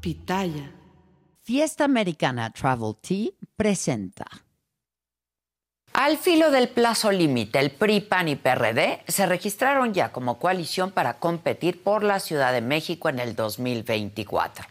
Pitaya. Fiesta Americana Travel Tea presenta. Al filo del plazo límite, el PRI, PAN y PRD se registraron ya como coalición para competir por la Ciudad de México en el 2024.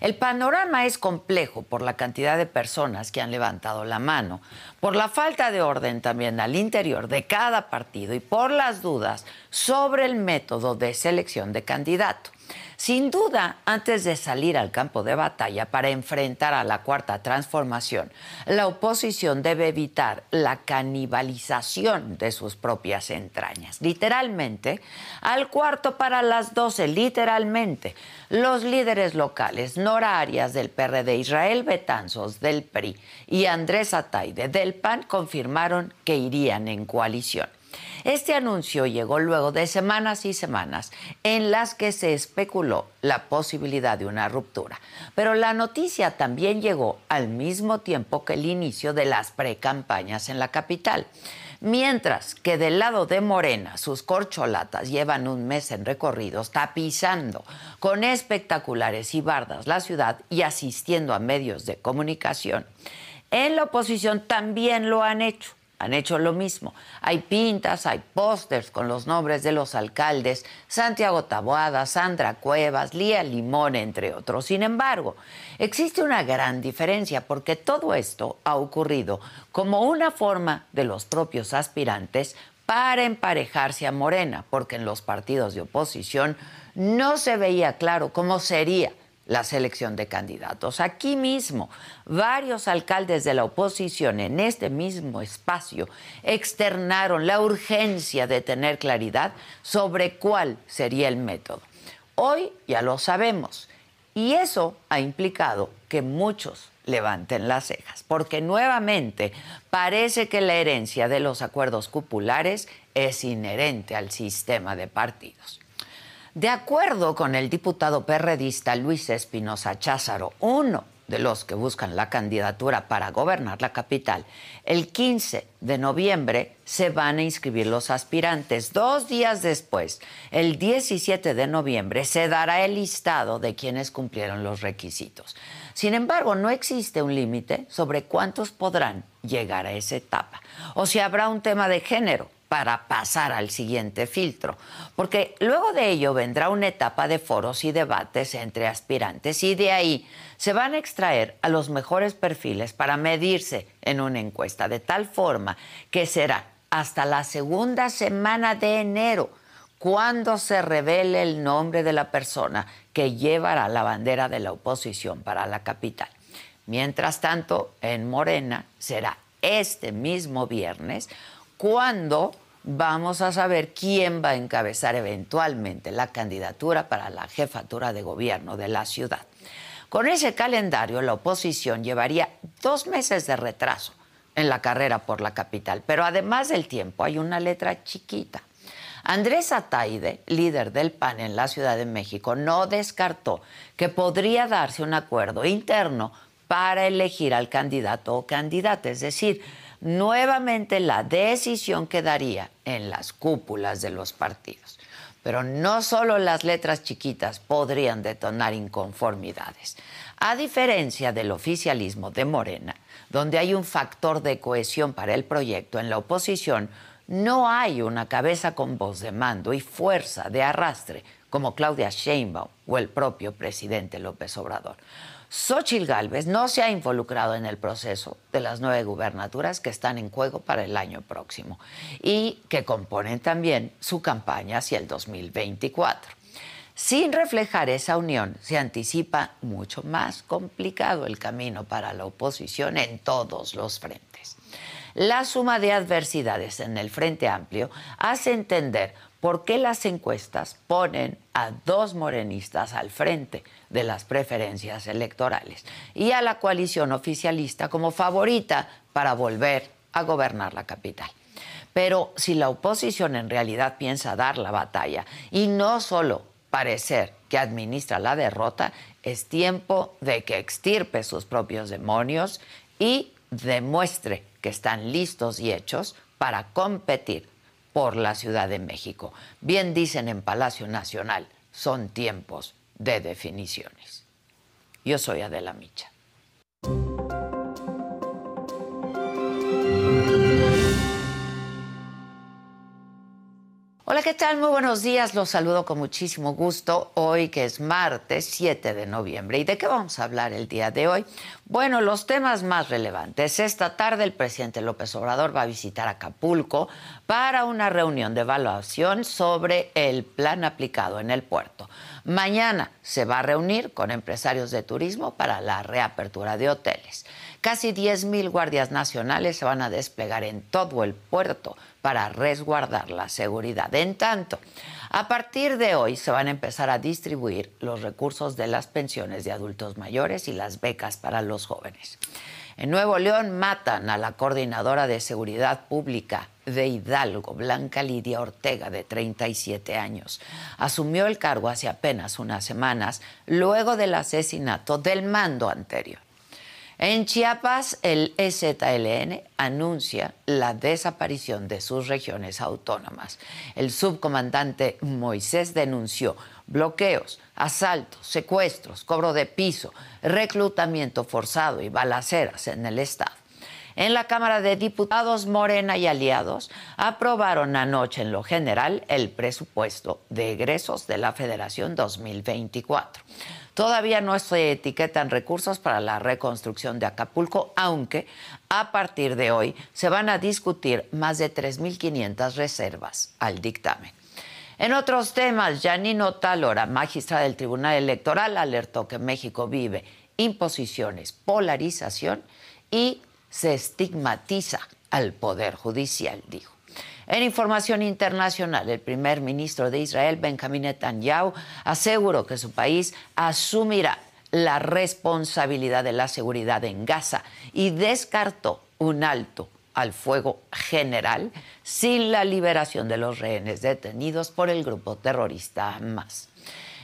El panorama es complejo por la cantidad de personas que han levantado la mano, por la falta de orden también al interior de cada partido y por las dudas sobre el método de selección de candidato. Sin duda, antes de salir al campo de batalla para enfrentar a la cuarta transformación, la oposición debe evitar la canibalización de sus propias entrañas. Literalmente, al cuarto para las doce, literalmente, los líderes locales, Nora Arias del PRD, Israel Betanzos del PRI y Andrés Ataide del PAN confirmaron que irían en coalición. Este anuncio llegó luego de semanas y semanas en las que se especuló la posibilidad de una ruptura. Pero la noticia también llegó al mismo tiempo que el inicio de las precampañas en la capital. Mientras que del lado de Morena, sus corcholatas llevan un mes en recorridos tapizando con espectaculares y bardas la ciudad y asistiendo a medios de comunicación. En la oposición también lo han hecho han hecho lo mismo. Hay pintas, hay pósters con los nombres de los alcaldes, Santiago Taboada, Sandra Cuevas, Lía Limón, entre otros. Sin embargo, existe una gran diferencia porque todo esto ha ocurrido como una forma de los propios aspirantes para emparejarse a Morena, porque en los partidos de oposición no se veía claro cómo sería la selección de candidatos. Aquí mismo, varios alcaldes de la oposición en este mismo espacio externaron la urgencia de tener claridad sobre cuál sería el método. Hoy ya lo sabemos y eso ha implicado que muchos levanten las cejas, porque nuevamente parece que la herencia de los acuerdos cupulares es inherente al sistema de partidos. De acuerdo con el diputado perredista Luis Espinosa Cházaro, uno de los que buscan la candidatura para gobernar la capital, el 15 de noviembre se van a inscribir los aspirantes. Dos días después, el 17 de noviembre, se dará el listado de quienes cumplieron los requisitos. Sin embargo, no existe un límite sobre cuántos podrán llegar a esa etapa o si habrá un tema de género para pasar al siguiente filtro, porque luego de ello vendrá una etapa de foros y debates entre aspirantes y de ahí se van a extraer a los mejores perfiles para medirse en una encuesta, de tal forma que será hasta la segunda semana de enero cuando se revele el nombre de la persona que llevará la bandera de la oposición para la capital. Mientras tanto, en Morena será este mismo viernes cuando vamos a saber quién va a encabezar eventualmente la candidatura para la jefatura de gobierno de la ciudad. Con ese calendario, la oposición llevaría dos meses de retraso en la carrera por la capital, pero además del tiempo hay una letra chiquita. Andrés Ataide, líder del PAN en la Ciudad de México, no descartó que podría darse un acuerdo interno para elegir al candidato o candidata, es decir, nuevamente la decisión quedaría en las cúpulas de los partidos. Pero no solo las letras chiquitas podrían detonar inconformidades. A diferencia del oficialismo de Morena, donde hay un factor de cohesión para el proyecto, en la oposición no hay una cabeza con voz de mando y fuerza de arrastre como Claudia Sheinbaum o el propio presidente López Obrador. Xochitl Gálvez no se ha involucrado en el proceso de las nueve gubernaturas que están en juego para el año próximo y que componen también su campaña hacia el 2024. Sin reflejar esa unión, se anticipa mucho más complicado el camino para la oposición en todos los frentes. La suma de adversidades en el Frente Amplio hace entender por qué las encuestas ponen a dos morenistas al frente de las preferencias electorales y a la coalición oficialista como favorita para volver a gobernar la capital. Pero si la oposición en realidad piensa dar la batalla y no solo parecer que administra la derrota, es tiempo de que extirpe sus propios demonios y demuestre que están listos y hechos para competir por la Ciudad de México. Bien dicen en Palacio Nacional, son tiempos de definiciones. Yo soy Adela Micha. Hola, ¿qué tal? Muy buenos días. Los saludo con muchísimo gusto hoy que es martes 7 de noviembre. ¿Y de qué vamos a hablar el día de hoy? Bueno, los temas más relevantes. Esta tarde el presidente López Obrador va a visitar Acapulco para una reunión de evaluación sobre el plan aplicado en el puerto. Mañana se va a reunir con empresarios de turismo para la reapertura de hoteles. Casi 10.000 guardias nacionales se van a desplegar en todo el puerto para resguardar la seguridad. En tanto, a partir de hoy se van a empezar a distribuir los recursos de las pensiones de adultos mayores y las becas para los jóvenes. En Nuevo León matan a la coordinadora de seguridad pública de Hidalgo, Blanca Lidia Ortega, de 37 años. Asumió el cargo hace apenas unas semanas, luego del asesinato del mando anterior. En Chiapas, el EZLN anuncia la desaparición de sus regiones autónomas. El subcomandante Moisés denunció bloqueos, asaltos, secuestros, cobro de piso, reclutamiento forzado y balaceras en el Estado. En la Cámara de Diputados, Morena y aliados aprobaron anoche en lo general el presupuesto de egresos de la Federación 2024. Todavía no se etiquetan recursos para la reconstrucción de Acapulco, aunque a partir de hoy se van a discutir más de 3.500 reservas al dictamen. En otros temas, Janino Talora, magistrada del Tribunal Electoral, alertó que México vive imposiciones, polarización y se estigmatiza al Poder Judicial, dijo. En información internacional, el primer ministro de Israel, Benjamin Netanyahu, aseguró que su país asumirá la responsabilidad de la seguridad en Gaza y descartó un alto al fuego general sin la liberación de los rehenes detenidos por el grupo terrorista Hamas.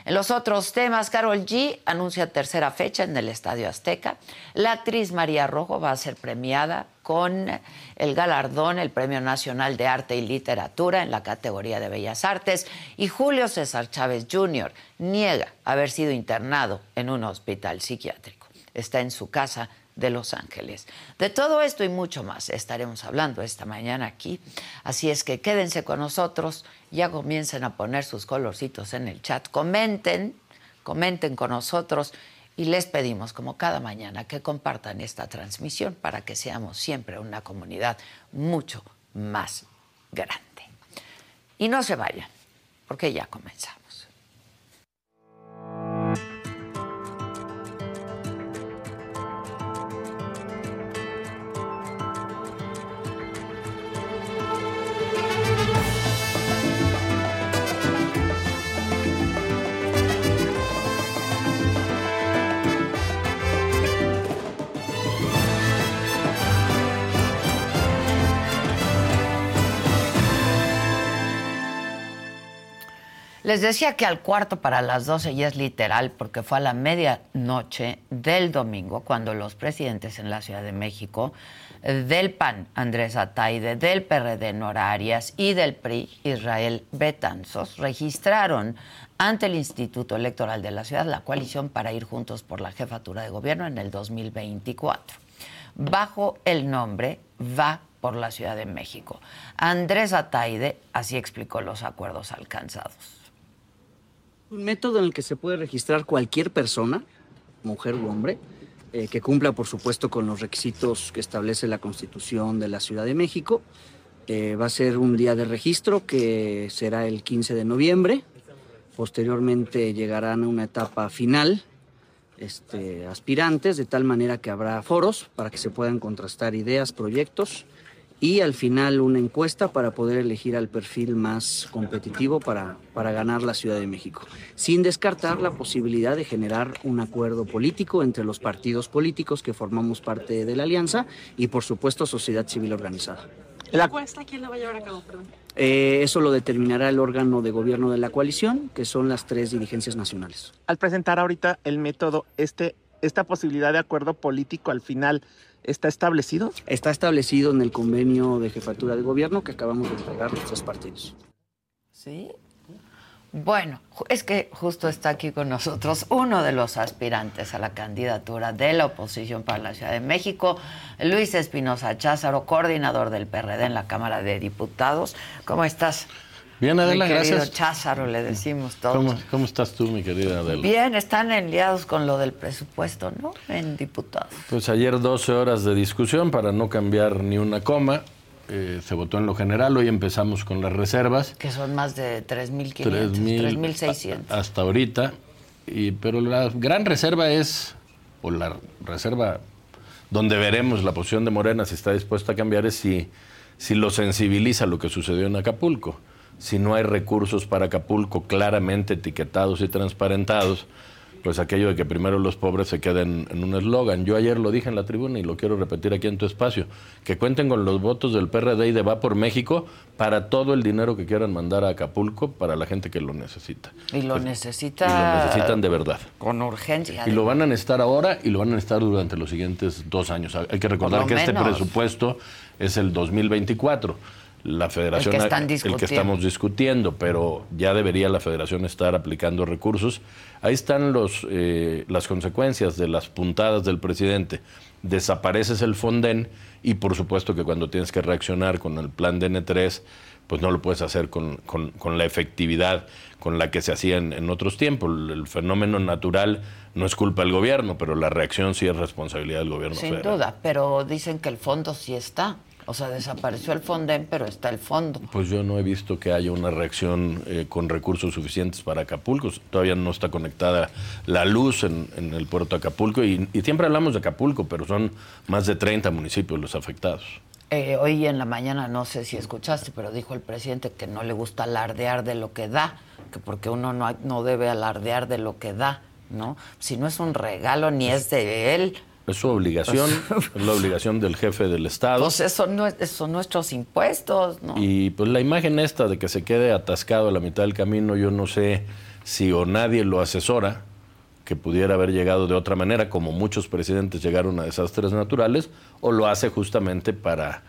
En los otros temas, Carol G anuncia tercera fecha en el Estadio Azteca. La actriz María Rojo va a ser premiada con el galardón, el Premio Nacional de Arte y Literatura en la categoría de Bellas Artes. Y Julio César Chávez Jr. niega haber sido internado en un hospital psiquiátrico. Está en su casa de Los Ángeles. De todo esto y mucho más estaremos hablando esta mañana aquí. Así es que quédense con nosotros, ya comiencen a poner sus colorcitos en el chat, comenten, comenten con nosotros y les pedimos, como cada mañana, que compartan esta transmisión para que seamos siempre una comunidad mucho más grande. Y no se vayan, porque ya comenzamos. Les decía que al cuarto para las doce ya es literal porque fue a la medianoche del domingo cuando los presidentes en la Ciudad de México del PAN, Andrés Ataide, del PRD Nora Arias y del PRI, Israel Betanzos, registraron ante el Instituto Electoral de la Ciudad la coalición para ir juntos por la jefatura de gobierno en el 2024, bajo el nombre Va por la Ciudad de México. Andrés Ataide así explicó los acuerdos alcanzados Un método en el que se puede registrar cualquier persona, mujer u hombre, eh, que cumpla, por supuesto, con los requisitos que establece la Constitución de la Ciudad de México. Eh, va a ser un día de registro que será el 15 de noviembre. Posteriormente llegarán a una etapa final este, aspirantes, de tal manera que habrá foros para que se puedan contrastar ideas, proyectos y al final una encuesta para poder elegir al perfil más competitivo para, para ganar la Ciudad de México, sin descartar la posibilidad de generar un acuerdo político entre los partidos políticos que formamos parte de la alianza y por supuesto sociedad civil organizada. ¿La encuesta quién la va a llevar a cabo? Perdón. Eh, eso lo determinará el órgano de gobierno de la coalición, que son las tres dirigencias nacionales. Al presentar ahorita el método, este, esta posibilidad de acuerdo político al final está establecido? Está establecido en el convenio de jefatura de gobierno que acabamos de entregar los tres partidos. Sí. Bueno, es que justo está aquí con nosotros uno de los aspirantes a la candidatura de la oposición para la Ciudad de México, Luis Espinosa Cházaro, coordinador del PRD en la Cámara de Diputados. ¿Cómo estás? Bien, Adela, mi querido gracias. Cházaro, le decimos todos. ¿Cómo, ¿Cómo, estás tú, mi querida Adela? Bien, están enliados con lo del presupuesto, ¿no? En diputados. Pues ayer 12 horas de discusión para no cambiar ni una coma. Eh, se votó en lo general, hoy empezamos con las reservas. Que son más de 3.500, 3.600. Hasta ahorita. Y, pero la gran reserva es, o la reserva donde veremos la posición de Morena si está dispuesta a cambiar, es si, si lo sensibiliza lo que sucedió en Acapulco. Si no hay recursos para Acapulco claramente etiquetados y transparentados, pues aquello de que primero los pobres se queden en un eslogan. Yo ayer lo dije en la tribuna y lo quiero repetir aquí en tu espacio, que cuenten con los votos del PRD y de Va por México para todo el dinero que quieran mandar a Acapulco para la gente que lo necesita. Y lo necesita. Y lo necesitan de verdad. Con urgencia. Y lo van a necesitar ahora y lo van a necesitar durante los siguientes dos años. Hay que recordar que este presupuesto es el 2024 la federación el que, el que, estamos discutiendo, pero ya debería la federación estar aplicando recursos. Ahí están los, eh, las consecuencias de las puntadas del presidente. Desapareces el Fonden y por supuesto que cuando tienes que reaccionar con el plan de N3, pues no lo puedes hacer con, con, con la efectividad con la que se hacía en, en otros tiempos. El, el, fenómeno natural no es culpa del gobierno, pero la reacción sí es responsabilidad del gobierno Sin federal. duda, pero dicen que el fondo sí está. O sea, desapareció el Fonden, pero está el fondo. Pues yo no he visto que haya una reacción eh, con recursos suficientes para Acapulco. Todavía no está conectada la luz en, en el puerto de Acapulco. Y, y, siempre hablamos de Acapulco, pero son más de 30 municipios los afectados. Eh, hoy en la mañana, no sé si escuchaste, pero dijo el presidente que no le gusta alardear de lo que da, que porque uno no, no debe alardear de lo que da, ¿no? Si no es un regalo ni es de él, es su obligación, es la obligación del jefe del Estado. Pues eso no es, son nuestros impuestos, ¿no? Y pues la imagen esta de que se quede atascado a la mitad del camino, yo no sé si o nadie lo asesora, que pudiera haber llegado de otra manera, como muchos presidentes llegaron a desastres naturales, o lo hace justamente para,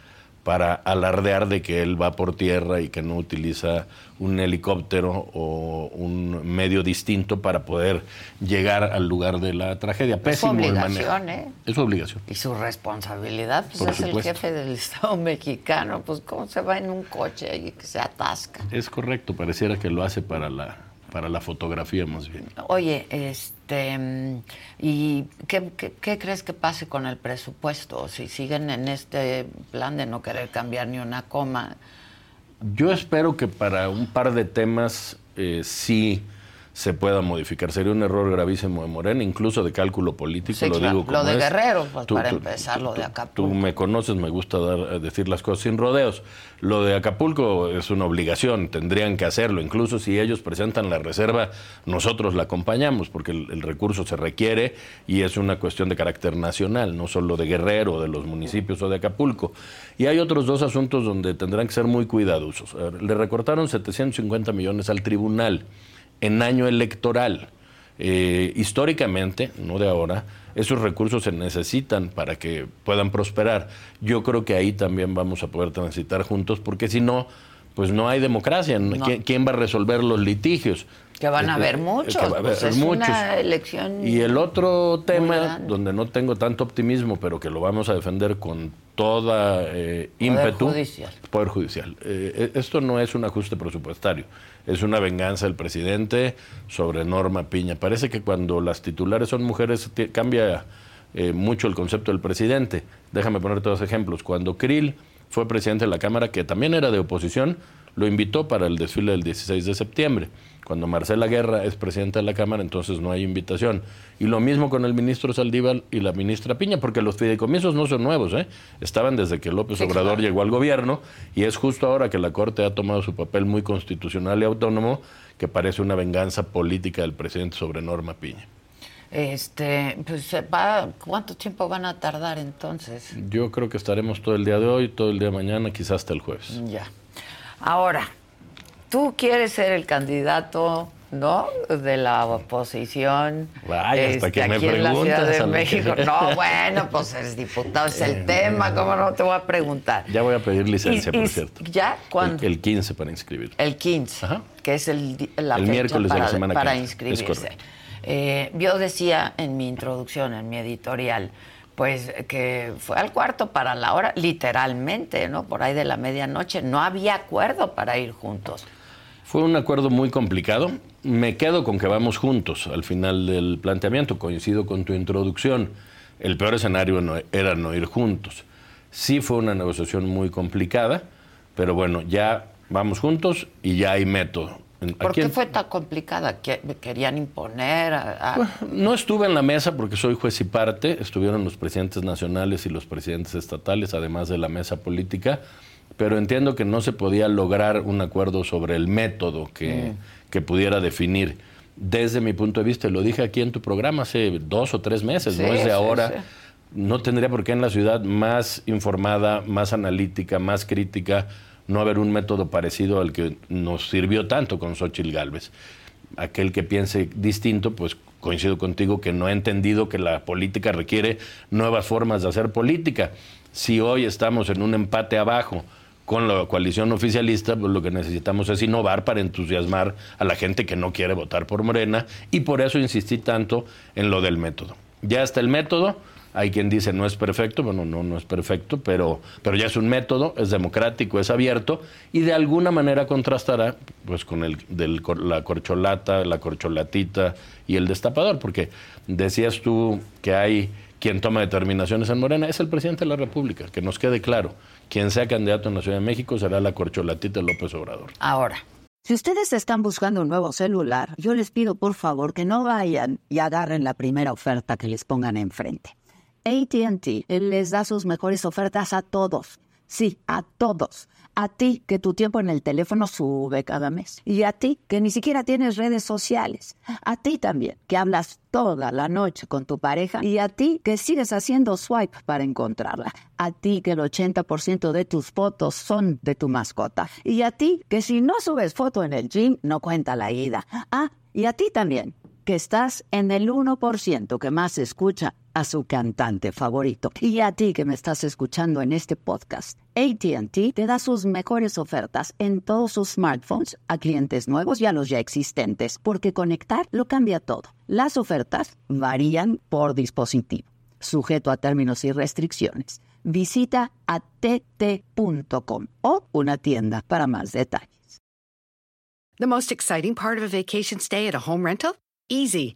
para alardear de que él va por tierra y que no utiliza un helicóptero o un medio distinto para poder llegar al lugar de la tragedia. Pésimo es su obligación, manejo. ¿eh? Es su obligación. Y su responsabilidad, pues Por es supuesto. el jefe del Estado mexicano, pues cómo se va en un coche y que se atasca. Es correcto, pareciera que lo hace para la, para la fotografía más bien. Oye, este, ¿y qué, qué, qué, crees que pase con el presupuesto? Si siguen en este plan de no querer cambiar ni una coma. Yo espero que para un par de temas eh, sí se pueda modificar. Sería un error gravísimo de Morena, incluso de cálculo político, Sí, lo claro. digo como Lo de es. Guerrero, pues, Tú- para tú- empezar, lo de Acapulco. Tú me conoces, me gusta dar- decir las cosas sin rodeos. Lo de Acapulco es una obligación, tendrían que hacerlo. Incluso si ellos presentan la reserva, nosotros la acompañamos, porque el, el recurso se requiere y es una cuestión de carácter nacional, no solo de Guerrero, de los municipios o de Acapulco. Y hay otros dos asuntos donde tendrán que ser muy cuidadosos. Le recortaron 750 millones al tribunal en año electoral. Eh, históricamente, no de ahora, esos recursos se necesitan para que puedan prosperar. Yo creo que ahí también vamos a poder transitar juntos, porque si no, pues no hay democracia. No. ¿Quién, va a resolver los litigios? Que van a Eh, haber eh, muchos, que va a haber pues es muchos. una elección Y el otro tema, donde no tengo tanto optimismo, pero que lo vamos a defender con toda eh, ímpetu, judicial. Poder Judicial. Eh, eh, esto no es un ajuste presupuestario, es una venganza del presidente sobre Norma Piña. Parece que cuando las titulares son mujeres cambia eh, mucho el concepto del presidente. Déjame poner todos ejemplos. Cuando Krill fue presidente de la Cámara, que también era de oposición, lo invitó para el desfile del 16 de septiembre. Cuando Marcela Guerra es presidenta de la Cámara, entonces no hay invitación. Y lo mismo con el ministro Saldívar y la ministra Piña, porque los fideicomisos no son nuevos, ¿eh? estaban desde que López Obrador llegó al gobierno y es justo ahora que la Corte ha tomado su papel muy constitucional y autónomo que parece una venganza política del presidente sobre Norma Piña. Este, pues va, ¿cuánto tiempo van a tardar entonces? Yo creo que estaremos todo el día de hoy, todo el día de mañana, quizás hasta el jueves. Ya. Ahora, tú quieres ser el candidato, ¿no? De la oposición. Vaya, hasta que este, me aquí en la Ciudad de México. Que... No, bueno, pues eres diputado, es el tema, ¿cómo no te voy a preguntar? Ya voy a pedir licencia, por cierto. ¿Ya? ¿Cuándo? El, el, 15 para inscribir. El 15, Ajá. que es el, la el fecha miércoles para, de la semana para que inscribirse. Eh, yo decía en mi introducción, en mi editorial, pues que fue al cuarto para la hora, literalmente, ¿no? Por ahí de la medianoche. No había acuerdo para ir juntos. Fue un acuerdo muy complicado. Me quedo con que vamos juntos al final del planteamiento. Coincido con tu introducción. El peor escenario no, era no ir juntos. Sí fue una negociación muy complicada, pero bueno, ya vamos juntos y ya hay método. ¿Por qué fue tan complicada? ¿Querían imponer? A, a... No estuve en la mesa porque soy juez y parte, estuvieron los presidentes nacionales y los presidentes estatales, además de la mesa política, pero entiendo que no se podía lograr un acuerdo sobre el método que, mm. que pudiera definir. Desde mi punto de vista, lo dije aquí en tu programa hace dos o tres meses, sí, no es de ahora. Sí. No tendría por qué en la ciudad más informada, más analítica, más crítica, no haber un método parecido al que nos sirvió tanto con Xochitl Galvez. Aquel que piense distinto, pues coincido contigo que no ha entendido que la política requiere nuevas formas de hacer política. Si hoy estamos en un empate abajo con la coalición oficialista, pues lo que necesitamos es innovar para entusiasmar a la gente que no quiere votar por Morena y por eso insistí tanto en lo del método. Ya está el método, hay quien dice no es perfecto, bueno, no, no es perfecto, pero, pero ya es un método, es democrático, es abierto y de alguna manera contrastará pues con el del, la corcholata, la corcholatita y el destapador, porque decías tú que hay quien toma determinaciones en Morena, es el presidente de la República, que nos quede claro, quien sea candidato en la Ciudad de México será la corcholatita López Obrador. Ahora, si ustedes están buscando un nuevo celular, yo les pido por favor que no vayan y agarren la primera oferta que les pongan enfrente. ATT les da sus mejores ofertas a todos. Sí, a todos. A ti que tu tiempo en el teléfono sube cada mes. Y a ti que ni siquiera tienes redes sociales. A ti también que hablas toda la noche con tu pareja. Y a ti que sigues haciendo swipe para encontrarla. A ti que el 80% de tus fotos son de tu mascota. Y a ti que si no subes foto en el gym no cuenta la ida. Ah, y a ti también que estás en el 1% que más escucha a su cantante favorito. Y a ti que me estás escuchando en este podcast, ATT te da sus mejores ofertas en todos sus smartphones a clientes nuevos y a los ya existentes, porque conectar lo cambia todo. Las ofertas varían por dispositivo, sujeto a términos y restricciones. Visita att.com o una tienda para más detalles. The most exciting part of a vacation stay at a home rental? Easy.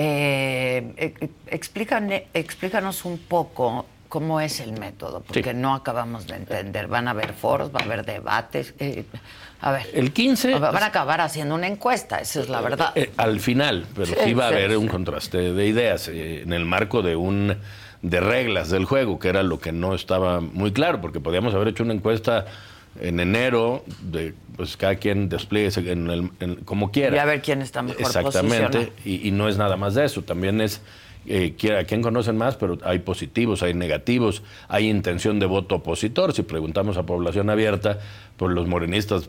Eh, explícane, explícanos un poco cómo es el método, porque sí. no acabamos de entender. Van a haber foros, va a haber debates. Eh, a ver. El 15. Van a acabar haciendo una encuesta, esa es la verdad. Eh, al final, pero sí, sí va a haber sí, un contraste de ideas eh, en el marco de un de reglas del juego, que era lo que no estaba muy claro, porque podíamos haber hecho una encuesta en enero, de, pues cada quien despliegue en el, en, como quiera. Y a ver quién está mejor Exactamente, y, y, no es nada más de eso, también es eh, a quién conocen más, pero hay positivos, hay negativos, hay intención de voto opositor. Si preguntamos a población abierta, pues los morenistas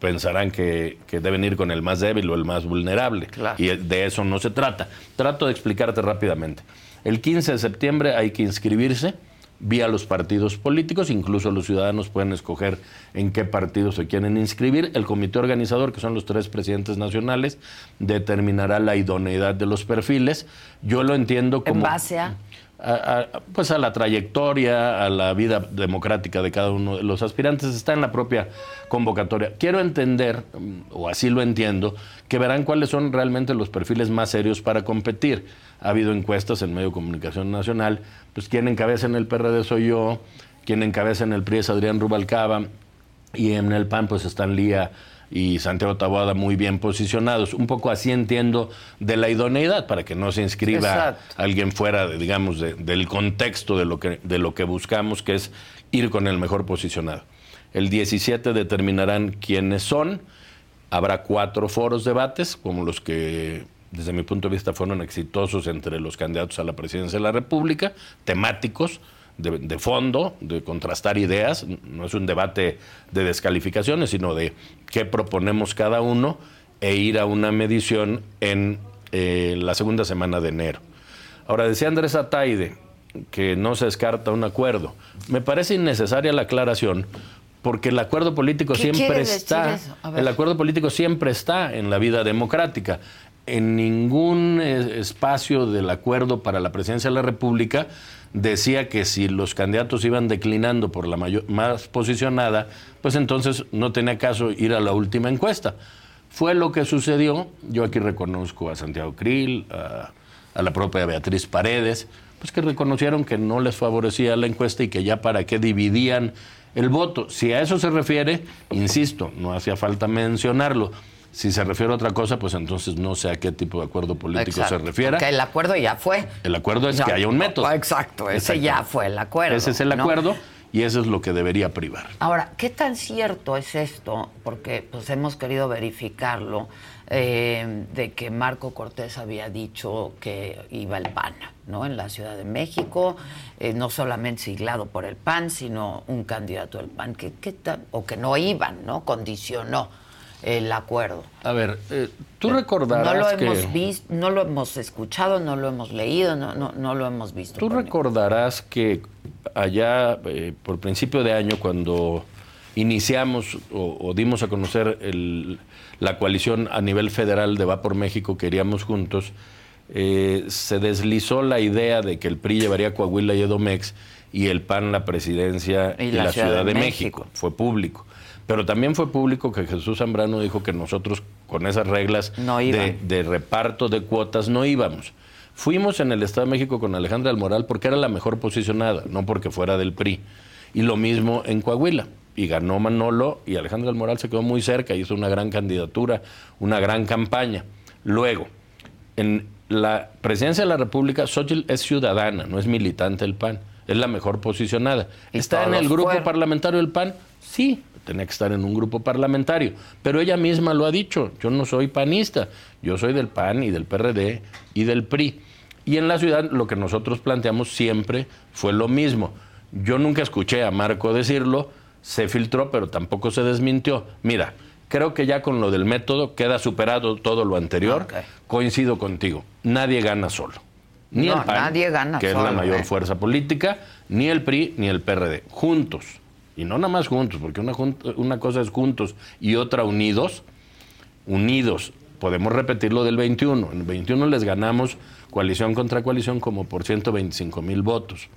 pensarán que, que deben ir con el más débil o el más vulnerable. Claro. Y de eso no se trata. Trato de explicarte rápidamente. El 15 de septiembre hay que inscribirse vía los partidos políticos, incluso los ciudadanos pueden escoger en qué partido se quieren inscribir. El comité organizador, que son los tres presidentes nacionales, determinará la idoneidad de los perfiles. Yo lo entiendo como... ¿En base a? a- a- pues a la trayectoria, a la vida democrática de cada uno de los aspirantes, está en la propia convocatoria. Quiero entender, mm, o así lo entiendo, que verán cuáles son realmente los perfiles más serios para competir. Ha habido encuestas en medio de comunicación nacional, pues quien encabeza en el PRD soy yo, quien encabeza en el PRI es Adrián Rubalcaba, y en el PAN pues están Lía y Santiago Taboada muy bien posicionados. Un poco así entiendo de la idoneidad para que no se inscriba Exacto. alguien fuera, de, digamos, de- del contexto de lo, que, de lo que buscamos, que es ir con el mejor posicionado. El 17 determinarán quiénes son. Habrá cuatro foros debates, como los que, desde mi punto de vista, fueron exitosos entre los candidatos a la presidencia de la República, temáticos, de, de fondo, de contrastar ideas. No es un debate de descalificaciones, sino de qué proponemos cada uno e ir a una medición en eh, la segunda semana de enero. Ahora, decía Andrés Ataide que no se descarta un acuerdo. Me parece innecesaria la aclaración porque el acuerdo político ¿Qué quiere siempre está, el acuerdo político siempre está en la vida democrática. En ningún eh, espacio del acuerdo para la presidencia de la República decía que si los candidatos iban declinando por la mayor, más posicionada, pues entonces no tenía caso ir a la última encuesta. Fue lo que sucedió. Yo aquí reconozco a Santiago Krill, a, a la propia Beatriz Paredes, pues que reconocieron que no les favorecía la encuesta y que ya para qué dividían el voto. Si a eso se refiere, insisto, no hacía falta mencionarlo. Si se refiere a otra cosa, pues entonces no sé a qué tipo de acuerdo político Exacto, se refiera. porque el acuerdo ya fue. El acuerdo es que haya un método. Exacto, ese ya fue el acuerdo. Ese es el ¿no? acuerdo y eso es lo que debería privar. Ahora, ¿qué tan cierto es esto? Porque pues hemos querido verificarlo, eh, de que Marco Cortés había dicho que iba el PAN, ¿no? En la Ciudad de México, eh, no solamente siglado por el PAN, sino un candidato del PAN, que, que ta- o que no iban, ¿no? Condicionó el acuerdo. A ver, eh, tú recordarás No lo que... hemos visto, no lo hemos escuchado, no lo hemos leído, no, no, no lo hemos visto. Tú recordarás que allá eh, por principio de año, cuando iniciamos o, o dimos a conocer el- la coalición a nivel federal de Va por México, queríamos juntos, eh, se deslizó la idea de que el PRI llevaría Coahuila y Edomex y el PAN la presidencia y, la, Ciudad, de, México. Fue público. Pero también fue público que Jesús Zambrano dijo que nosotros con esas reglas No de, reparto de cuotas no íbamos. Fuimos en el Estado de México con Alejandra del Moral porque era la mejor posicionada, no porque fuera del PRI. Y lo mismo en Coahuila. Y ganó Manolo y Alejandra del Moral se quedó muy cerca, hizo una gran candidatura, una gran campaña. Luego, en la presidencia de la República, Xochitl es ciudadana, no es militante del PAN. Es la mejor posicionada. Y ¿Está en el grupo fueron. parlamentario del PAN? Sí, tenía que estar en un grupo parlamentario. Pero ella misma lo ha dicho, yo no soy panista, yo soy del PAN y del PRD y del PRI. Y en la ciudad lo que nosotros planteamos siempre fue lo mismo. Yo nunca escuché a Marco decirlo, se filtró, pero tampoco se desmintió. Mira, creo que ya con lo del método queda superado todo lo anterior. Coincido contigo, nadie gana solo. Ni No, el PAN, nadie gana que es la mayor ¿eh? fuerza política, ni el PRI ni el PRD. Juntos. Y no nada más juntos, porque una, una cosa es juntos y otra unidos. Unidos. Podemos repetir lo del 21. En el 21 les ganamos coalición contra coalición como por 125 mil votos.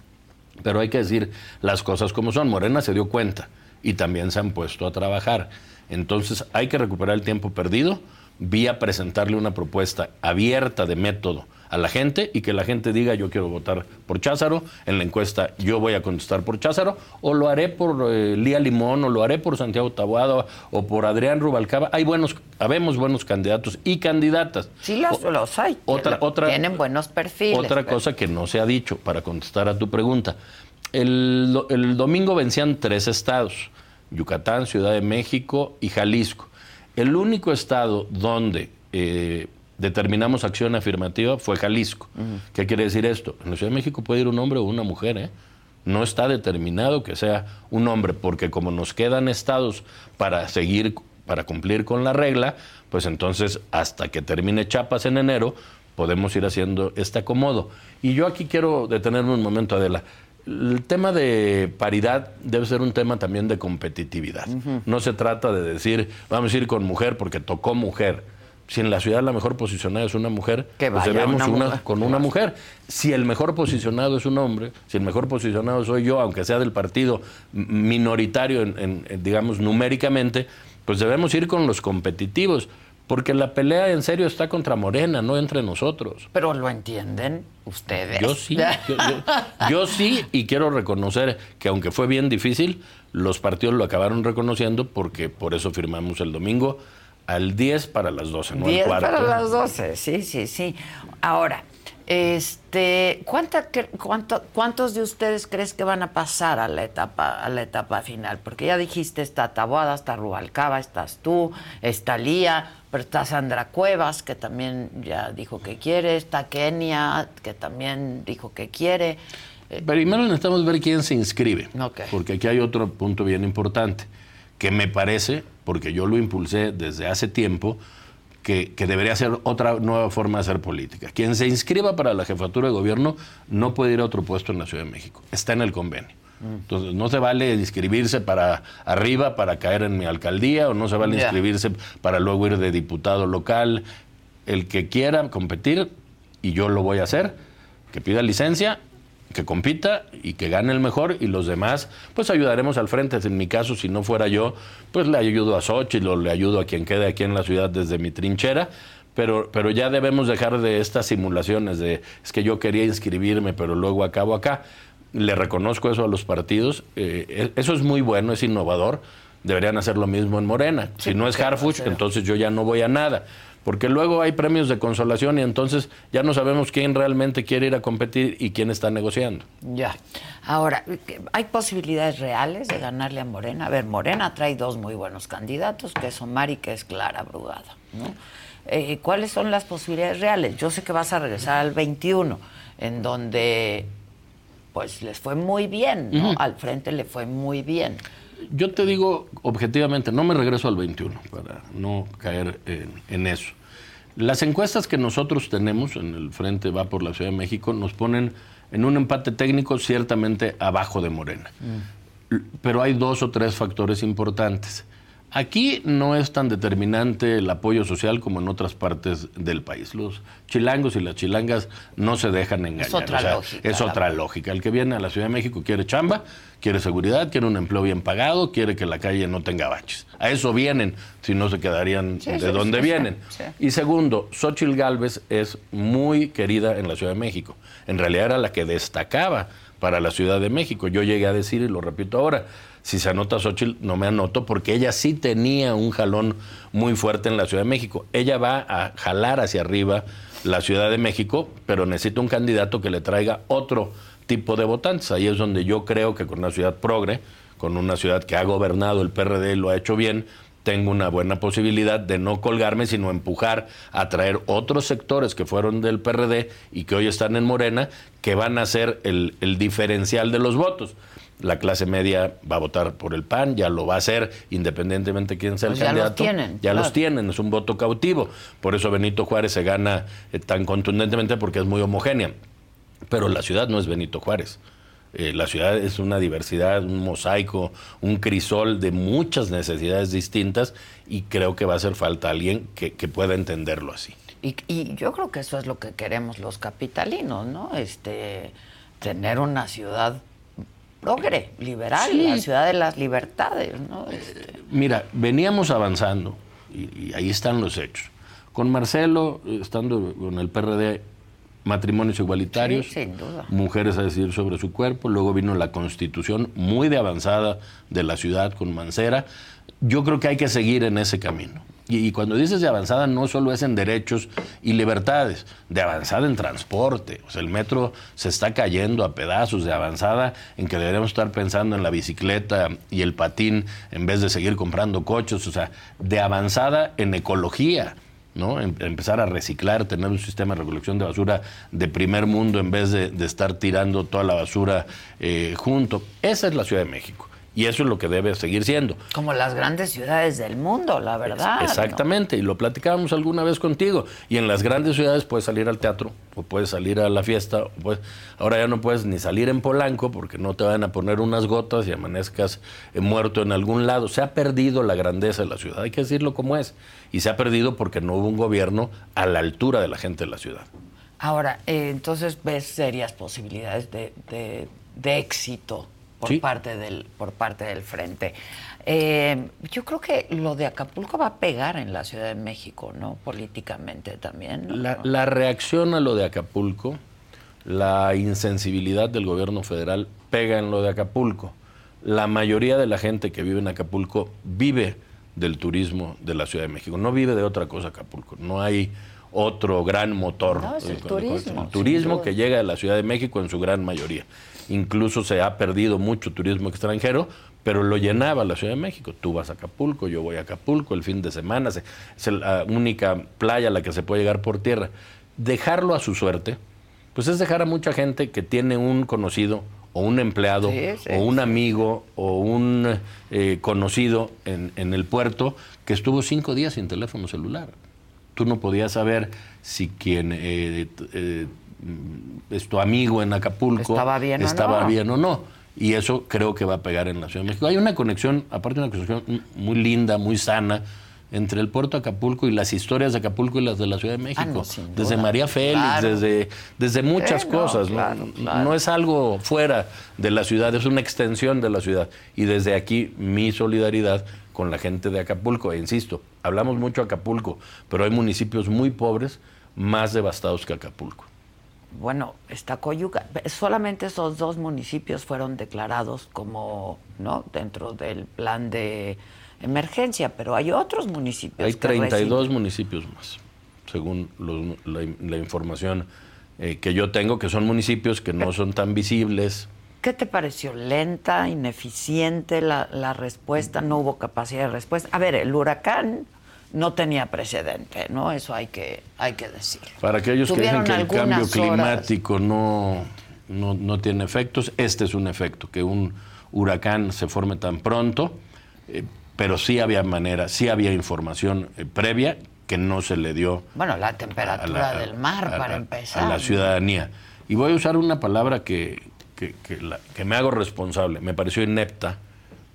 Pero hay que decir las cosas como son. Morena se dio cuenta y también se han puesto a trabajar. Entonces hay que recuperar el tiempo perdido vía presentarle una propuesta abierta de método a la gente y que la gente diga yo quiero votar por Cházaro, en la encuesta yo voy a contestar por Cházaro, o lo haré por eh, Lía Limón, o lo haré por Santiago Tabuado, o por Adrián Rubalcaba. Hay buenos, habemos buenos candidatos y candidatas. Sí, los, O- los hay. otra, otra, Tienen buenos perfiles. Otra pero- cosa que no se ha dicho para contestar a tu pregunta. El, el domingo vencían tres estados, Yucatán, Ciudad de México y Jalisco. El único estado donde eh, determinamos acción afirmativa fue Jalisco. ¿Qué quiere decir esto? En la Ciudad de México puede ir un hombre o una mujer, ¿eh? No está determinado que sea un hombre, porque como nos quedan estados para seguir para cumplir con la regla, pues entonces hasta que termine Chapas en enero, podemos ir haciendo este acomodo. Y yo aquí quiero detenerme un momento, Adela. El tema de paridad debe ser un tema también de competitividad. No se trata de decir, vamos a ir con mujer porque tocó mujer. Si en la ciudad la mejor posicionada es una mujer, Que pues debemos una con una mujer. Si el mejor posicionado es un hombre, si el mejor posicionado soy yo, aunque sea del partido minoritario, en, en- en, digamos, numéricamente, pues debemos ir con los competitivos. Porque la pelea en serio está contra Morena, no entre nosotros. Pero lo entienden ustedes. Yo sí, yo, yo- yo sí, y quiero reconocer que aunque fue bien difícil, los partidos lo acabaron reconociendo porque por eso firmamos el domingo al 10 para las 12, no al 10 cuarto. para las 12, sí, sí, sí. Ahora, este, ¿cuánta, cuánto- ¿cuántos de ustedes crees que van a pasar a la etapa, a la etapa final? Porque ya dijiste, está Taboada, está Rubalcaba, estás tú, está Lía, pero está Sandra Cuevas, que también ya dijo que quiere, está Kenia, que también dijo que quiere. Eh, Primero necesitamos ver quién se inscribe, porque aquí hay otro punto bien importante, que me parece, porque yo lo impulsé desde hace tiempo, que, que debería ser otra nueva forma de hacer política. Quien se inscriba para la jefatura de gobierno no puede ir a otro puesto en la Ciudad de México, está en el convenio. Entonces, no se vale inscribirse para arriba para caer en mi alcaldía o no se vale inscribirse para luego ir de diputado local. El que quiera competir, y yo lo voy a hacer, que pida licencia, que compita y que gane el mejor y los demás, pues ayudaremos al frente. En mi caso, si no fuera yo, pues le ayudo a Xochitl o le ayudo a quien quede aquí en la ciudad desde mi trinchera. Pero, pero ya debemos dejar de estas simulaciones de es que yo quería inscribirme, pero luego acabo acá. Le reconozco eso a los partidos. eh, e- eso es muy bueno, es innovador. Deberían hacer lo mismo en Morena. si no es Harfuch, entonces yo ya no voy a nada. Porque luego hay premios de consolación y entonces ya no sabemos quién realmente quiere ir a competir y quién está negociando. Ya. Ahora, ¿hay posibilidades reales de ganarle a Morena? A ver, Morena trae dos muy buenos candidatos, que es Omar y que es Clara Brugada. ¿no? Eh, ¿Cuáles son las posibilidades reales? Yo sé que vas a regresar al 21, en donde pues les fue muy bien, ¿no? Al frente le fue muy bien. Yo te digo objetivamente, no me regreso al 21 para no caer en, en eso. Las encuestas que nosotros tenemos en el Frente Va por la Ciudad de México nos ponen en un empate técnico ciertamente abajo de Morena. L- Pero hay dos o tres factores importantes. Aquí no es tan determinante el apoyo social como en otras partes del país. Los chilangos y las chilangas no se dejan engañar. otra lógica, Es otra lógica. El que viene a la Ciudad de México quiere chamba, quiere seguridad, quiere un empleo bien pagado, quiere que la calle no tenga baches. A eso vienen, si no se quedarían Sí, de sí, donde sí, vienen. Y segundo, Xochitl Gálvez es muy querida en la Ciudad de México. En realidad era la que destacaba para la Ciudad de México. Yo llegué a decir, y lo repito ahora, si se anota Xochitl, no me anoto, porque ella sí tenía un jalón muy fuerte en la Ciudad de México. Ella va a jalar hacia arriba la Ciudad de México, pero necesita un candidato que le traiga otro tipo de votantes. Ahí es donde yo creo que con una ciudad progre, con una ciudad que ha gobernado el PRD y lo ha hecho bien, tengo una buena posibilidad de no colgarme, sino empujar a traer otros sectores que fueron del PRD y que hoy están en Morena, que van a ser el, el diferencial de los votos. La clase media va a votar por el PAN, ya lo va a hacer independientemente de quién sea Pues el ya los candidato. tienen, ya claro. los tienen, es un voto cautivo. Por eso Benito Juárez se gana eh, tan contundentemente porque es muy homogénea. Pero la ciudad no es Benito Juárez. Eh, la ciudad es una diversidad, un mosaico, un crisol de muchas necesidades distintas y creo que va a hacer falta alguien que, que pueda entenderlo así. Y, y yo creo que eso es lo que queremos los capitalinos, ¿no? Este, tener una ciudad progre, liberal, Sí. la ciudad de las libertades, ¿no? Este, Mira, veníamos avanzando y, y ahí están los hechos. Con Marcelo, estando con el PRD, matrimonios igualitarios, Sí, sin duda. mujeres a decidir sobre su cuerpo, luego vino la constitución muy de avanzada de la ciudad con Mancera. Yo creo que hay que seguir en ese camino. Y, cuando dices de avanzada no solo es en derechos y libertades, de avanzada en transporte. O sea, el metro se está cayendo a pedazos, de avanzada en que deberíamos estar pensando en la bicicleta y el patín en vez de seguir comprando coches. O sea, de avanzada en ecología. ¿no? Em- empezar a reciclar, tener un sistema de recolección de basura de primer mundo en vez de, de estar tirando toda la basura eh, junto. Esa es la Ciudad de México. Y eso es lo que debe seguir siendo. Como las grandes ciudades del mundo, la verdad. Exactamente, y lo platicábamos alguna vez contigo. Y en las grandes ciudades puedes salir al teatro, o puedes salir a la fiesta, o puedes... ahora ya no puedes ni salir en Polanco porque no te van a poner unas gotas y amanezcas eh, muerto en algún lado. Se ha perdido la grandeza de la ciudad, hay que decirlo como es. Y se ha perdido porque no hubo un gobierno a la altura de la gente de la ciudad. Ahora, eh, entonces ves serias posibilidades de, de, éxito por, parte del, por parte del frente. Eh, yo creo que lo de Acapulco va a pegar en la Ciudad de México, ¿no? Políticamente también. La, la, reacción a lo de Acapulco, la insensibilidad del gobierno federal pega en lo de Acapulco. La mayoría de la gente que vive en Acapulco vive del turismo de la Ciudad de México, no vive de otra cosa Acapulco. No hay otro gran motor. el turismo. El turismo que llega a la Ciudad de México en su gran mayoría. Incluso se ha perdido mucho turismo extranjero, pero lo llenaba la Ciudad de México. Tú vas a Acapulco, yo voy a Acapulco el fin de semana, es la única playa a la que se puede llegar por tierra. Dejarlo a su suerte, pues es dejar a mucha gente que tiene un conocido o un empleado o un amigo o un eh, conocido en, en el puerto que estuvo cinco días sin teléfono celular tú no podías saber si quien eh, eh, es tu amigo en Acapulco estaba bien, estaba o no. bien o no. Y eso creo que va a pegar en la Ciudad de México. Hay una conexión, aparte una conexión muy linda, muy sana, entre el puerto de Acapulco y las historias de Acapulco y las de la Ciudad de ah, México. desde María Félix, desde, desde muchas cosas. no, es algo fuera de la ciudad, es una extensión de la ciudad. Y desde aquí mi solidaridad con la gente de Acapulco. E insisto, hablamos mucho de Acapulco, pero hay municipios muy pobres, más devastados que Acapulco. Bueno, está Coyuca. Solamente esos dos municipios fueron declarados como, ¿no? Dentro del plan de emergencia, pero hay otros municipios. Hay 32 municipios más, según la, información eh, que yo tengo, que son municipios que no son tan visibles, ¿Qué te pareció? ¿Lenta, ineficiente la, respuesta? ¿No hubo capacidad de respuesta? A ver, el huracán no tenía precedente, ¿no? Eso hay que, hay que decirlo. Para aquellos que dicen que el cambio climático no, no, tiene efectos, este es un efecto, que un huracán se forme tan pronto, eh, pero sí había manera, sí había información eh, previa que no se le dio. Bueno, la temperatura del mar, para empezar. A la ciudadanía. Y voy a usar una palabra que, que, me hago responsable. Me pareció inepta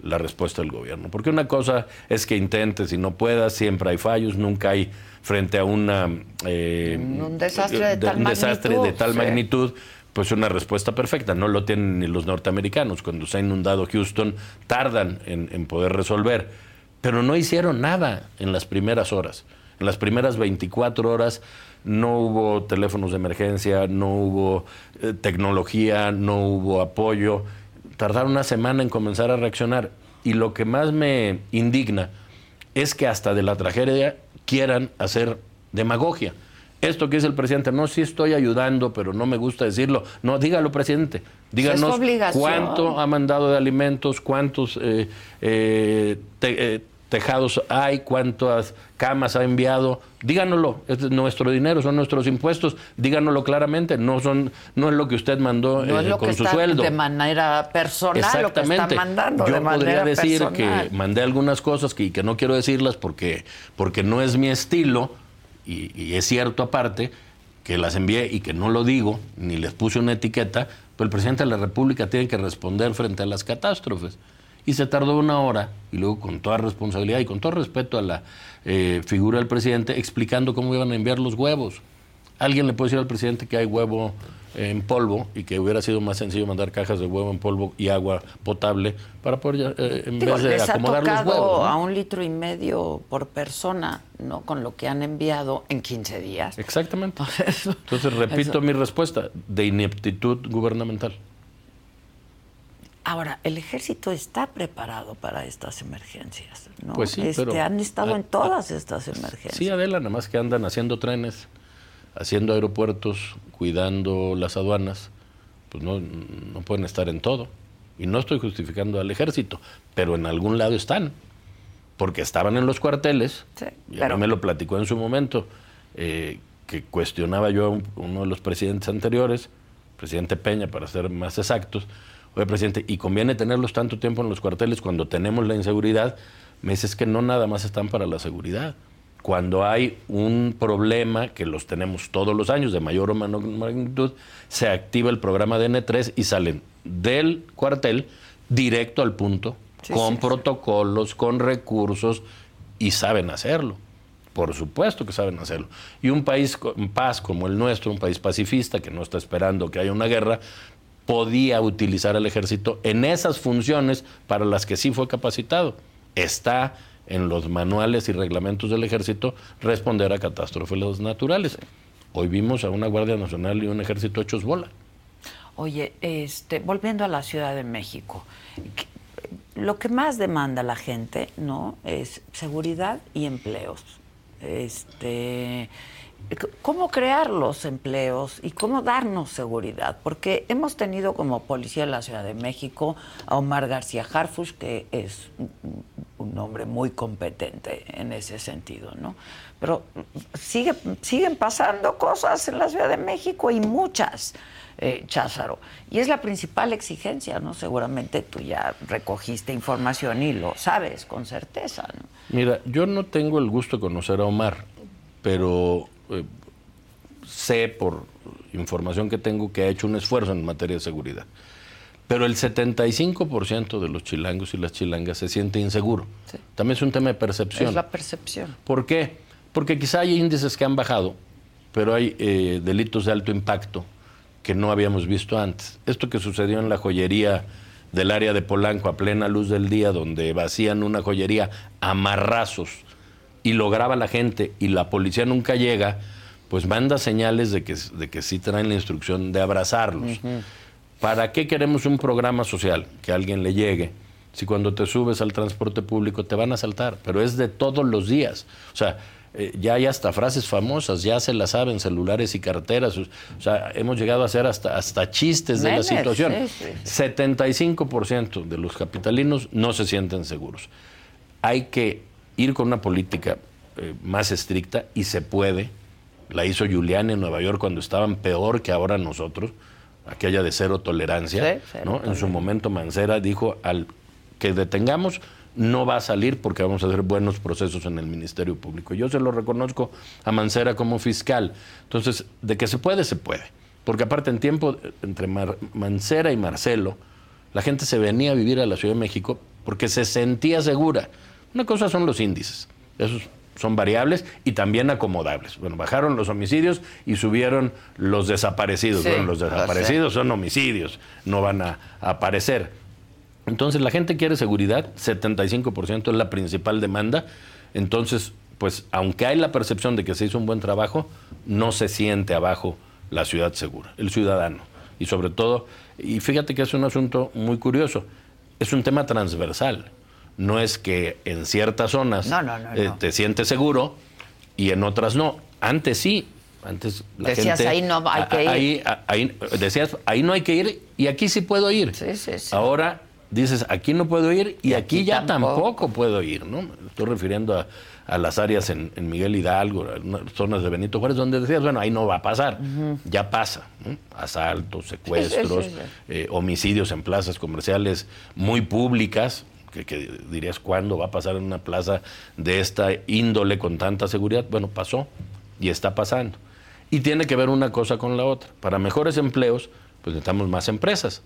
la respuesta del gobierno. Porque una cosa es que intentes y no puedas, siempre hay fallos, nunca hay frente a una, eh, un desastre de, tal, desastre magnitud, de tal magnitud, pues una respuesta perfecta. No lo tienen ni los norteamericanos. Cuando se ha inundado Houston, tardan en, en poder resolver. Pero no hicieron nada en las primeras horas. En las primeras 24 horas no hubo teléfonos de emergencia, no hubo eh, tecnología, no hubo apoyo. Tardaron una semana en comenzar a reaccionar. Y lo que más me indigna es que hasta de la tragedia quieran hacer demagogia. Esto que dice el presidente, no, sí estoy ayudando, pero no me gusta decirlo. No, dígalo, presidente. Díganos cuánto ha mandado de alimentos, cuántos eh, eh, tejados hay, cuántas camas ha enviado, díganoslo, es nuestro dinero, son nuestros impuestos, díganoslo claramente, no son no es lo que usted mandó no es eh, lo con que su está sueldo. De manera personal, Exactamente. Lo que está mandando Yo de podría decir personal. que mandé algunas cosas que, que no quiero decirlas porque, porque no es mi estilo, y, y es cierto aparte, que las envié y que no lo digo, ni les puse una etiqueta, pero el presidente de la República tiene que responder frente a las catástrofes y se tardó una hora y luego con toda responsabilidad y con todo respeto a la eh, figura del presidente explicando cómo iban a enviar los huevos. Alguien le puede decir al presidente que hay huevo en polvo y que hubiera sido más sencillo mandar cajas de huevo en polvo y agua potable para poder eh, en vez de acomodar los huevos. a un litro y medio por persona, ¿no? Con lo que han enviado en 15 días. Exactamente. Entonces, repito mi respuesta de ineptitud gubernamental. Ahora, el ejército está preparado para estas emergencias, ¿no? Pues sí, este, pero, han estado en todas estas emergencias. Sí, Adela, nada más que andan haciendo trenes, haciendo aeropuertos, cuidando las aduanas, pues no, no pueden estar en todo. Y no estoy justificando al ejército, pero en algún lado están, porque estaban en los cuarteles, Sí, y pero- me lo platicó en su momento, eh, que cuestionaba yo a un- uno de los presidentes anteriores, presidente Peña, para ser más exactos, oye, presidente, ¿y conviene tenerlos tanto tiempo en los cuarteles cuando tenemos la inseguridad? Me dice, es que no nada más están para la seguridad. Cuando hay un problema, que los tenemos todos los años, de mayor o menor magnitud, se activa el programa de N3 y salen del cuartel directo al punto, con protocolos, con recursos, y saben hacerlo. Por supuesto que saben hacerlo. Y un país en paz como el nuestro, un país pacifista que no está esperando que haya una guerra, podía utilizar al ejército en esas funciones para las que sí fue capacitado. Está en los manuales y reglamentos del ejército responder a catástrofes naturales. Hoy vimos a una Guardia Nacional y un ejército hechos bola. Oye, este, volviendo a la Ciudad de México, lo que más demanda la gente, ¿no? Es seguridad y empleos. Este, ¿Cómo crear los empleos y cómo darnos seguridad? Porque hemos tenido como policía en la Ciudad de México a Omar García Harfush, que es un hombre muy competente en ese sentido, ¿no? Pero sigue, siguen pasando cosas en la Ciudad de México y muchas, eh, Cházaro. Y es la principal exigencia, ¿no? Seguramente tú ya recogiste información y lo sabes con certeza, ¿no? Mira, yo no tengo el gusto de conocer a Omar, pero eh, sé por información que tengo que ha hecho un esfuerzo en materia de seguridad. Pero el 75% de los chilangos y las chilangas se siente inseguro. También es un tema de percepción. Es la percepción. ¿Por qué? Porque quizá hay índices que han bajado, pero hay eh, delitos de alto impacto que no habíamos visto antes. Esto que sucedió en la joyería del área de Polanco a plena luz del día, donde vacían una joyería a marrazos y lo graba la gente y la policía nunca llega, pues manda señales de que, de que sí traen la instrucción de abrazarlos. ¿Para qué queremos un programa social que a alguien le llegue? Si cuando te subes al transporte público te van a saltar, pero es de todos los días. O sea, eh, ya hay hasta frases famosas, ya se las saben, celulares y carteras. O sea, hemos llegado a hacer hasta, hasta chistes de la situación. 75% de los capitalinos no se sienten seguros. Hay que ir con una política eh, más estricta y se puede. La hizo Julián en Nueva York cuando estaban peor que ahora nosotros, aquella de cero tolerancia. En su momento Mancera dijo al que detengamos no va a salir porque vamos a hacer buenos procesos en el Ministerio Público. Yo se lo reconozco a Mancera como fiscal. Entonces, de que se puede, se puede. Porque aparte en tiempo entre Mancera y Marcelo, la gente se venía a vivir a la Ciudad de México porque se sentía segura. Una cosa son los índices. Esos son variables y también acomodables. Bueno, bajaron los homicidios y subieron los desaparecidos. bueno, los desaparecidos son homicidios, no van a aparecer. Entonces la gente quiere seguridad, 75% es la principal demanda. Entonces, pues aunque hay la percepción de que se hizo un buen trabajo, no se siente abajo la ciudad segura, el ciudadano. Y sobre todo, y fíjate que es un asunto muy curioso, es un tema transversal. No es que en ciertas zonas eh, te sientes seguro y en otras no. Antes sí, antes la decías ahí no hay que ir. Ahí, decías ahí no hay que ir y aquí sí puedo ir. Sí, sí, sí. Ahora dices, aquí no puedo ir y, aquí, ya tampoco. puedo ir, ¿no? estoy refiriendo a, las áreas en, Miguel Hidalgo, zonas de Benito Juárez, donde decías, bueno, ahí no va a pasar, ya pasa. Asaltos, secuestros, eh, homicidios en plazas comerciales muy públicas, que, que, dirías, ¿cuándo va a pasar en una plaza de esta índole con tanta seguridad? Bueno, pasó y está pasando. Y tiene que ver una cosa con la otra. Para mejores empleos, pues necesitamos más empresas.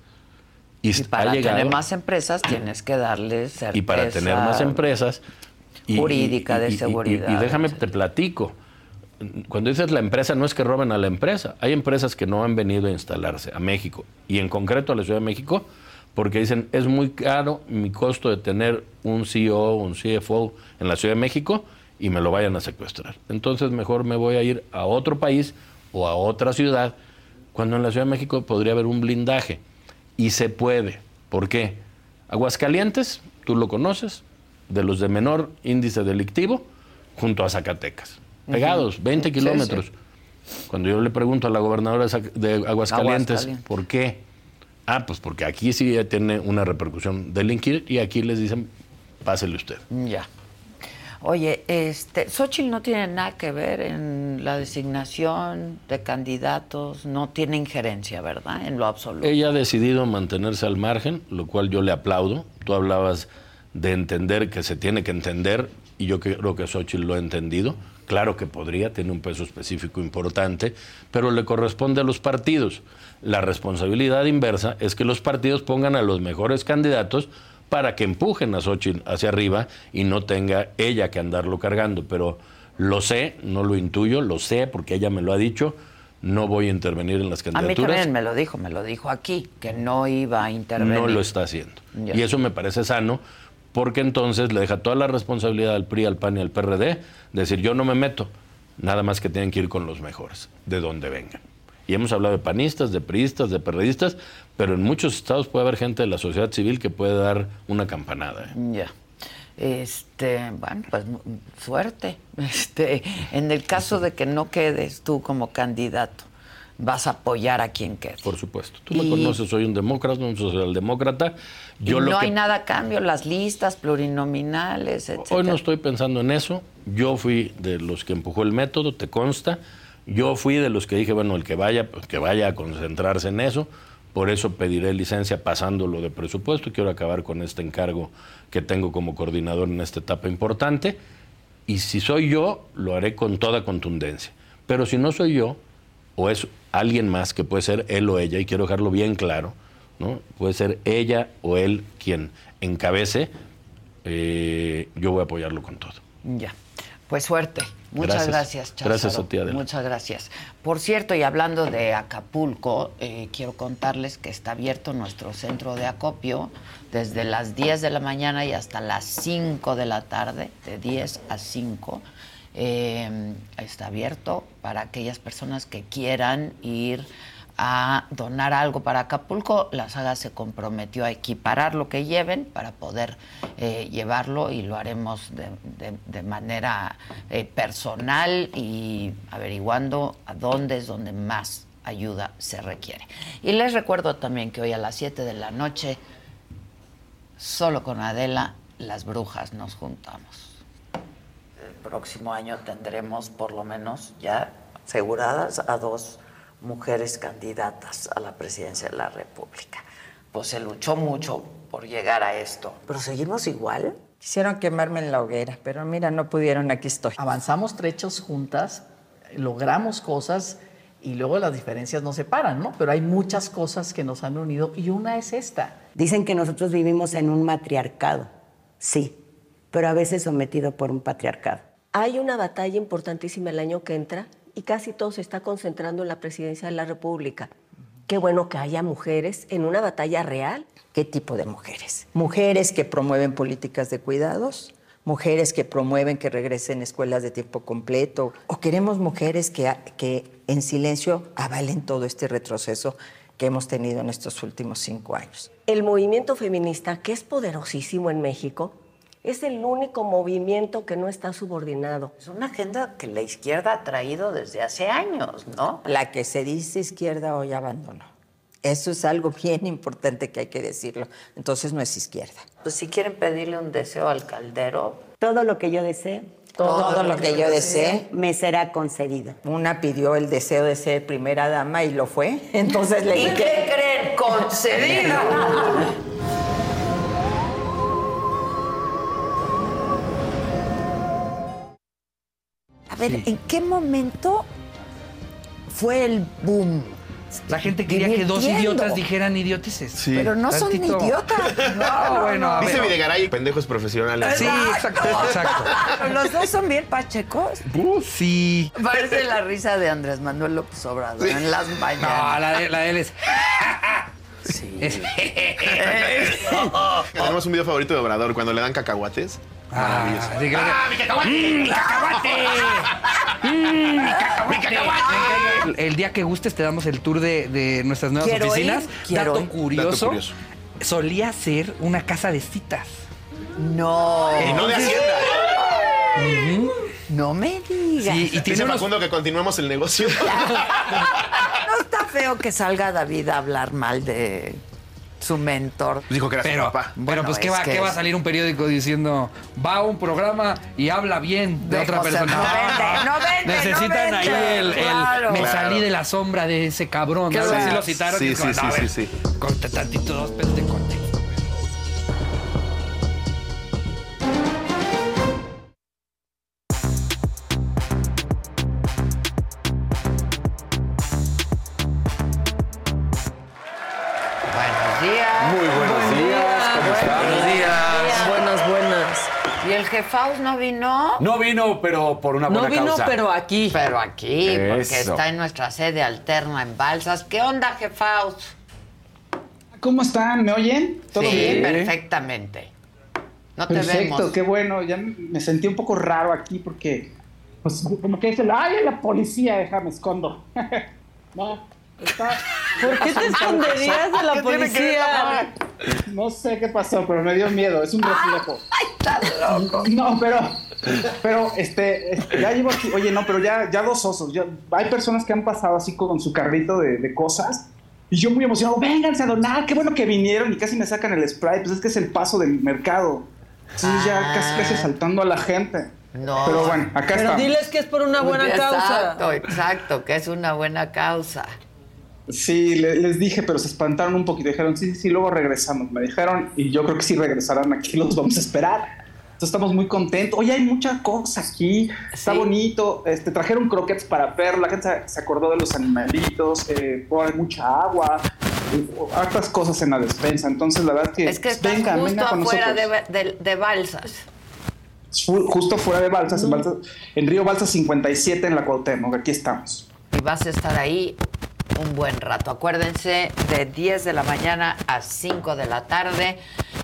Y, para tener más empresas tienes que darles certeza. Y para tener más empresas. jurídica de seguridad. Y, déjame te platico. Cuando dices la empresa, no es que roben a la empresa. Hay empresas que no han venido a instalarse a México y en concreto a la Ciudad de México porque dicen es muy caro mi costo de tener un CEO, un CFO en la Ciudad de México y me lo vayan a secuestrar. Entonces mejor me voy a ir a otro país o a otra ciudad cuando en la Ciudad de México podría haber un blindaje y se puede. ¿Por qué? Aguascalientes, tú lo conoces, de los de menor índice delictivo, junto a Zacatecas. Pegados, 20 kilómetros. Cuando yo le pregunto a la gobernadora de Aguascalientes, ¿por qué? Ah, pues porque aquí sí tiene una repercusión delinquir y aquí les dicen, pásele usted. Ya. Oye, este, Xochitl no tiene nada que ver en la designación de candidatos, no tiene injerencia, ¿verdad? En lo absoluto. Ella ha decidido mantenerse al margen, lo cual yo le aplaudo. Tú hablabas de entender que se tiene que entender, y yo creo que Xochitl lo ha entendido. Claro que podría, tiene un peso específico importante, pero le corresponde a los partidos. La responsabilidad inversa es que los partidos pongan a los mejores candidatos para que empujen a Xochitl hacia arriba y no tenga ella que andarlo cargando. Pero lo sé, no lo intuyo, lo sé porque ella me lo ha dicho. No voy a intervenir en las A mí candidaturas. también me lo dijo, me lo dijo aquí, que no iba a intervenir. No lo está haciendo. Y eso me parece sano, porque entonces le deja toda la responsabilidad al PRI, al PAN y al PRD, decir yo no me meto, nada más que tienen que ir con los mejores, de donde vengan. Y hemos hablado de panistas, de priistas, de perredistas, pero en muchos estados puede haber gente de la sociedad civil que puede dar una campanada. ¿eh? Ya. Este, bueno, pues suerte. Este, en el caso de que no quedes tú como candidato, vas a apoyar a quien quede. Por supuesto. Tú me conoces, soy un demócrata, un socialdemócrata. Yo y lo no que- hay nada a cambio, las listas plurinominales, etc. Hoy no estoy pensando en eso. Yo fui de los que empujó el método, te consta. Yo fui de los que dije, bueno, el que vaya, pues, que vaya a concentrarse en eso. Por eso pediré licencia pasándolo de presupuesto. Quiero acabar con este encargo que tengo como coordinador en esta etapa importante. Y si soy yo, lo haré con toda contundencia. Pero si no soy yo, o es alguien más, que puede ser él o ella, y quiero dejarlo bien claro, ¿no? Puede ser ella o él quien encabece, eh, yo voy a apoyarlo con todo. Ya. Pues suerte. Muchas Gracias. gracias, Cházaro. Gracias a ti, Adela. Muchas gracias. Por cierto, y hablando de Acapulco, eh, quiero contarles que está abierto nuestro centro de acopio desde las 10 de la mañana y hasta las 5 de la tarde, de 10 a 5. Eh, está abierto para aquellas personas que quieran ir a donar algo para Acapulco. La saga se comprometió a equiparar lo que lleven para poder eh, llevarlo y lo haremos de manera eh, personal y averiguando a dónde es donde más ayuda se requiere. Y les recuerdo también que hoy a las 7 de la noche, solo con Adela, las brujas nos juntamos. Próximo año tendremos por lo menos ya aseguradas a dos mujeres candidatas a la presidencia de la República. Pues se luchó mucho por llegar a esto. Pero seguimos igual. Quisieron quemarme en la hoguera, pero mira, no pudieron, aquí estoy. Avanzamos trechos juntas, logramos cosas y luego las diferencias nos separan, ¿no? Pero hay muchas cosas que nos han unido y una es esta. Dicen que nosotros vivimos en un matriarcado, sí, pero a veces sometido por un patriarcado. Hay una batalla importantísima el año que entra y casi todo se está concentrando en la presidencia de la República. Qué bueno que haya mujeres en una batalla real. ¿Qué tipo de mujeres? Mujeres que promueven políticas de cuidados, mujeres que promueven que regresen escuelas de tiempo completo, o queremos mujeres que, que en silencio avalen todo este retroceso que hemos tenido en estos últimos cinco años. El movimiento feminista, que es poderosísimo en México, es el único movimiento que no está subordinado. Es una agenda que la izquierda ha traído desde hace años, ¿no? La que se dice izquierda hoy abandonó. Eso es algo bien importante que hay que decirlo. Entonces no es izquierda. Pues si quieren pedirle un deseo al caldero, Todo lo que yo desee, Todo, lo que yo desee. me será concedido. Una pidió el deseo de ser primera dama y lo fue. Entonces le ¿y dije. qué creen? Concedido. A ver, ¿en qué momento fue el boom? La gente quería que dos idiotas dijeran idioteces. Sí. Pero no son Tantito. idiotas. No, bueno, a Dice. Videgaray, pendejos profesionales. Sí, exacto, exacto. Los dos son bien pachecos. Sí. Parece la risa de Andrés Manuel López Obrador en las No, mañanas. la de, la de él es. Sí. es- Tenemos un video favorito de Obrador cuando le dan cacahuates. Maravilloso. Ah, sí, que le- ¡Mm, mi cacahuate! ¡Mm, mi cacahuate! El, el día que gustes te damos el tour de, de nuestras nuevas Quiero oficinas. ir, quiero Dato ir. curioso, Dato curioso. Solía ser una casa de citas. No. Y no de Hacienda. No me digas. Sí, y tiene unos, Facundo que continuemos el negocio. No está feo que salga David a hablar mal de su mentor. Dijo que era Pero, su papá. bueno, Bueno, pues ¿qué va, que qué va a salir un periódico diciendo va a un programa y habla bien de, De otra José, persona? no vende, no vende, Necesitan no ahí vende, el, el- claro. me Claro. salí de la sombra de ese cabrón. ¿no? Claro. Así lo citaron. Sí, y sí, sí, sí, sí. Tantito dos pesos ¿Y el jefaus no vino? No vino, pero por una No buena vino, causa. pero aquí. Pero aquí, porque está en nuestra sede alterna en Balsas. ¿Qué onda, jefaus? ¿Cómo están? ¿Me oyen? ¿Todo sí, bien? perfectamente. No te Perfecto, vemos. qué bueno. Ya me sentí un poco raro aquí porque, pues, como que dicen, ¡ay, la policía! Déjame escondo. no, está. ¿Por qué te esconderías de la ¿Qué tiene que ver policía? No sé qué pasó, pero me dio miedo. Es un reflejo. ¡Ay, estás loco! No, pero, pero, este, este, ya llevo aquí, oye, no, pero ya, ya dos osos. Ya, hay personas que han pasado así con su carrito de, de cosas. Y yo muy emocionado, vénganse a donar, qué bueno que vinieron y casi me sacan el spray, pues es que es el paso del mercado. Entonces ya casi casi saltando a la gente. No. Pero bueno, acá Pero está. diles que es por una buena Exacto, causa. exacto, que es una buena causa. Sí, le- les dije, pero se espantaron un poquito. Dijeron, sí, sí, sí, luego regresamos. Me dijeron, y yo creo que sí regresarán aquí, los vamos a esperar. Entonces estamos muy contentos. Oye, hay mucha cosa aquí. Está Sí. bonito. Este, trajeron croquetes para perro. La gente se, acordó de los animalitos. Eh, hay mucha agua. eh, hartas cosas en la despensa. Entonces, la verdad que, Es que estás vengan, justo afuera de, de- de Balsas. Justo fuera de Balsas, en, Balsas, en Río Balsas 57 en la Cuauhtémoc. Aquí estamos. Y vas a estar ahí un buen rato. Acuérdense, de 10 de la mañana a 5 de la tarde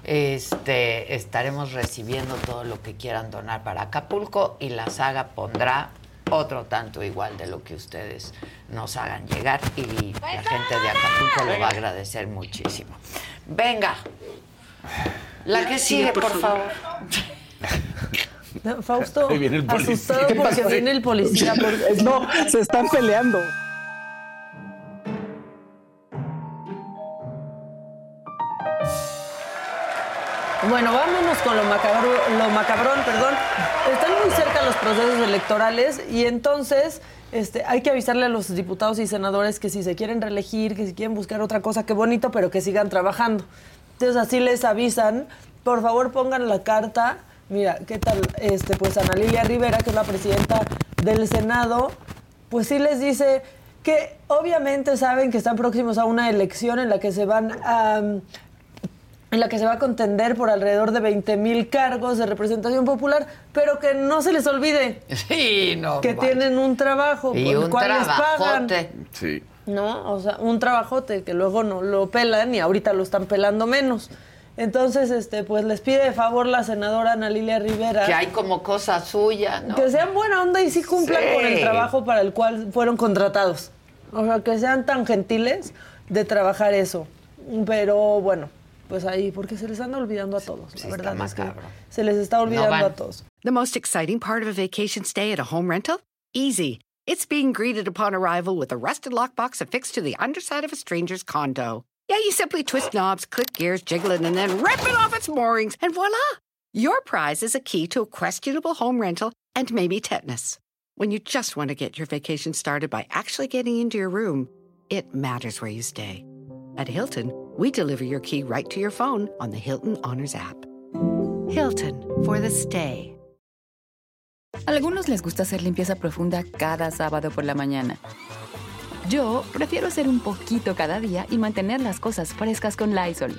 este, estaremos recibiendo todo lo que quieran donar para Acapulco y la saga pondrá otro tanto igual de lo que ustedes nos hagan llegar y la gente de Acapulco lo va a agradecer muchísimo. Venga, la que sigue, por favor. Fausto, Ahí viene el policía. asustado ¿Qué porque pasó? viene el policía. por- No, se están peleando. Bueno, vámonos con lo, macabro, lo macabrón, perdón. Están muy cerca los procesos electorales y entonces este, hay que avisarle a los diputados y senadores que si se quieren reelegir, que si quieren buscar otra cosa, qué bonito, pero que sigan trabajando. Entonces así les avisan, por favor pongan la carta. Mira, ¿qué tal? Este, pues Ana Lilia Rivera, que es la presidenta del Senado, pues sí les dice que obviamente saben que están próximos a una elección en la que se van a en la que se va a contender por alrededor de 20 mil cargos de representación popular, pero que no se les olvide Sí, no. que tienen un trabajo y por el cual les pagan. trabajote. Sí. ¿no? O sea, un trabajote que luego no lo pelan y ahorita lo están pelando menos. Entonces, este, pues les pide de favor la senadora Ana Lilia Rivera Que hay como cosa suya, ¿no? que sean buena onda y sí cumplan Sí. con el trabajo para el cual fueron contratados. O sea, que sean tan gentiles de trabajar eso. Pero bueno, pues ahí, porque se les anda olvidando a todos, sí la verdad es que se les está olvidando van. a todos. The most exciting part of a vacation stay at a home rental? Easy. It's being greeted upon arrival with a rusted lockbox affixed to the underside of a stranger's condo. Yeah, you simply twist knobs, click gears, jiggle it, and then rip it off its moorings, and voila! Your prize is a key to a questionable home rental and maybe tetanus. When you just want to get your vacation started by actually getting into your room, it matters where you stay. At Hilton, we deliver your key right to your phone on the Hilton Honors app. Hilton for the stay. Algunos les gusta hacer limpieza profunda cada sábado por la mañana. Yo prefiero hacer un poquito cada día y mantener las cosas frescas con Lysol.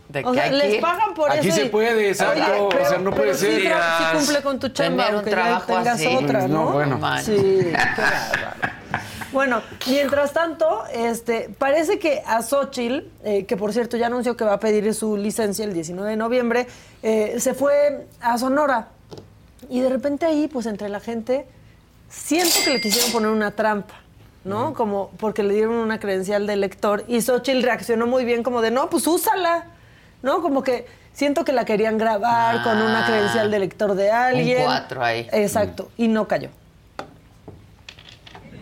De o que sea, aquí- les pagan por Aquí eso. se y- puede, exacto. O sea, no puede ser. Sí cumple con tu chamba, Tener un trabajo tengas así. otra, ¿no? No, bueno. Man. Sí, qué bárbaro. Bueno, mientras tanto, este, parece que a Xochitl, eh, que por cierto ya anunció que va a pedir su licencia el 19 de noviembre, eh, se fue a Sonora. Y de repente ahí, pues entre la gente, siento que le quisieron poner una trampa, ¿no? Como porque le dieron una credencial de elector y Xochitl reaccionó muy bien como de, no, pues úsala, ¿no? Como que siento que la querían grabar con una Ah. credencial de elector de alguien. cuatro ahí. Exacto, y no cayó.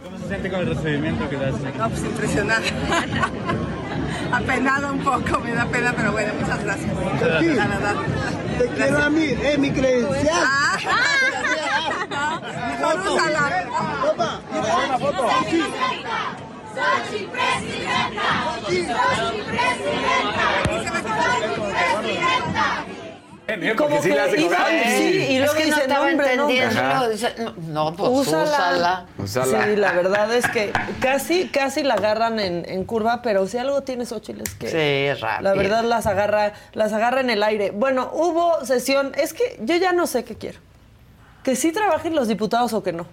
¿Cómo se siente con el recibimiento que hacen? No, pues impresionada. Apenada un poco, me da pena, pero bueno, muchas gracias. gracias. La verdad. Te quiero a mí, es mi credencial. Ah, mejor úsala. Toma, mira, una foto. Aquí. Sochi presidenta. Sochi presidenta. Como que iba- sí, y luego es que no dice, estaba "No, hombre, no, entendiendo. hombre". y luego dice, no, no, pues Úsala. úsala. Sí, la verdad es que casi, casi la agarran en, en curva, pero si algo tiene Xochitl es que Sí, rápido. la verdad las agarra, las agarra en el aire. Bueno, hubo sesión, es que yo ya no sé qué quiero. Que sí trabajen los diputados o que no.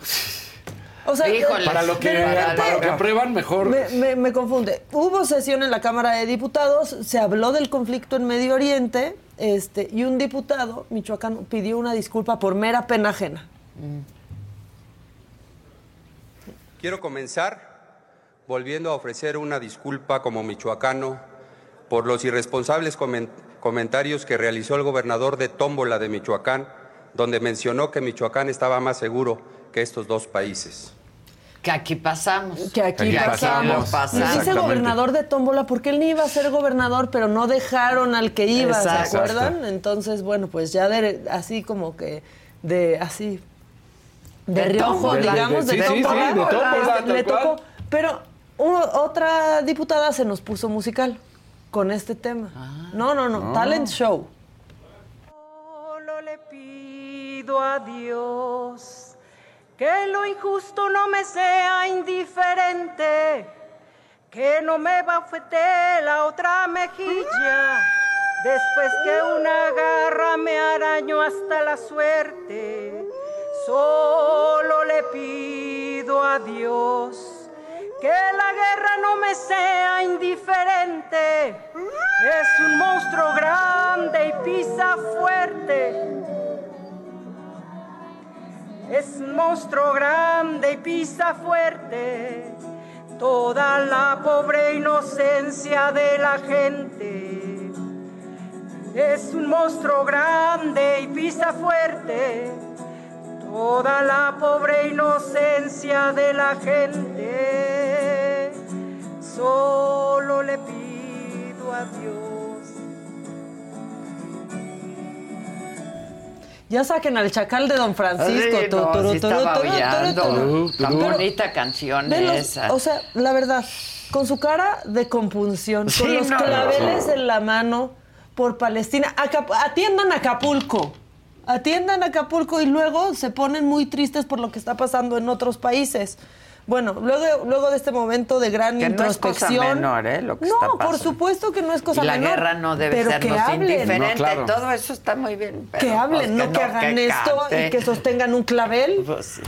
O sea, Híjole. Para lo que, para lo que aprueban, mejor. me, me- me confunde. Hubo sesión en la Cámara de Diputados, se habló del conflicto en Medio Oriente, este, y un diputado michoacano pidió una disculpa por mera pena ajena. Quiero comenzar volviendo a ofrecer una disculpa como michoacano por los irresponsables comen- comentarios que realizó el gobernador de Tómbola de Michoacán, donde mencionó que Michoacán estaba más seguro que estos dos países. Que aquí pasamos. Que aquí, Aquí pasamos. pasamos. Y dice gobernador de Tómbola, porque él ni iba a ser gobernador, pero no dejaron al que iba, Exacto. ¿se acuerdan? Entonces, bueno, pues ya de, así como que de así de, De riojo, digamos, de, Sí, sí, sí, Tómbola, de Tómbola, este, le tocó. Pero u- otra diputada se nos puso musical con este tema. no, no, no, No. talent show. Solo le pido a Dios que lo injusto no me sea indiferente, que no me bafete la otra mejilla, después que una garra me arañó hasta la suerte. Solo le pido a Dios que la guerra no me sea indiferente. Es un monstruo grande y pisa fuerte. Es un monstruo grande y pisa fuerte. Toda la pobre inocencia de la gente. Es un monstruo grande y pisa fuerte. Toda la pobre inocencia de la gente. Solo le pido a Dios. Ya saquen al chacal de Don Francisco. Sí, no, turu, sí turu, estaba turu, turu, aullando. turu. Tan Pero- bonita canción esa. o sea, la verdad, con su cara de compunción, Sí, con los no, claveles no. en la mano por Palestina, Acap- atiendan a Acapulco. Atiendan a Acapulco y luego se ponen muy tristes por lo que está pasando en otros países. Bueno, luego, luego de este momento de gran Que no es cosa introspección. menor, ¿eh? Lo que no, está por supuesto que no es cosa y la menor. guerra no debe pero que hablen. indiferente. Todo eso está muy bien. pero, que hablen, pues, no que, hagan que esto cante. y que sostengan un clavel. Pues sí.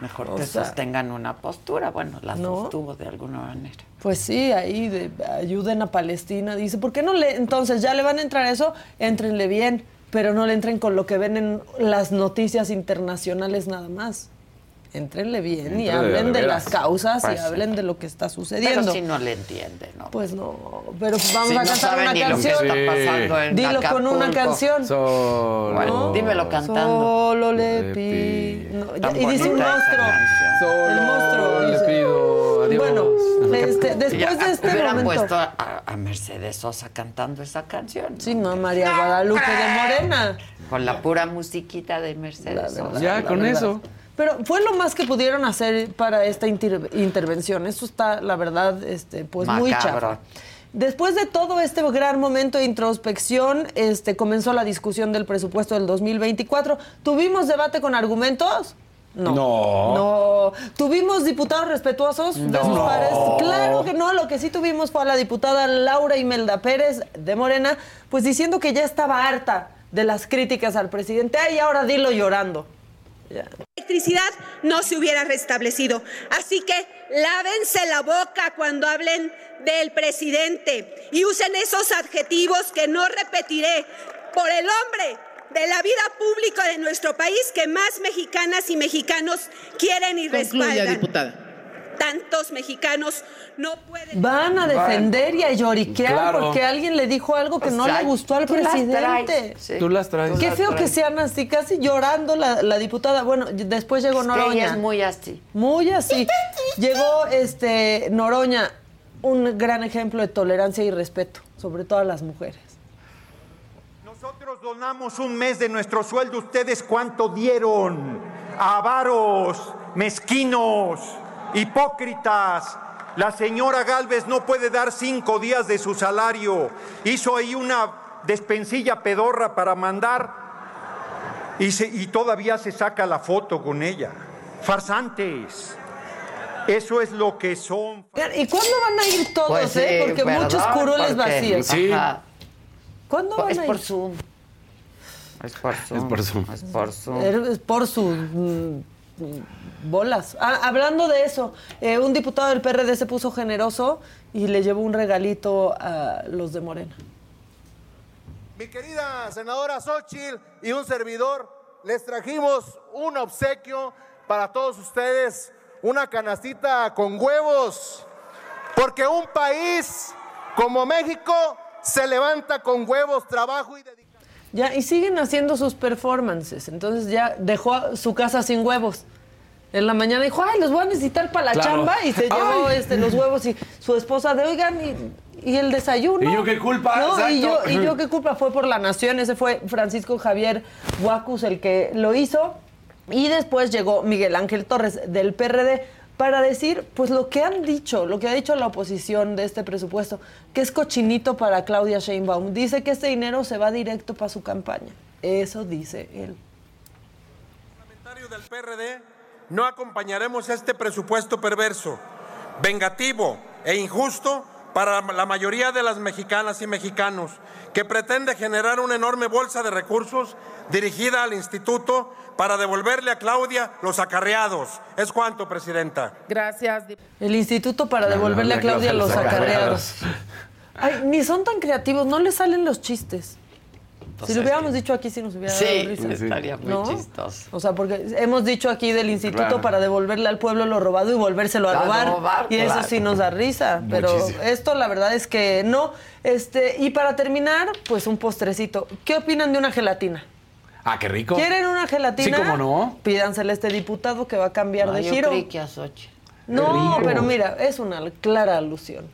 Mejor O que sea, sostengan una postura. Bueno, la ¿no? sostuvo de alguna manera. Pues sí, ahí de- ayuden a Palestina. Dice, ¿por qué no le, entonces ya le van a entrar a eso? Éntrenle bien, pero no le entren con lo que ven en las noticias internacionales nada más. Éntrenle bien y de hablen de, veras. las causas Pues y sí. hablen de lo que está sucediendo. Pero si no le entiende, ¿no? Pues no, pero vamos Si a no cantar una ni lo que canción. está pasando en Dilo con una Acapulco. canción. Solo. Bueno, dímelo cantando. Solo le Le pido. Tan y dice un bonita esa monstruo. Solo El monstruo. le dice. pido adiós. Bueno, este, después de este hubieran momento. puesto a, a Mercedes Sosa cantando esa canción. Sí, no, María Guadalupe de Morena. Con la pura musiquita de Mercedes Sosa. Ya, con verdad. eso. Pero fue lo más que pudieron hacer para esta inter- intervención. Esto está, la verdad, este, pues muy chafa. Después de todo este gran momento de introspección, este, comenzó la discusión del presupuesto del 2024. ¿Tuvimos debate con argumentos? No. No. No. ¿Tuvimos diputados respetuosos de No. sus pares? No. Claro que no. Lo que sí tuvimos fue a la diputada Laura Imelda Pérez de Morena, pues diciendo que ya estaba harta de las críticas al presidente. Ay, ahora dilo llorando. Electricidad no se hubiera restablecido. Así que lávense la boca cuando hablen del presidente y usen esos adjetivos que no repetiré por el hombre de la vida pública de nuestro país que más mexicanas y mexicanos quieren y Concluya, respaldan. diputada. Tantos mexicanos no pueden. Van a defender y a lloriquear Claro. porque alguien le dijo algo que no O sea, le gustó al tú las presidente. traes, sí. Tú las traes. Qué feo que sean así, casi llorando la, la diputada. Bueno, después llegó Es que Noroña. ella es muy así. Muy así. Llegó este Noroña, un gran ejemplo de tolerancia y respeto, sobre todo a las mujeres. Nosotros donamos un mes de nuestro sueldo. ¿Ustedes cuánto dieron? Avaros, mezquinos, hipócritas. La señora Galvez no puede dar cinco días de su salario. Hizo ahí una despensilla pedorra para mandar y, se- y todavía se saca la foto con ella. Farsantes. Eso es lo que son. ¿Y cuándo van a ir todos, Pues eh? Porque ¿verdad? muchos curules Porque- vacíos. Sí. ¿Cuándo van Es a ir? por Zoom. Es por Zoom. Es por Zoom. Es por Zoom. Es por mm, bolas. Ah, hablando de eso, eh, un diputado del PRD se puso generoso y le llevó un regalito a los de Morena. Mi querida senadora Xochitl y un servidor, les trajimos un obsequio para todos ustedes, una canastita con huevos, porque un país como México se levanta con huevos, trabajo y dedicación. Ya, y siguen haciendo sus performances. Entonces ya dejó su casa sin huevos. En la mañana dijo, ay, los voy a necesitar para la Claro. chamba. Y se llevó Ay. este, los huevos y su esposa de, oigan, y, y el desayuno. ¿Y yo qué culpa? No, y yo, y yo qué culpa fue por la nación. Ese fue Francisco Javier Huacus el que lo hizo. Y después llegó Miguel Ángel Torres del PRD para decir, pues lo que han dicho, lo que ha dicho la oposición de este presupuesto, que es cochinito para Claudia Sheinbaum. Dice que este dinero se va directo para su campaña. Eso dice él. del PRD no acompañaremos este presupuesto perverso, vengativo e injusto para la mayoría de las mexicanas y mexicanos, que pretende generar una enorme bolsa de recursos dirigida al instituto para devolverle a Claudia los acarreados. ¿Es cuánto, Presidenta? Gracias. El instituto para devolverle a Claudia los acarreados. Ay, ni son tan creativos, no les salen los chistes. Si lo hubiéramos dicho aquí, sí nos hubiera dado Sí, risa. estaría muy ¿No? chistoso. O sea, porque hemos dicho aquí del instituto Claro. para devolverle al pueblo lo robado y volvérselo a A robar. robar, y eso sí nos da risa. Pero Muchísimo. esto la verdad es que no. Este, y para terminar, pues un postrecito. ¿Qué opinan de una gelatina? Ah, qué rico. ¿Quieren una gelatina? Sí, cómo no. Pídansela a este diputado que va a cambiar No, de yo giro. creí que a Xochitl. No, pero mira, es una clara alusión.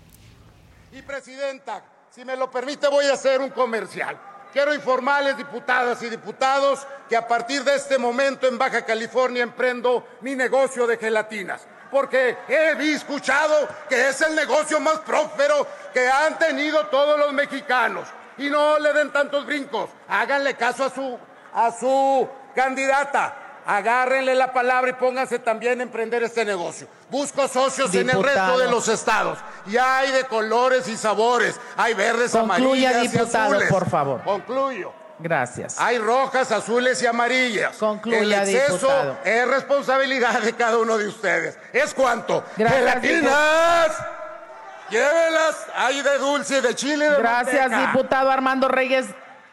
Y Presidenta, si me lo permite, voy a hacer un comercial. Quiero informarles, diputadas y diputados, que a partir de este momento en Baja California emprendo mi negocio de gelatinas. Porque he escuchado que es el negocio más próspero que han tenido todos los mexicanos. Y no le den tantos brincos. Háganle caso a su, a su candidata. Agárrenle la palabra y pónganse también a emprender este negocio. Busco socios en el resto de los estados. Y hay de colores y sabores. Hay verdes, Concluya, amarillas diputado, y azules. por favor. Concluyo. Gracias. Hay rojas, azules y amarillas. Concluya, El exceso diputado. es responsabilidad de cada uno de ustedes. ¿Es cuánto? Gracias, ¡Gelatinas! Llévelas. Hay de dulce de chile de Gracias, manteca. diputado Armando Reyes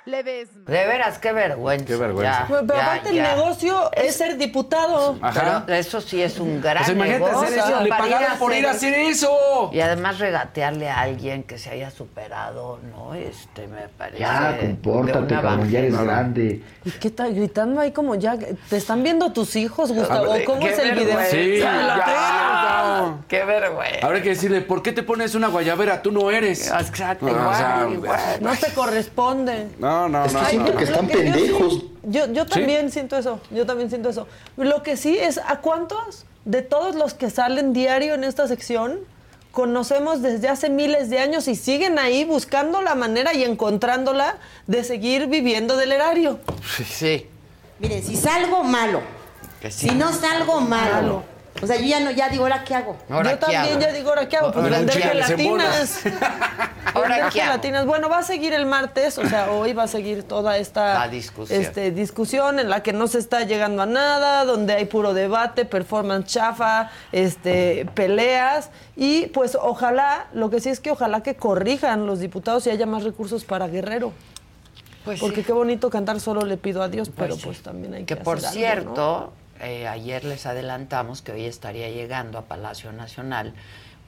Ledesma. De veras, qué vergüenza. Qué vergüenza. Ya, Pero, pero ya, aparte ya. el negocio es ser diputado. Ajá. Pero eso sí es un gran Pues imagínate negocio. hacer eso, le pagaron por ir a hacer eso. Y además regatearle a alguien que se haya superado, ¿no? Este, me parece. Ya, de compórtate, una cabrón, ya eres grande. ¿Y qué tal? Gritando ahí como ya. ¿Te están viendo tus hijos, Gustavo? ¿Cómo es el video? Sí, no. Qué vergüenza. Habrá que decirle, ¿por qué te pones una guayabera? Tú no eres. Exacto, No, igual, o sea, igual. No te corresponde. No, no, Es que no. Siento que están Lo que yo pendejos. sí- Yo, yo también siento eso, yo también siento eso. Lo que sí es, ¿a cuántos de todos los que salen diario en esta sección conocemos desde hace miles de años y siguen ahí buscando la manera y encontrándola de seguir viviendo del erario? Sí. Miren, si salgo malo, Que sí. si no salgo malo, o sea, yo ya no, ya digo, ¿ahora qué hago? Ahora, yo ¿qué también hago? ya digo, ¿ahora qué hago? Pues vender gelatinas. Ahora, Vender ¿qué hago? gelatinas. Bueno, va a seguir el martes, o sea, hoy va a seguir toda esta La discusión. Este, discusión en la que no se está llegando a nada, donde hay puro debate, performance chafa, este, peleas. Y pues ojalá, lo que sí es que ojalá que corrijan los diputados y haya más recursos para Guerrero. Porque qué bonito cantar solo le pido a Dios, pero sí. pues también hay Que que, por algo, cierto, eh, ayer les adelantamos que hoy estaría llegando a Palacio Nacional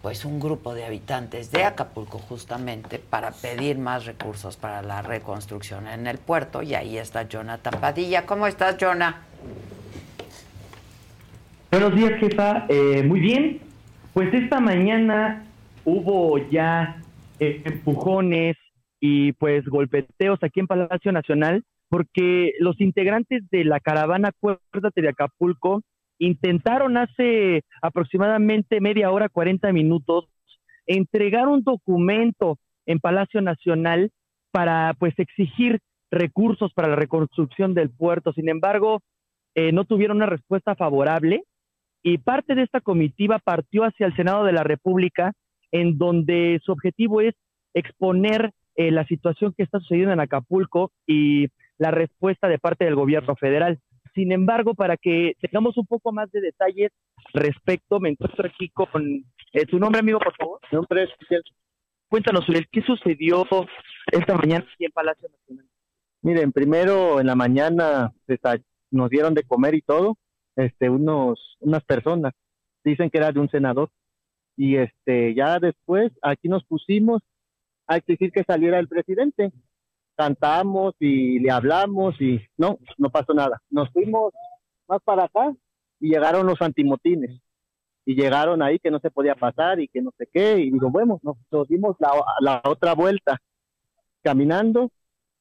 pues un grupo de habitantes de Acapulco justamente para pedir más recursos para la reconstrucción en el puerto y ahí está Jonathan Padilla. ¿Cómo estás, Jonah? Buenos días, jefa. Eh, muy bien. Pues esta mañana hubo ya eh, empujones y pues golpeteos aquí en Palacio Nacional porque los integrantes de la caravana Acuérdate de Acapulco intentaron hace aproximadamente media hora, 40 minutos, entregar un documento en Palacio Nacional para pues exigir recursos para la reconstrucción del puerto. Sin embargo, eh, no tuvieron una respuesta favorable y parte de esta comitiva partió hacia el Senado de la República, en donde su objetivo es exponer eh, la situación que está sucediendo en Acapulco y la respuesta de parte del gobierno federal. Sin embargo, para que tengamos un poco más de detalles respecto, me encuentro aquí con eh, tu nombre, amigo, por favor. Mi nombre es Cuéntanos, ¿qué sucedió esta mañana aquí en Palacio Nacional? Miren, primero en la mañana desa- nos dieron de comer y todo, este, unos, unas personas, dicen que era de un senador, y este, ya después aquí nos pusimos a exigir que saliera el presidente, cantamos y le hablamos y no, no pasó nada. Nos fuimos más para acá y llegaron los antimotines y llegaron ahí que no se podía pasar y que no sé qué y digo, bueno, nos, dimos la, la otra vuelta caminando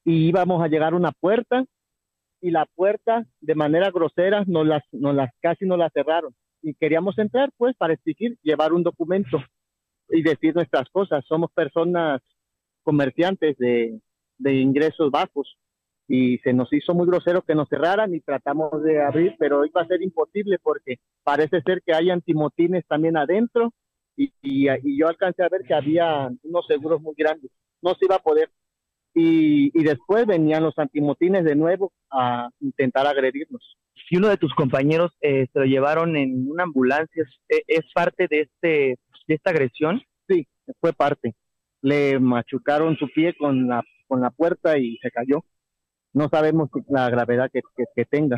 y íbamos a llegar a una puerta y la puerta de manera grosera nos las, nos las casi nos la cerraron y queríamos entrar pues para exigir llevar un documento y decir nuestras cosas. Somos personas comerciantes de, de ingresos bajos y se nos hizo muy grosero que nos cerraran y tratamos de abrir, pero iba a ser imposible porque parece ser que hay antimotines también adentro y, y, y yo alcancé a ver que había unos seguros muy grandes. No se iba a poder. Y, y después venían los antimotines de nuevo a intentar agredirnos. Si uno de tus compañeros eh, se lo llevaron en una ambulancia, ¿es, es parte de este de esta agresión? Sí, fue parte. Le machucaron su pie con la, con la puerta y se cayó. No sabemos la gravedad que, que, que tenga.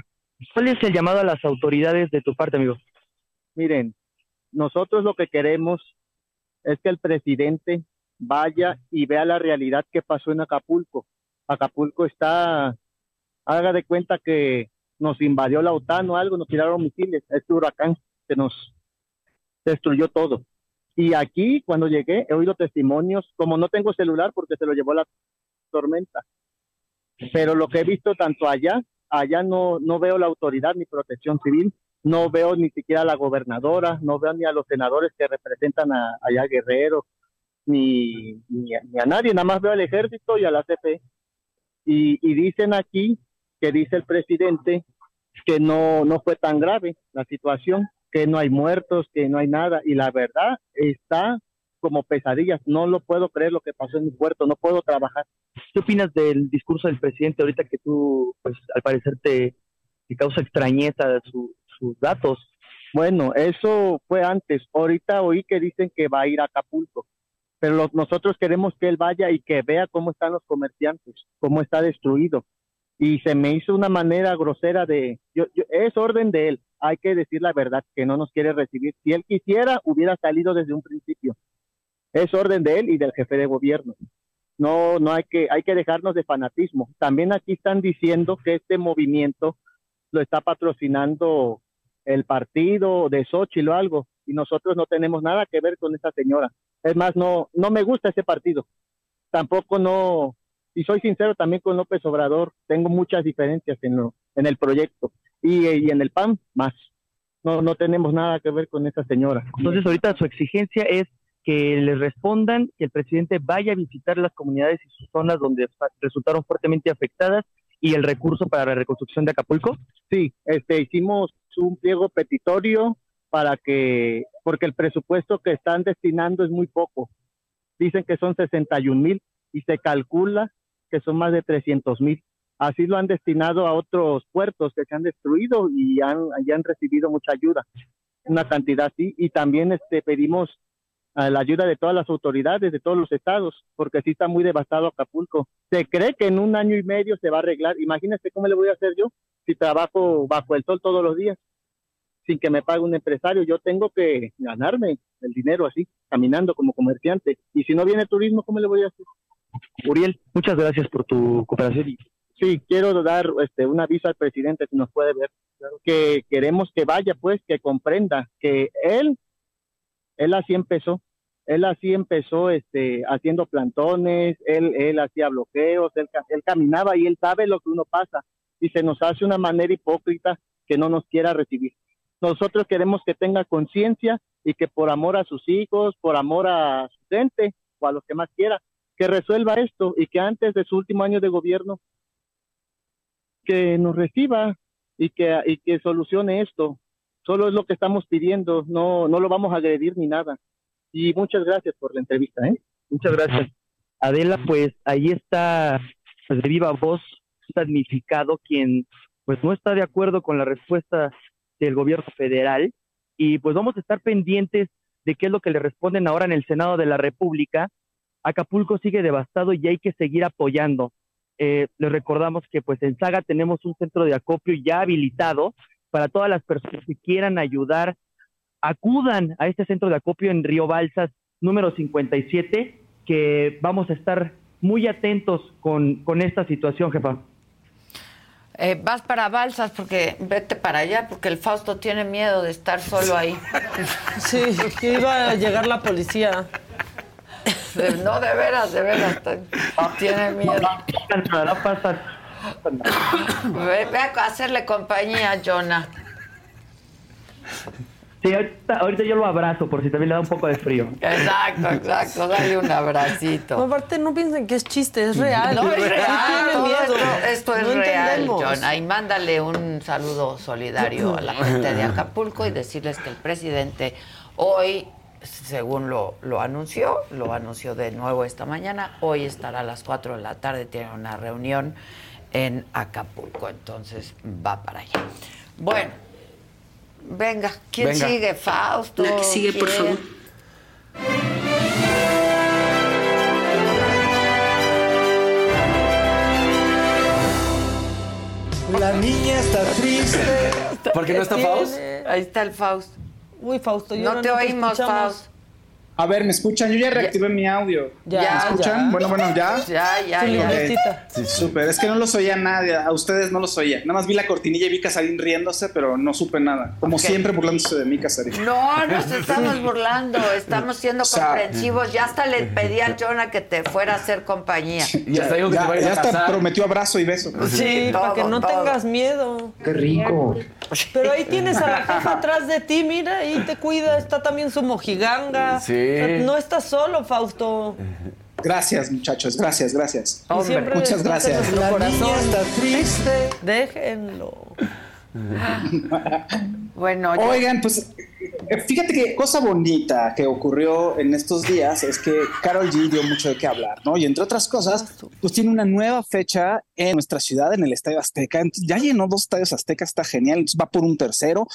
¿Cuál es el llamado a las autoridades de tu parte, amigo? Miren, nosotros lo que queremos es que el presidente vaya y vea la realidad que pasó en Acapulco. Acapulco está, haga de cuenta que nos invadió la OTAN o algo, nos tiraron misiles, este huracán se nos destruyó todo. Y aquí, cuando llegué, he oído testimonios, como no tengo celular porque se lo llevó la tormenta, pero lo que he visto tanto allá, allá no, no veo la autoridad ni protección civil, no veo ni siquiera a la gobernadora, no veo ni a los senadores que representan a, allá a Guerrero, ni, ni, a, ni a nadie, nada más veo al ejército y a la CP. Y, y dicen aquí que dice el presidente que no, no fue tan grave la situación, que no hay muertos, que no hay nada, y la verdad está como pesadillas, no lo puedo creer lo que pasó en mi puerto, no puedo trabajar. ¿Qué opinas del discurso del presidente ahorita que tú, pues, al parecer te, causa extrañeza su, sus datos? Bueno, eso fue antes. Ahorita oí que dicen que va a ir a Acapulco, pero nosotros queremos que él vaya y que vea cómo están los comerciantes, cómo está destruido. Y se me hizo una manera grosera de, yo, yo- es orden de él, hay que decir la verdad, que no nos quiere recibir. Si él quisiera, hubiera salido desde un principio. Es orden de él y del jefe de gobierno. No, no hay que, hay que dejarnos de fanatismo. También aquí están diciendo que este movimiento lo está patrocinando el partido de Xochitl o algo, y nosotros no tenemos nada que ver con esa señora. Es más, no, no me gusta ese partido. Tampoco no, y soy sincero también con López Obrador, tengo muchas diferencias en, lo, en el proyecto y, y en el PAN más. No, no tenemos nada que ver con esa señora. Entonces ahorita su exigencia es que les respondan, que el presidente vaya a visitar las comunidades y sus zonas donde resultaron fuertemente afectadas y el recurso para la reconstrucción de Acapulco. Sí, este, hicimos un pliego petitorio para que, porque el presupuesto que están destinando es muy poco. Dicen que son 61 mil y se calcula que son más de 300 mil. Así lo han destinado a otros puertos que se han destruido y han, y han recibido mucha ayuda, una cantidad así. Y también este, pedimos a la ayuda de todas las autoridades de todos los estados, porque sí está muy devastado Acapulco. Se cree que en un año y medio se va a arreglar. Imagínese cómo le voy a hacer yo si trabajo bajo el sol todos los días sin que me pague un empresario. Yo tengo que ganarme el dinero así, caminando como comerciante. Y si no viene turismo, ¿cómo le voy a hacer? Uriel, muchas gracias por tu cooperación. Sí, quiero dar este, un aviso al presidente si nos puede ver, que queremos que vaya, pues, que comprenda que él, él así empezó, él así empezó este, haciendo plantones, él, él hacía bloqueos, él, ca- él caminaba y él sabe lo que uno pasa y se nos hace una manera hipócrita que no nos quiera recibir. Nosotros queremos que tenga conciencia y que por amor a sus hijos, por amor a su gente o a los que más quiera, que resuelva esto y que antes de su último año de gobierno que nos reciba y que, y que solucione esto. Solo es lo que estamos pidiendo, no, no lo vamos a agredir ni nada. Y muchas gracias por la entrevista, ¿eh? Muchas gracias. Adela, pues ahí está, pues de viva voz, damnificado quien pues no está de acuerdo con la respuesta del gobierno federal y pues vamos a estar pendientes de qué es lo que le responden ahora en el Senado de la República. Acapulco sigue devastado y hay que seguir apoyando. Eh, les recordamos que pues en Saga tenemos un centro de acopio ya habilitado para todas las personas que quieran ayudar. Acudan a este centro de acopio en Río Balsas número 57, que vamos a estar muy atentos con, con esta situación, jefa. Eh, vas para Balsas porque vete para allá porque el Fausto tiene miedo de estar solo ahí. Sí, que iba a llegar la policía. No, de veras, de veras. Tiene miedo. No pasa Ve, ve a hacerle compañía a Jonah. Sí, ahorita, ahorita yo lo abrazo por si también le da un poco de frío. Exacto, exacto. Dale un abracito. No, aparte, no piensen que es chiste, es real. No, es real. miedo. Esto, esto es No real. Jonah. Y mándale un saludo solidario a la gente de Acapulco y decirles que el presidente hoy, según lo, lo anunció, lo anunció de nuevo esta mañana, hoy estará a las 4 de la tarde, tiene una reunión en Acapulco, entonces va para allá. Bueno, venga, ¿quién Venga. sigue? Fausto. La que sigue, por favor. La niña está triste. ¿Por qué no está Faust? Ahí está el Faust. Uy, Fausto, yo No te oímos, Faust. A ver, ¿me escuchan? Yo ya reactivé mi audio. Ya, ¿Me escuchan? ya. Bueno, bueno, ¿ya? Ya, ya, ya. libretita. Sí, súper. Es que no los oía nadie. A ustedes no los oía. Nada más vi la cortinilla y vi Casarín riéndose, pero no supe nada. Como siempre burlándose de mí, Casarín. No, nos estamos burlando, estamos siendo O sea, comprensivos. Ya hasta le pedí a Jonah que te fuera a hacer compañía. Y hasta digo que ya, te a hasta prometió abrazo y beso. Sí, para que no todo. tengas miedo. Qué rico. Pero ahí tienes a la jefa atrás de ti, mira, ahí te cuida, está también su mojiganga. Sí. O sea, no estás solo, Fausto. Gracias, muchachos. Gracias, gracias. Siempre Muchas gracias. nuestro corazón. triste. Déjenlo. Bueno, Oigan, pues fíjate que cosa bonita que ocurrió en estos días es que Carol G dio mucho de qué hablar, ¿no? Y entre otras cosas, pues tiene una nueva fecha en nuestra ciudad, en el Estadio Azteca. Entonces, ya llenó dos estadios Azteca, está genial. Entonces va por un tercero,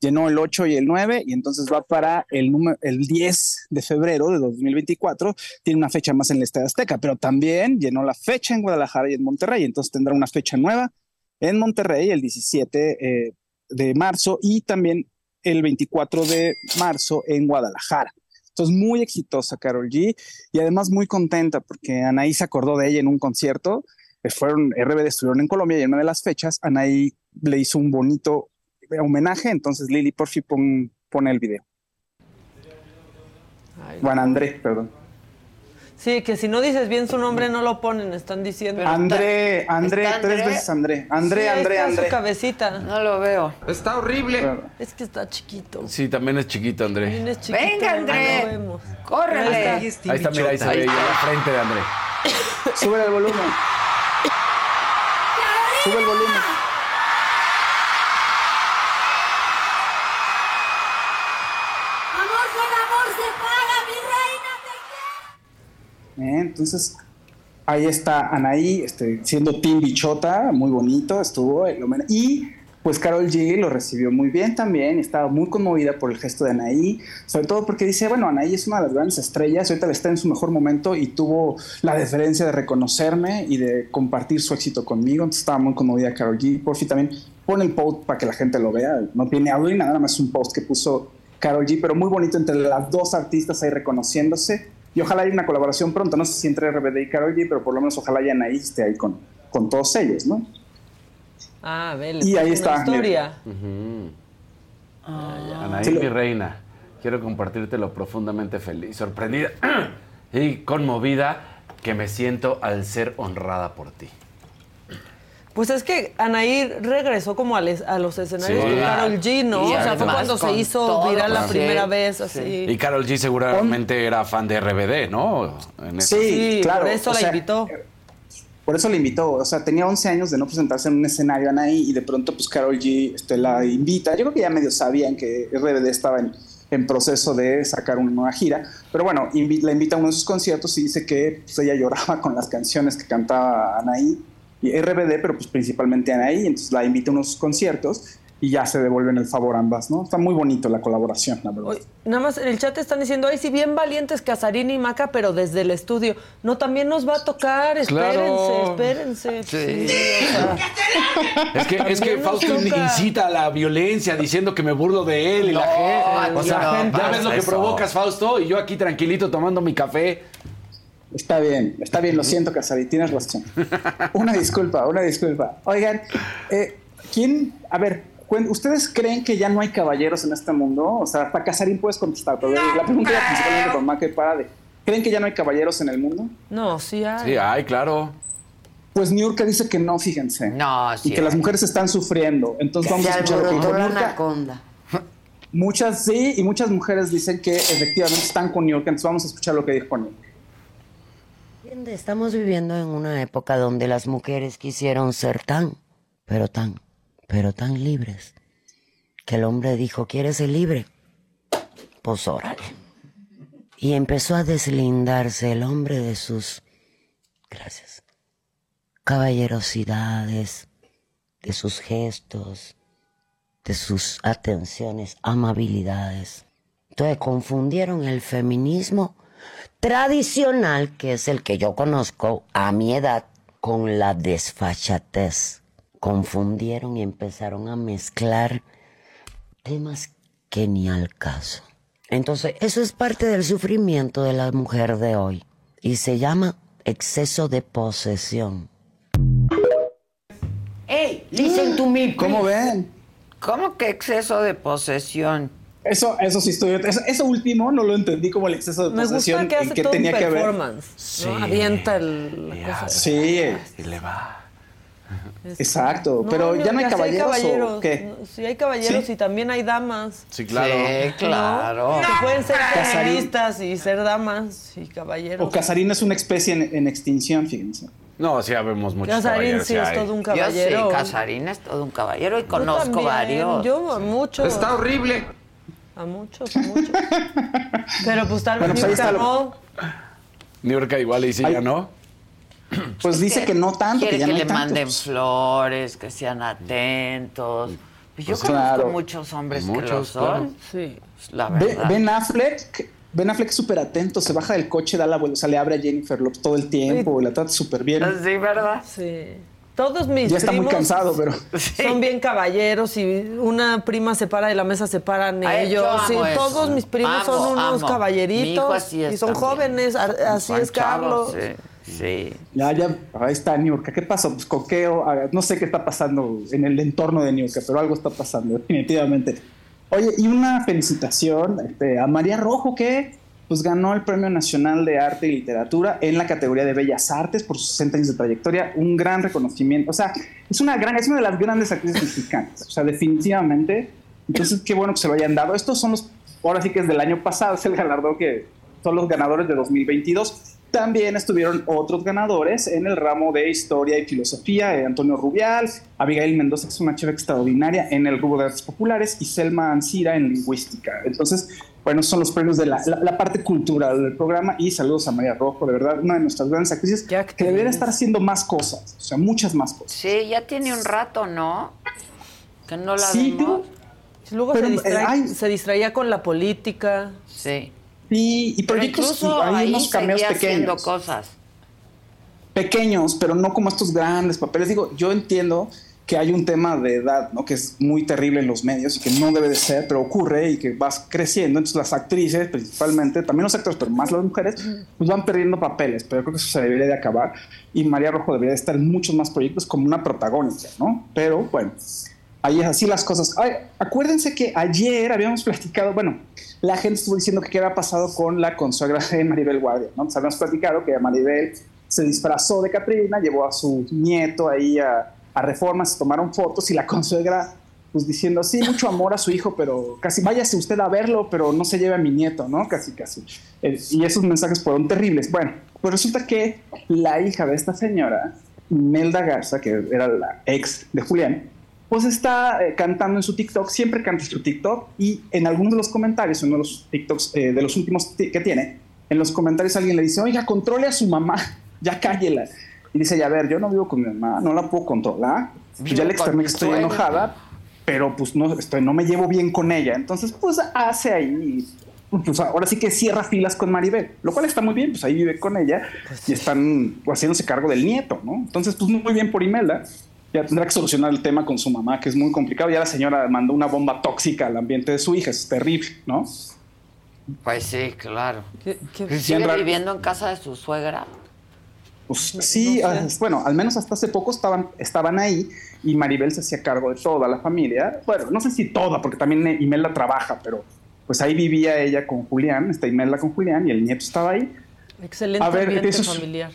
llenó el 8 y el 9, y entonces va para el, número, el 10 de febrero de 2024. Tiene una fecha más en el Estadio Azteca, pero también llenó la fecha en Guadalajara y en Monterrey. Entonces tendrá una fecha nueva en Monterrey el 17 eh, de marzo y también el 24 de marzo en Guadalajara. Entonces, muy exitosa Carol G y además muy contenta porque Anaí se acordó de ella en un concierto. eh, Fueron, RBD estuvieron en Colombia y en una de las fechas Anaí le hizo un bonito homenaje. Entonces, Lili, por fin pon, pone el video. Juan André, perdón. Sí, que si no dices bien su nombre no lo ponen, están diciendo. André, André, ¿Está tres veces André. André, Sí, André, está André. su cabecita. No lo veo. Está horrible. Es que está chiquito. Sí, también es chiquito, André. También es chiquito. Venga, André. no. Córrele. Ahí está. Ahí está, mira, ahí se ve la frente de André. Sube el volumen. Sube el volumen. ¿Eh? Entonces, ahí está Anaí, este, siendo Team Bichota, muy bonito estuvo. el y pues Carol G lo recibió muy bien también, estaba muy conmovida por el gesto de Anaí, sobre todo porque dice, bueno, Anaí es una de las grandes estrellas, ahorita está en su mejor momento y tuvo la deferencia de reconocerme y de compartir su éxito conmigo, entonces estaba muy conmovida Carol G. Por fin también pone el post para que la gente lo vea, no tiene audio nada, más un post que puso Carol G, pero muy bonito entre las dos artistas ahí reconociéndose y ojalá haya una colaboración pronto, no sé si entre RBD y Carol G, pero por lo menos ojalá ya Anaí esté ahí con, con todos ellos, ¿no? Ah, ve, Y ahí está, historia. Anaí, Sí, lo- mi reina, quiero compartírtelo profundamente feliz, sorprendida y conmovida que me siento al ser honrada por ti. Pues es que Anaí regresó como a, les- a los escenarios Sí. con Carol G, ¿no? Y o sea, fue cuando se hizo viral la sí. primera vez, así. Y Carol G seguramente era fan de RBD, ¿no? En Sí, claro. por eso o la sea, invitó. Por eso la invitó, o sea, tenía 11 años de no presentarse en un escenario Anaí y de pronto pues Carol G este, la invita. Yo creo que ya medio sabían que RBD estaba en, en proceso de sacar una nueva gira, pero bueno, invi- la invita a uno de sus conciertos y dice que pues, ella lloraba con las canciones que cantaba Anaí y RBD, pero pues principalmente Anaí, entonces la invita a uno de sus conciertos y ya se devuelven el favor ambas, ¿no? Está muy bonito la colaboración, la verdad. Nada más en el chat están diciendo, ay, sí, bien valientes Casarín y Maca, pero desde el estudio. No, también nos va a tocar, espérense, Claro. espérense. Sí. o sea, Es que, es Fausto incita a la violencia diciendo que me burlo de él y la gente. O sea, no ya ves lo que eso. provocas, Fausto, y yo aquí tranquilito tomando mi café. Está bien, está bien, lo siento, Casari, tienes razón. Una disculpa, una disculpa. Oigan, eh, ¿quién, a ver, ¿ustedes creen que ya no hay caballeros en este mundo? O sea, hasta Casarín puedes contestar, pero la pregunta era principalmente con Maca y Parade. ¿Creen que ya no hay caballeros en el mundo? no, sí hay. Sí, ay, claro. Pues Niurka dice que no, fíjense. No, sí Y que las hay. mujeres están suriendo. Entonces vamos a escuchar lo que dijo Niurka. Muchas sí, y muchas mujeres dicen que efectivamente están con Niurka. Entonces vamos a escuchar lo que dijo Niurka. Estamos viviendo en una época donde las mujeres quisieron ser tan, pero tan, pero tan libres, que el hombre dijo, ¿quieres ser libre? Pues órale. Y empezó a deslindarse el hombre de sus, gracias, caballerosidades, de sus gestos, de sus atenciones, amabilidades. Entonces confundieron el feminismo tradicional, que es el que yo conozco a mi edad, con la desfachatez. Confundieron y empezaron a mezclar temas que ni al caso. Entonces, eso es parte del sufrimiento de la mujer de hoy y se llama exceso de posesión. ¡Ey! Listen to me. ¿Cómo ven? ¿Cómo que exceso de posesión? Eso, eso sí estoy. Eso, eso último no lo entendí como el exceso de Me posesión. gusta que en qué todo tenía un que ver. ¿no? Avienta el, la cosa. Sí, Y le va. exacto. No, pero no, ya no hay sí caballeros, caballeros. o qué. Sí hay caballeros ¿Sí? y también hay damas. Sí, claro. Sí, claro. Que pueden ser Casarín. feministas y ser damas y caballeros. O Casarín es una especie en, en extinción, fíjense. No, sí, habemos muchos Casarín caballeros. sí es hay. todo un Yo caballero. sí, Casarín es todo un caballero y Yo conozco también, varios. Yo a muchos. Está horrible. A muchos, a muchos. Pero pues tal vez Bueno, pues lo- no. Niurka igual y sí, Ay. ya no. Pues dice que no tanto, Quiere que ya que no le tanto. manden pues. flores, que sean atentos. Pues yo Pues conozco claro. muchos hombres que lo Muchos, son. Sí. La Ve- verdad. Ben Affleck, Ben Affleck es súper atento, se baja del coche, da la vuelta, o sea, le abre a Jennifer Lopez todo el tiempo, la trata súper bien. Sí, ¿verdad? Sí. Todos mis Ya está muy primos cansado, pero son bien caballeros y una prima se para de la mesa, se paran Ay, ellos. yo amo Sí, eso. todos mis primos Amo, son unos amo. caballeritos Mi hijo así es y son también. jóvenes, así es Carlos. Sí, sí. ya, ya, ahí está Niurka. ¿Qué pasó? Pues coqueo, ah, no sé qué está pasando en el entorno de Niurka, pero algo está pasando, definitivamente. Oye, y una felicitación este, a María Rojo, que pues ganó el Premio Nacional de Arte y Literatura en la categoría de Bellas Artes por sus 60 años de trayectoria, un gran reconocimiento. O sea, es una gran, es una de las grandes actrices mexicanas, o sea, definitivamente. Entonces, qué bueno que se lo hayan dado. Estos son los, ahora sí que es del año pasado, es el galardón que son los ganadores de 2022. También estuvieron otros ganadores en el ramo de historia y filosofía, eh, Antonio Rubial, Abigail Mendoza, que es una chef extraordinaria en el rubro de artes populares, y Selma Ancira en lingüística. Entonces, bueno, son los premios de la, la- la parte cultural del programa y saludos a María Rojo, de verdad, una de nuestras grandes actrices que debería estar haciendo más cosas, o sea, muchas más cosas. Sí, ya tiene un rato, ¿no? Que no la Sí, vemos. Luego Pero, se, eh, hay- se distraía con la política. Sí. Sí, y Pero proyectos incluso hay ahí unos cameos pequeños. cosas. pequeños, pero no como estos grandes papeles. Digo, yo entiendo que hay un tema de edad, ¿no? Que es muy terrible en los medios y que no debe de ser, pero ocurre y que vas creciendo. Entonces las actrices, principalmente, también los actores, pero más las mujeres, pues van perdiendo papeles. Pero yo creo que eso se debería de acabar y María Rojo debería de estar en muchos más proyectos como una protagónica, ¿no? Pero bueno, ahí es así las cosas. Ay, acuérdense que ayer habíamos platicado, bueno, la gente estuvo diciendo que qué había pasado con la consuegra de Maribel Guardia, ¿no? Entonces habíamos platicado que Maribel se disfrazó de Catrina, llevó a su nieto ahí a, a Reforma, se tomaron fotos y la consuegra pues diciendo, sí, mucho amor a su hijo, pero casi váyase usted a verlo, pero no se lleve a mi nieto, ¿no? Casi, casi. Eh, y esos mensajes fueron terribles. Bueno, pues resulta que la hija de esta señora, Melda Garza, que era la ex de Julián, pues está eh, cantando en su TikTok, siempre canta su TikTok y en algunos de los comentarios, en uno de los TikToks eh, de los últimos ti- que tiene, en los comentarios alguien le dice, oiga, controle a su mamá, ya cállela. Y dice, ya a ver, yo no vivo con mi mamá, no la puedo controlar. Pues ya le externé que estoy enojada, pero pues no, estoy, no me llevo bien con ella. Entonces, pues hace ahí, pues ahora sí que cierra filas con Maribel, lo cual está muy bien, pues ahí vive con ella y están pues, haciéndose cargo del nieto, ¿no? Entonces, pues muy bien por Imelda. Ya tendrá que solucionar el tema con su mamá, que es muy complicado. Ya la señora mandó una bomba tóxica al ambiente de su hija, es terrible, ¿no? Pues sí, claro. ¿Qué- qué- ¿Sigue viviendo en casa de su suegra? Pues sí, ah, bueno, al menos hasta hace poco estaban, estaban ahí y Maribel se hacía cargo de toda la familia. Bueno, no sé si toda, porque también Imelda trabaja, pero pues ahí vivía ella con Julián, está Imelda con Julián y el nieto estaba ahí. Excelente A ver, ambiente eso es- familiar.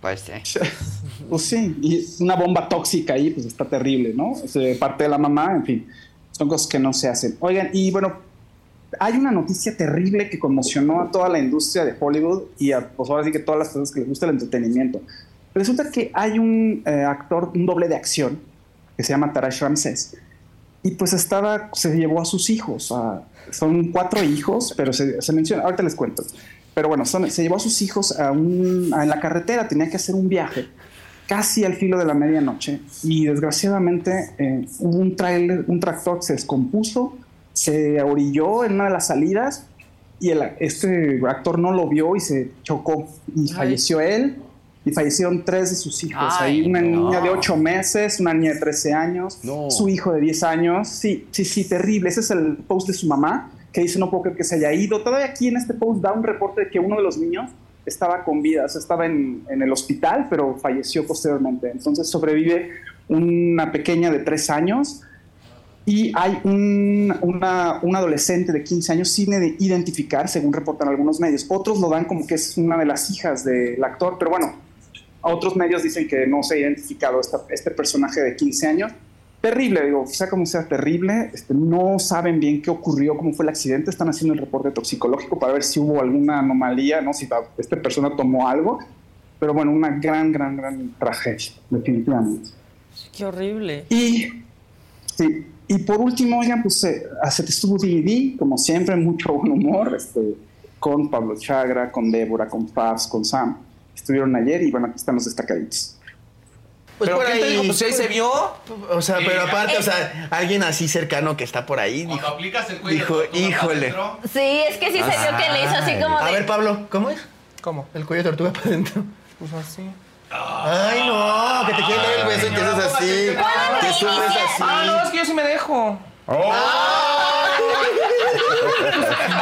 Pues sí. Pues sí, y una bomba tóxica ahí, pues está terrible, ¿no? Parte de la mamá, en fin, son cosas que no se hacen. Oigan, y bueno, hay una noticia terrible que conmocionó a toda la industria de Hollywood y a, pues ahora sí que todas las personas que les gusta el entretenimiento. Resulta que hay un eh, actor, un doble de acción, que se llama Tarash Ramses, y pues estaba, se llevó a sus hijos, a- son cuatro hijos, pero se, se menciona, ahorita les cuento. Pero bueno, son- se llevó a sus hijos a un, a- en la carretera, tenía que hacer un viaje casi al filo de la medianoche y desgraciadamente eh, hubo un trailer, un tractor que se descompuso, se orilló en una de las salidas y el, este actor no lo vio y se chocó y falleció él y fallecieron tres de sus hijos. Ay, Ahí una no. niña de 8 meses, una niña de 13 años, su hijo de 10 años. Sí, sí, sí, terrible. Ese es el post de su mamá que dice no puedo creer que se haya ido. Todavía aquí en este post da un reporte de que uno de los niños estaba con vida, o sea, estaba en, en el hospital, pero falleció posteriormente. Entonces sobrevive una pequeña de 3 años y hay un, una, un adolescente de 15 años sin ide- identificar, según reportan algunos medios. Otros lo dan como que es una de las hijas del actor, pero bueno, otros medios dicen que no se ha identificado esta- este personaje de 15 años. Terrible, digo, sea como sea terrible, este, no saben bien qué ocurrió, cómo fue el accidente, están haciendo el reporte toxicológico para ver si hubo alguna anomalía, no si la- esta persona tomó algo, pero bueno, una gran, gran, gran tragedia, definitivamente. Qué horrible. Y, sí, y por último, oigan, pues eh, se estuvo DVD, como siempre, mucho buen humor, este, con Pablo Chagra, con Débora, con Fabs, con Sam. Estuvieron ayer y bueno, aquí están los destacaditos. Pues ¿Pero por te ahí. dijo? Pues ahí se vio. O sea, Sí, pero aparte, o sea, alguien así cercano que está por ahí dijo, aplicas el cuello dijo de tortuga para híjole. adentro. Sí, es que sí se vio que le hizo así como A de. ver, Pablo, ¿cómo es? ¿Cómo? El cuello de tortuga para adentro. Pues así. Ay, no, que te quieren dar el beso y que haces así. Que subes así. Ah, no, es que yo sí me dejo.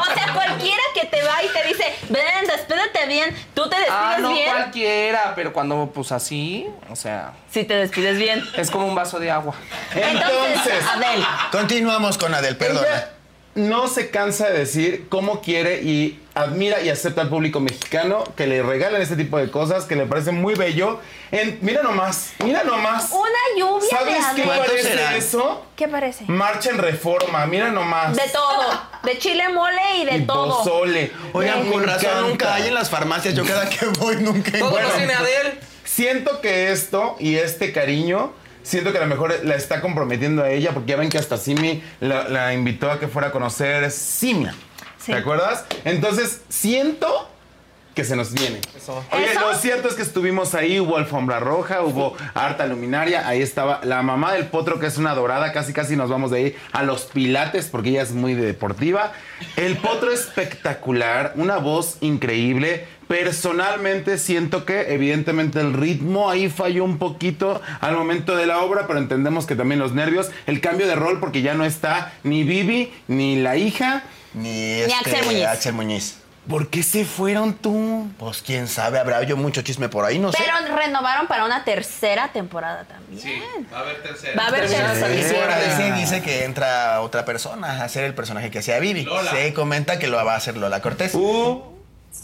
O sea, cualquiera que te va y te dice, ven, despídete bien, tú te despides Ah, no bien. cualquiera, pero cuando pues así, o sea, Si te despides bien. es como un vaso de agua. Entonces, Adel. continuamos con Adel, perdona. No se cansa de decir cómo quiere y admira y acepta al público mexicano que le regalen este tipo de cosas que le parece muy bello. En- mira nomás, mira nomás. Una lluvia ¿Sabes de qué Adel. ¿Cuánto parece será? eso? ¿Qué parece? Marcha en reforma, mira nomás. De todo. De chile mole y de y todo. pozole. Oigan, con razón nunca hay en las farmacias. Yo cada que voy nunca encuentro. Adel. Siento que esto y este cariño, siento que a lo mejor la está comprometiendo a ella, porque ya ven que hasta Simi la, la invitó a que fuera a conocer Simia. Sí. ¿Te acuerdas? Entonces, siento que se nos viene. Oye, lo cierto es que estuvimos ahí, hubo alfombra roja, hubo harta luminaria, ahí estaba la mamá del potro, que es una dorada, casi casi nos vamos de ahí a los pilates, porque ella es muy deportiva. El potro espectacular, una voz increíble. Personalmente siento que evidentemente el ritmo ahí falló un poquito al momento de la obra, pero entendemos que también los nervios, el cambio de rol porque ya no está ni Vivi ni la hija ni, este, Axel Muñiz. Muñiz. ¿Por qué se fueron tú? Pues quién sabe, habrá yo mucho chisme por ahí, no sé. Pero renovaron para una tercera temporada también. Sí, va a haber tercera. Va a haber tercera. Sí, sí, dice que entra otra persona a hacer el personaje que hacía Vivi. Se comenta que lo va a hacer Lola Cortés.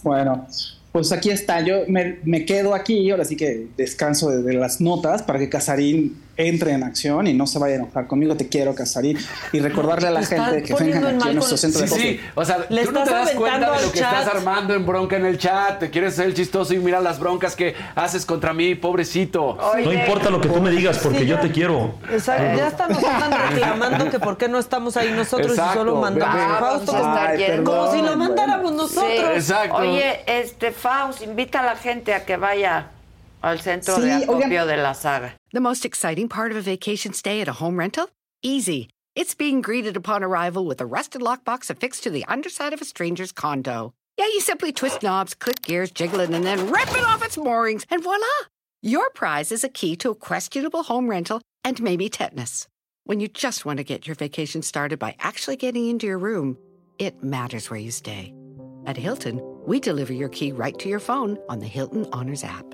Bueno, pues aquí está. Yo me, me quedo aquí, ahora sí que descanso de, las notas para que Casarín entre en acción y no se vaya a enojar conmigo. Te quiero, Casarín. Y recordarle a la gente que vengan en aquí a nuestro centro de Sí, acopio. sí. O sea, Le tú no te das cuenta de lo que chat. estás armando en bronca en el chat. Te quieres hacer el chistoso y mira las broncas que haces contra mí, pobrecito. No importa lo que tú me digas, porque Sí, yo te quiero. Exacto, ya andan reclamando que por qué no estamos ahí nosotros y Exacto, solo mandamos ve- a ve- Fausto. Vamos a estar Ay, yendo. como si lo perdón, mandáramos nosotros. Exacto. Oye, este Faust, invita a la gente a que vaya al centro Sí, de acopio de la saga. The most exciting part of a vacation stay at a home rental? Easy. It's being greeted upon arrival with a rusted lockbox affixed to the underside of a stranger's condo. Yeah, you simply twist knobs, click gears, jiggle it, and then rip it off its moorings, and voila! Your prize is a key to a questionable home rental and maybe tetanus. When you just want to get your vacation started by actually getting into your room, it matters where you stay. At Hilton, we deliver your key right to your phone on the Hilton Honors app.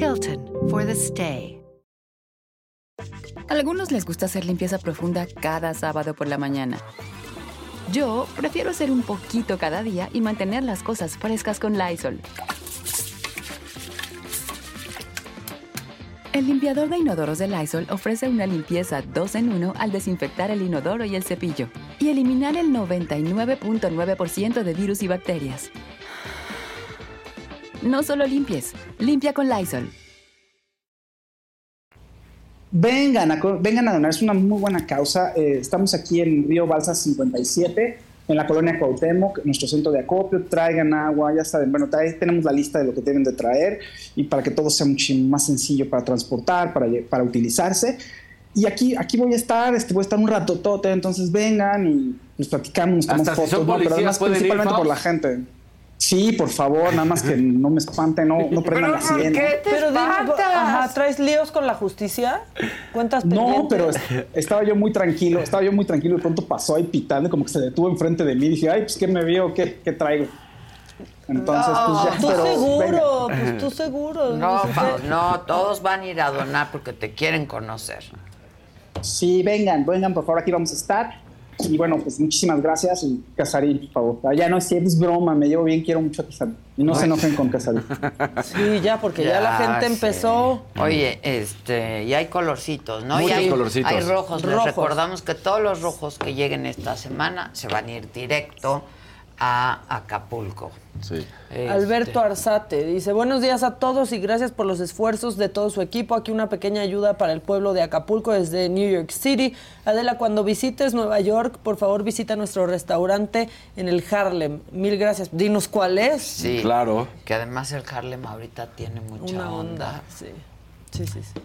For the stay. Algunos les gusta hacer limpieza profunda cada sábado por la mañana. Yo prefiero hacer un poquito cada día y mantener las cosas frescas con Lysol. El limpiador de inodoros de Lysol ofrece una limpieza 2 en 1 al desinfectar el inodoro y el cepillo y eliminar el 99.9% de virus y bacterias. No solo limpies, limpia con Lysol. Vengan a, vengan a donar, es una muy buena causa. Eh, estamos aquí en Río Balsa 57, en la colonia Cuauhtémoc, nuestro centro de acopio. Traigan agua, ya saben. Bueno, ahí tenemos la lista de lo que deben de traer y para que todo sea muchísimo más sencillo para transportar, para, para utilizarse. Y aquí, aquí voy a estar, este, voy a estar un rato todo, entonces vengan y nos platicamos, nos tomamos Hasta si fotos, son ¿no? pero además pueden ir, principalmente por la gente. Sí, por favor, nada más que no me espanten, no, no prendan la sirena. Pero dime, ajá, ¿traes líos con la justicia? ¿Cuentas No, pero es- estaba yo muy tranquilo, estaba yo muy tranquilo y de pronto pasó ahí pitando, como que se detuvo enfrente de mí y dije, ay, pues ¿qué me vio? ¿Qué, qué traigo? Entonces, pues ya, tú pero seguro, venga. pues tú seguro. No, no, todos van a ir a donar porque te quieren conocer. Sí, vengan, vengan, por favor, aquí vamos a estar. Y bueno, pues muchísimas gracias y Casarín, por favor. Ah, Ya no es cierto, es broma, me llevo bien, quiero mucho a Casarín. Y no se enojen con Casarín. Sí, ya, porque ya, la gente sí. empezó. Oye, este, y hay colorcitos, ¿no? Muchos y hay, colorcitos. Hay rojos. Les Rojos. recordamos que todos los rojos que lleguen esta semana se van a ir directo a Acapulco. Sí. Este, Alberto Arzate dice, buenos días a todos y gracias por los esfuerzos de todo su equipo. Aquí una pequeña ayuda para el pueblo de Acapulco desde New York City. Adela, cuando visites Nueva York, por favor visita nuestro restaurante en el Harlem. Mil gracias. Dinos cuál es. Sí. Claro. Que además el Harlem ahorita tiene mucha Una onda. onda. Sí. Sí, sí, sí.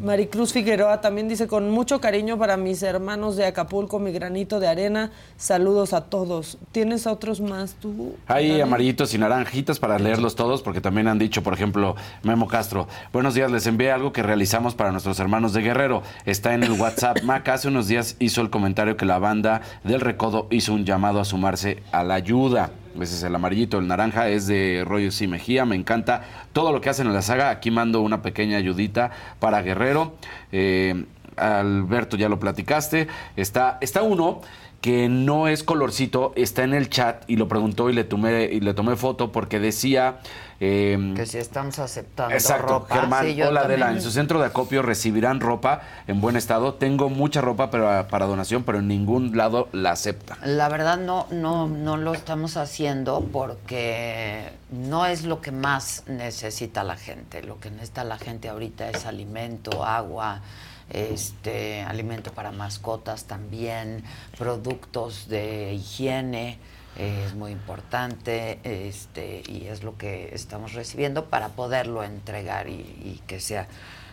Maricruz Figueroa también dice con mucho cariño para mis hermanos de Acapulco, mi granito de arena. Saludos a todos. ¿Tienes otros más tú? Hay Dani? amarillitos y naranjitas para leerlos todos, porque también han dicho, por ejemplo, Memo Castro, buenos días, les envié algo que realizamos para nuestros hermanos de Guerrero. Está en el WhatsApp. Mac hace unos días hizo el comentario que la banda del Recodo hizo un llamado a sumarse a la ayuda. Ese es el amarillito, el naranja es de Rollo C. Mejía, me encanta todo lo que hacen en la saga. Aquí mando una pequeña ayudita para Guerrero. Eh, Alberto, ya lo platicaste. Está, está uno que no es colorcito, está en el chat y lo preguntó y le tomé, y le tomé foto porque decía... eh, Que si estamos aceptando Exacto, ropa. Germán, Sí, hola. Adela, en su centro de acopio recibirán ropa en buen estado. Tengo mucha ropa para, para donación, pero en ningún lado la acepta. La verdad no, no, no lo estamos haciendo porque no es lo que más necesita la gente. Lo que necesita la gente ahorita es alimento, agua, este alimento para mascotas también, productos de higiene eh, es muy importante este y es lo que estamos recibiendo para poderlo entregar y, y que sea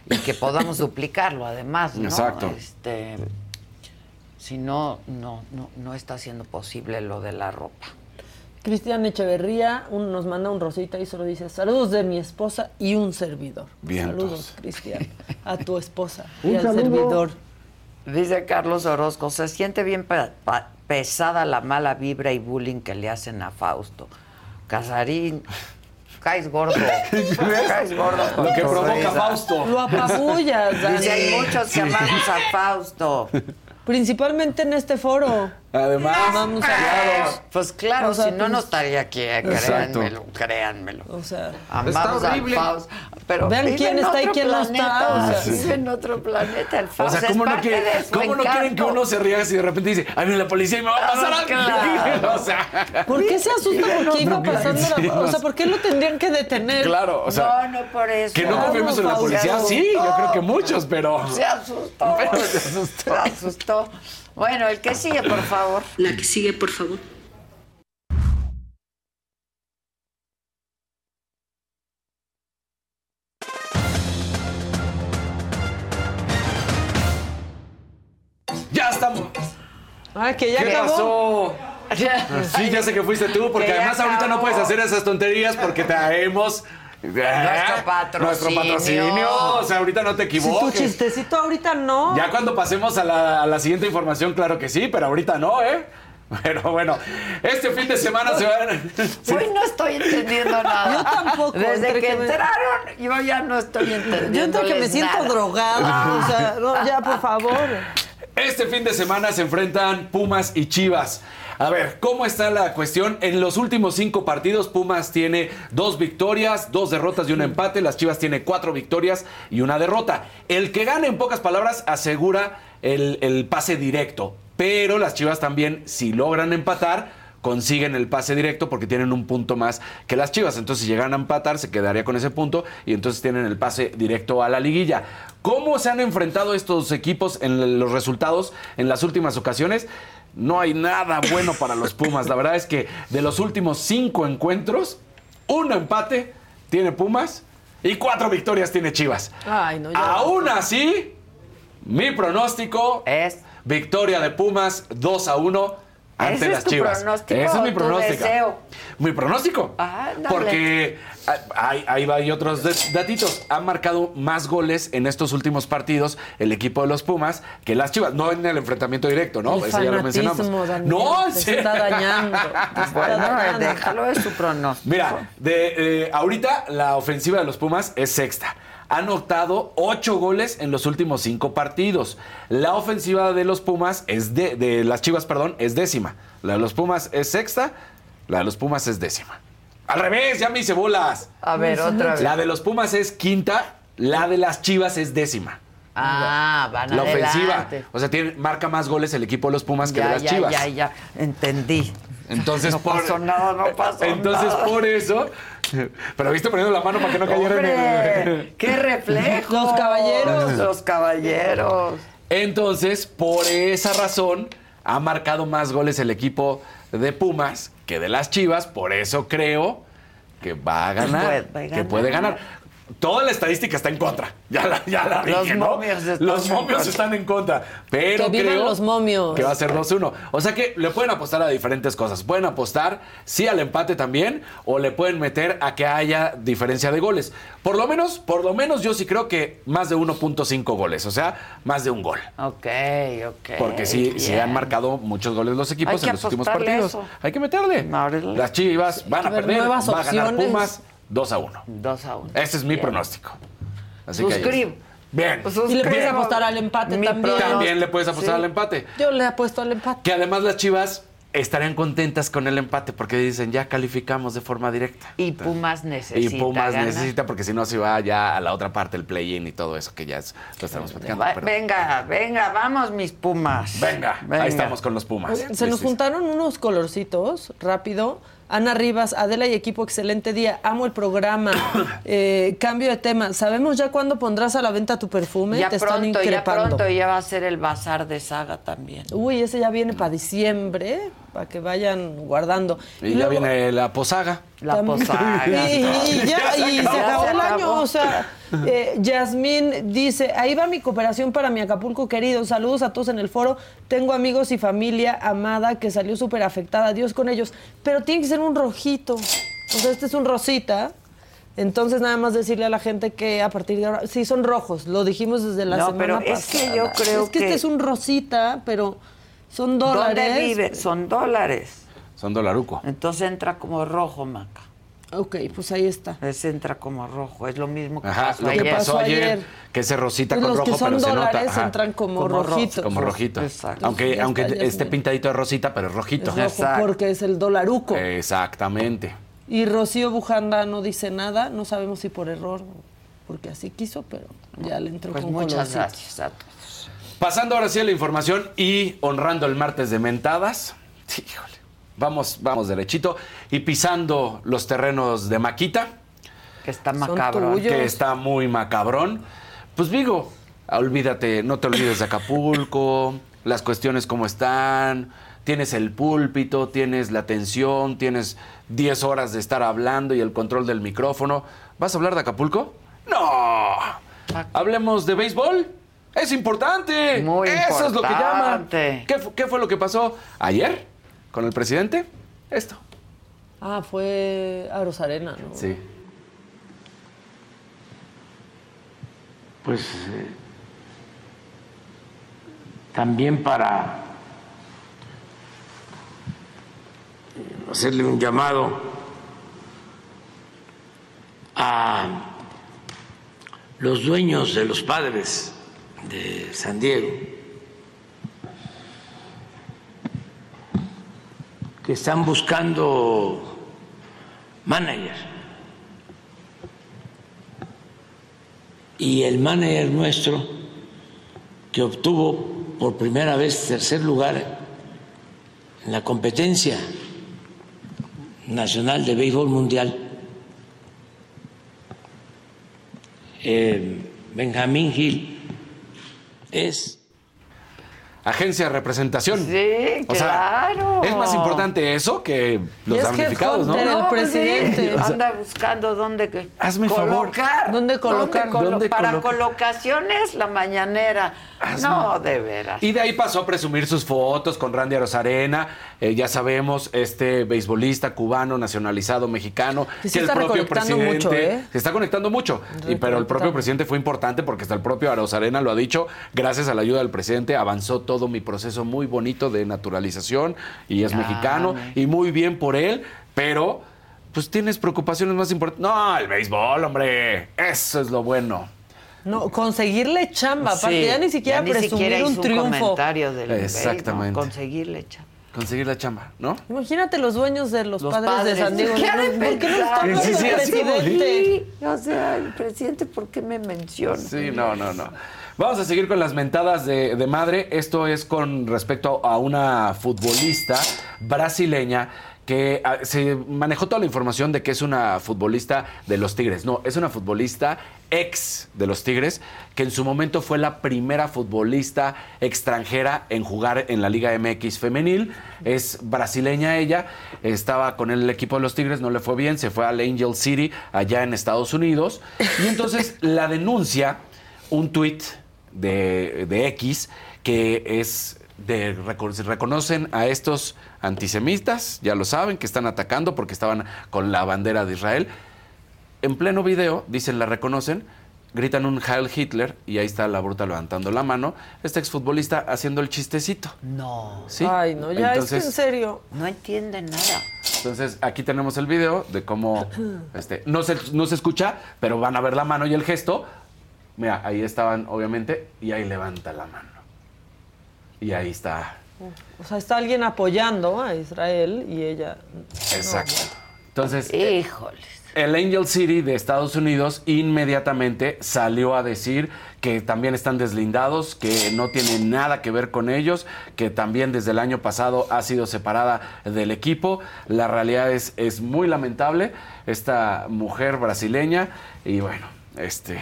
y que podamos duplicarlo además, ¿no? Exacto. Este, si no, no, no, no está siendo posible lo de la ropa. Cristian Echeverría un- nos manda un rosita y solo dice saludos de mi esposa y un servidor. Vientos. Saludos, Cristian, a tu esposa Un y al saludo. servidor. Dice Carlos Orozco, se siente bien pa- pa- pesada la mala vibra y bullying que le hacen a Fausto. Casarín, caes gordo. caes gordo. con Lo que provoca risa. Fausto. Lo apabullas, Dani. Dice, hay muchos que amamos a Fausto. Principalmente en este foro. Además, Vamos a Claro, pues claro, O sea, si no, no pues- estaría aquí, eh, créanmelo, créanmelo. O sea, Amamos al horrible. Pero Vean quién está y quién no está, planeta, o sea. Vive en otro planeta, el O sea, ¿cómo es no, su ¿cómo no quieren que uno se ría si de repente dice, ay, la policía y me va a pasar algo? claro. o sea, ¿Por qué se asusta porque iba no, pasando la... O no sea. ¿por qué lo tendrían que detener? claro, o sea, no, no por eso. que no confiemos en la policía, sí, yo creo que muchos, pero... Se asustó. se asustó. Se asustó. Bueno, el que sigue, por favor. La que sigue, por favor. ¡Ya estamos! Ah, que ya ¿Qué acabó. pasó? Sí, ya sé que fuiste tú, porque además ahorita no puedes hacer esas tonterías porque traemos... Nuestro patrocinio. Nuestro patrocinio. O sea, ahorita no te Si tu equivoques. chistecito ahorita no. Ya cuando pasemos a la, a la siguiente información, claro que sí, pero ahorita no, ¿eh? Pero bueno, este fin de semana se van... Hoy no estoy entendiendo nada. Yo tampoco, Desde que que me- entraron, yo ya no estoy entendiendo. Yo entre que me siento drogada. O sea, no, ya, por favor. Este fin de semana se enfrentan Pumas y Chivas. A ver, ¿cómo está la cuestión? En los últimos cinco partidos, Pumas tiene dos victorias, dos derrotas y un empate. Las Chivas tiene cuatro victorias y una derrota. El que gane, en pocas palabras, asegura el, el pase directo. Pero las Chivas también, si logran empatar, consiguen el pase directo porque tienen un punto más que las Chivas. Entonces, si llegan a empatar, se quedaría con ese punto y entonces tienen el pase directo a la liguilla. ¿Cómo se han enfrentado estos equipos en los resultados en las últimas ocasiones? No hay nada bueno para los Pumas. La verdad es que de los últimos cinco encuentros, un empate tiene Pumas y cuatro victorias tiene Chivas. Ay, no. Aún así, mi pronóstico es victoria de Pumas 2 a 1 ante ¿Ese es las tu Chivas. pronóstico Ese es mi pronóstico. deseo? Mi pronóstico. Ándale. Porque ahí, ahí va y otros datitos. Han marcado más goles en estos últimos partidos el equipo de los Pumas que las Chivas. No en el enfrentamiento directo, ¿no? El Eso ya lo mencionamos. Daniel, no, te sí. está dañando. te está Bueno, dañando. déjalo de su pronóstico. Mira, de, eh, ahorita la ofensiva de los Pumas es sexta. Han anotado ocho goles en los últimos cinco partidos. La ofensiva de los Pumas es de, de las Chivas, perdón, es décima. La de los Pumas es sexta, la de los Pumas es décima. Al revés, ya me hice bolas. A ver, otra vez. La de los Pumas es quinta, la de las Chivas es décima. Ah, van La ofensiva. adelante. O sea, tiene, marca más goles el equipo de los Pumas que Ya, de las ya, Chivas. ya, ya. Entendí. Entonces, No por, pasó nada, no pasó Entonces, nada. por eso. Pero viste poniendo la mano para que no cayera en el. ¡Qué reflejo! Los caballeros. Los caballeros. Entonces, por esa razón, ha marcado más goles el equipo de Pumas que de las Chivas. Por eso creo que va a ganar. Puede Que ganar. puede ganar. Toda la estadística está en contra. Ya la, ya la Los dije, ¿no? momios están Los en momios contra. están en contra. Pero Que vivan creo los momios. que va a ser 2-1. O sea que le pueden apostar a diferentes cosas. Pueden apostar, sí, al empate también, o le pueden meter a que haya diferencia de goles. Por lo menos, por lo menos yo sí creo que más de 1.5 goles. O sea, más de un gol. Ok, ok. Porque sí, sí han marcado muchos goles los equipos en los últimos partidos. eso. Hay que meterle. Las Chivas van a perder, va a ganar. Pumas 2 a 1. 2 a 1. Ese es mi pronóstico. Así que Suscribo. Bien. Y le puedes Bien. apostar al empate Mi también. También le puedes apostar Sí. al empate. Yo le apuesto al empate. Que además las Chivas estarían contentas con el empate porque dicen ya calificamos de forma directa. Y Pumas Y necesita Pumas ganar. necesita porque si no se va ya a la otra parte, el play-in y todo eso que ya es- lo estamos platicando. Va- Venga, venga, vamos mis Pumas. venga, ahí estamos con los Pumas. Se nos juntaron unos colorcitos rápido. Ana Rivas, Adela y equipo, excelente día. Amo el programa. Eh, cambio de tema. ¿Sabemos ya cuándo pondrás a la venta tu perfume? Ya Te están pronto, ya increpando. pronto, ya va a ser el bazar de saga también. Uy, ese ya viene para diciembre, para que vayan guardando. Y ya viene la posaga. La También- posada. Y, ya, y se acabó el año. O sea, eh, Yasmín dice: Ahí va mi cooperación para mi Acapulco querido. Saludos a todos en el foro. Tengo amigos y familia amada que salió súper afectada. Dios con ellos. Pero tiene que ser un rojito. O sea, este es un rosita. Entonces, nada más decirle a la gente que a partir de ahora. Sí, son rojos. Lo dijimos desde la No, semana pero pasada. es que yo creo Es que, que- este es un rosita, pero son dólares. ¿Dónde vive? Son dólares. Son dolaruco. Entonces entra como rojo, Maca. Ok, pues ahí está. Ese entra como rojo. Es lo mismo que Ajá, pasó lo que ayer. pasó ayer, que ese rosita Pues con los que rojo, son pero se nota. dólares ajá. entran como Como ro- rojitos. Como rojito. Exacto. Aunque, aunque esté pintadito de rosita, pero es rojito. Es rojo porque es el dolaruco. Exactamente. Y Rocío Bujanda no dice nada, no sabemos si por error, porque así quiso, pero ya le entró Pues con muchas gracias a todos. Pasando ahora sí a la información y honrando el martes de mentadas. Híjole. Vamos, vamos derechito. Y pisando los terrenos de Maquita. Que está tuyos. Que está muy macabrón. Pues Vigo, olvídate, no te olvides de Acapulco, las cuestiones como están. Tienes el púlpito, tienes la atención, tienes 10 horas de estar hablando y el control del micrófono. ¿Vas a hablar de Acapulco? ¡No! Hablemos de béisbol. Es importante. Muy Eso es lo que llama. ¿Qué, fu- qué fue lo que pasó ayer con el presidente? Esto. Ah, fue a Rosarena, ¿no? Sí. pues eh, también para eh, hacerle un llamado a los dueños de los padres de San Diego que están buscando manager. Y el manager nuestro que obtuvo por primera vez tercer lugar en la competencia nacional de béisbol mundial, eh, Benjamín Gil, es Agencia de representación. Sí, O sea, claro. es más importante eso que los es damnificados, ¿no? el sí, presidente. anda buscando dónde Hazme favor. colocar. ¿Dónde colocar? colo- ¿Dónde para colocaciones, la mañanera. No, de veras. Y de ahí pasó a presumir sus fotos con Randy Rosarena, eh, ya sabemos, este beisbolista cubano nacionalizado mexicano, Que sí está recolectando mucho, ¿eh? se está conectando mucho. Y, pero el propio presidente fue importante porque hasta el propio Arosarena lo ha dicho, gracias a la ayuda del presidente avanzó todo mi proceso muy bonito de naturalización y es Ah, mexicano y muy bien por él, pero pues tienes preocupaciones más importantes. No, el béisbol, hombre, eso es lo bueno. No, conseguirle chamba, aparte, Sí, ya ni siquiera ya ni presumir siquiera hizo un triunfo. comentario del Exactamente. béisbol, conseguirle chamba. Conseguir la chamba, ¿no? Imagínate los dueños de los, Los padres, padres. de San Diego. ¿Qué de ¿Por qué no está Sí, sí, el presidente? Sí, o sea, el presidente, ¿por qué me menciona? Sí, no, no, no. Vamos a seguir con las mentadas de, de madre. Esto es con respecto a una futbolista brasileña que ah, se manejó toda la información de que es una futbolista de los Tigres. No, es una futbolista ex de los Tigres, que en su momento fue la primera futbolista extranjera en jugar en la Liga MX femenil. Es brasileña ella, estaba con el equipo de los Tigres, no le fue bien, se fue al Angel City allá en Estados Unidos. Y entonces la denuncia un tuit de, de X que es de reconocen a estos antisemitas, ya lo saben, que están atacando porque estaban con la bandera de Israel. En pleno video, dicen, la reconocen, gritan un Heil Hitler y ahí está la bruta levantando la mano. Este exfutbolista haciendo el chistecito. No. ¿Sí? Ay, no, ya Entonces, es que en serio. No entiende nada. entonces, aquí tenemos el video de cómo este, no, se, no se escucha, pero van a ver la mano y el gesto. Mira, ahí estaban, obviamente, y ahí levanta la mano. Y ahí está. O sea, está alguien apoyando a Israel y ella. Exacto. Entonces, Híjoles. el Angel City de Estados Unidos inmediatamente salió a decir que también están deslindados, que no tiene nada que ver con ellos, que también desde el año pasado ha sido separada del equipo. La realidad es, es muy lamentable esta mujer brasileña y bueno, este,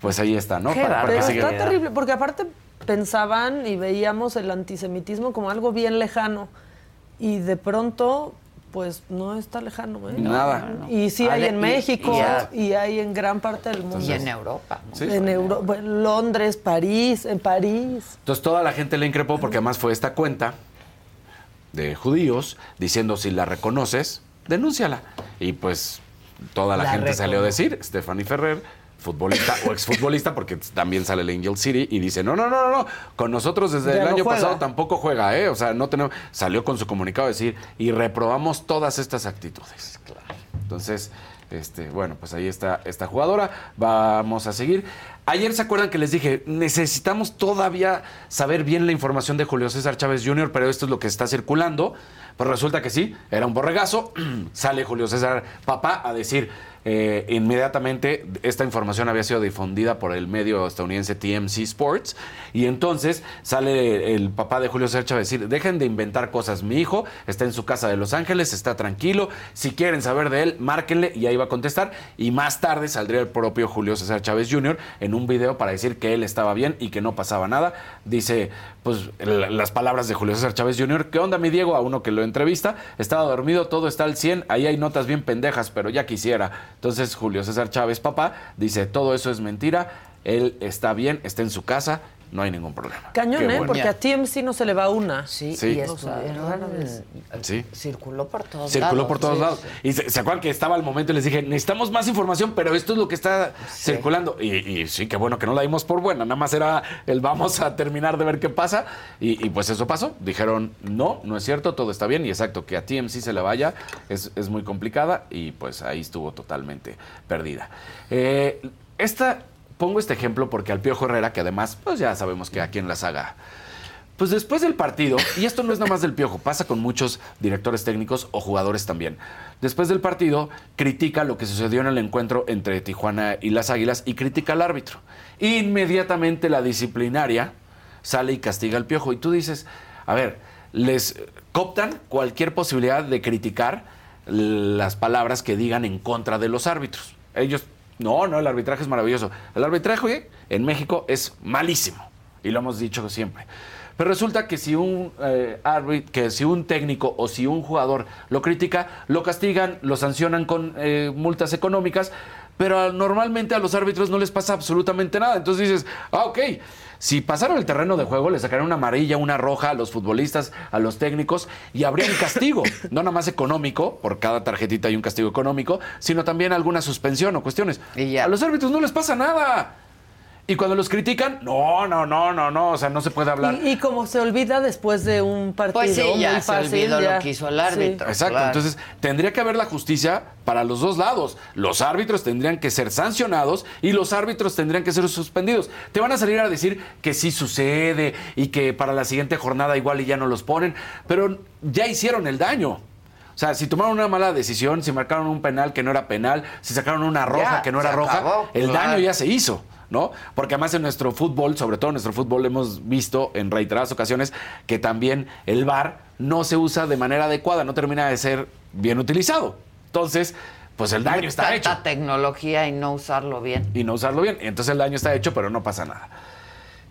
pues ahí está, ¿no? Pero que está terrible, porque aparte pensaban y veíamos el antisemitismo como algo bien lejano. Y de pronto, pues no está lejano. ¿eh? Nada. Y sí hay en y- México y hay en gran parte del mundo. Y en Europa. ¿no? En Euro- bueno, Londres, París, en París. Entonces toda la gente le increpó porque además fue esta cuenta de judíos diciendo si la reconoces, denúnciala. Y pues toda la, La gente salió a decir, Stephanie Ferrer, futbolista o exfutbolista, porque también sale el Angel City y dice, no, no, no, no, no, con nosotros desde Ya el año juega. pasado tampoco juega, ¿eh? O sea, no tenemos, salió con su comunicado a decir, y reprobamos todas estas actitudes. Entonces, este, bueno, pues ahí está esta jugadora. Vamos a seguir. Ayer se acuerdan que les dije, necesitamos todavía saber bien la información de Julio César Chávez Jr., pero esto es lo que está circulando. Pues resulta que sí, era un borregazo. Sale Julio César Papá a decir eh, inmediatamente esta información había sido difundida por el medio estadounidense TMC Sports. Y entonces sale el papá de Julio Chávez a decir, dejen de inventar cosas. Mi hijo está en su casa de Los Ángeles, está tranquilo. Si quieren saber de él, márquenle y ahí va a contestar. Y más tarde saldría el propio Julio César Chávez Jr. en un video para decir que él estaba bien y que no pasaba nada. Dice, pues, las palabras de Julio César Chávez Jr. ¿Qué onda, mi Diego? A uno que lo entrevista. Estaba dormido, todo está al 100. Ahí hay notas bien pendejas, pero ya quisiera. Entonces, Julio César Chávez, papá, dice, todo eso es mentira. Él está bien, está en su casa, no hay ningún problema. Cañón, ¿eh? bueno. Porque a TMC no se le va una. Sí, Sí. y vez. Sí. circuló por todos lados. Circuló por todos Sí, lados. sí. Y se, ¿se acuerdan que estaba al momento y les dije, necesitamos más información, pero esto es lo que está circulando. Y, y sí, qué bueno que no la dimos por buena. Nada más era el vamos a terminar de ver qué pasa. Y, y pues eso pasó. Dijeron, no, no es cierto, todo está bien. Y exacto, que a TMC se le vaya es, es muy complicada. Y pues ahí estuvo totalmente perdida. Eh, esta, pongo este ejemplo porque al Piojo Herrera, que además, pues ya sabemos que aquí en la saga pues después del partido, y esto no es nada más del piojo, pasa con muchos directores técnicos o jugadores también. Después del partido, critica lo que sucedió en el encuentro entre Tijuana y las Águilas y critica al árbitro. Inmediatamente la disciplinaria sale y castiga al piojo. Y tú dices, a ver, les cooptan cualquier posibilidad de criticar las palabras que digan en contra de los árbitros. Ellos, no, no, el arbitraje es maravilloso. El arbitraje en México es malísimo. Y lo hemos dicho siempre. Pero resulta que si un eh, árbit- que si un técnico o si un jugador lo critica, lo castigan, lo sancionan con eh, multas económicas, pero normalmente a los árbitros no les pasa absolutamente nada. Entonces dices, ah, ok, si pasaron el terreno de juego, le sacarían una amarilla, una roja a los futbolistas, a los técnicos, y habría un castigo, no nada más económico, por cada tarjetita hay un castigo económico, sino también alguna suspensión o cuestiones. A los árbitros no les pasa nada. Y cuando los critican, no, no, no, no, no, o sea, no se puede hablar. Y, y como se olvida después de un partido Pues sí, ya muy se fácil, olvidó lo que hizo el árbitro. Exacto, claro. entonces tendría que haber la justicia para los dos lados. Los árbitros tendrían que ser sancionados y los árbitros tendrían que ser suspendidos. Te van a salir a decir que sí sucede y que para la siguiente jornada igual y ya no los ponen, pero ya hicieron el daño. O sea, si tomaron una mala decisión, si marcaron un penal que no era penal, si sacaron una roja Ya, que no era se roja, acabó, el claro. daño ya se hizo. ¿No? Porque además en nuestro fútbol, sobre todo en nuestro fútbol, hemos visto en reiteradas ocasiones que también el VAR no se usa de manera adecuada, no termina de ser bien utilizado. Entonces, pues el daño está Tanta hecho. tecnología y no usarlo bien. Y no usarlo bien. Entonces el daño está hecho, pero no pasa nada.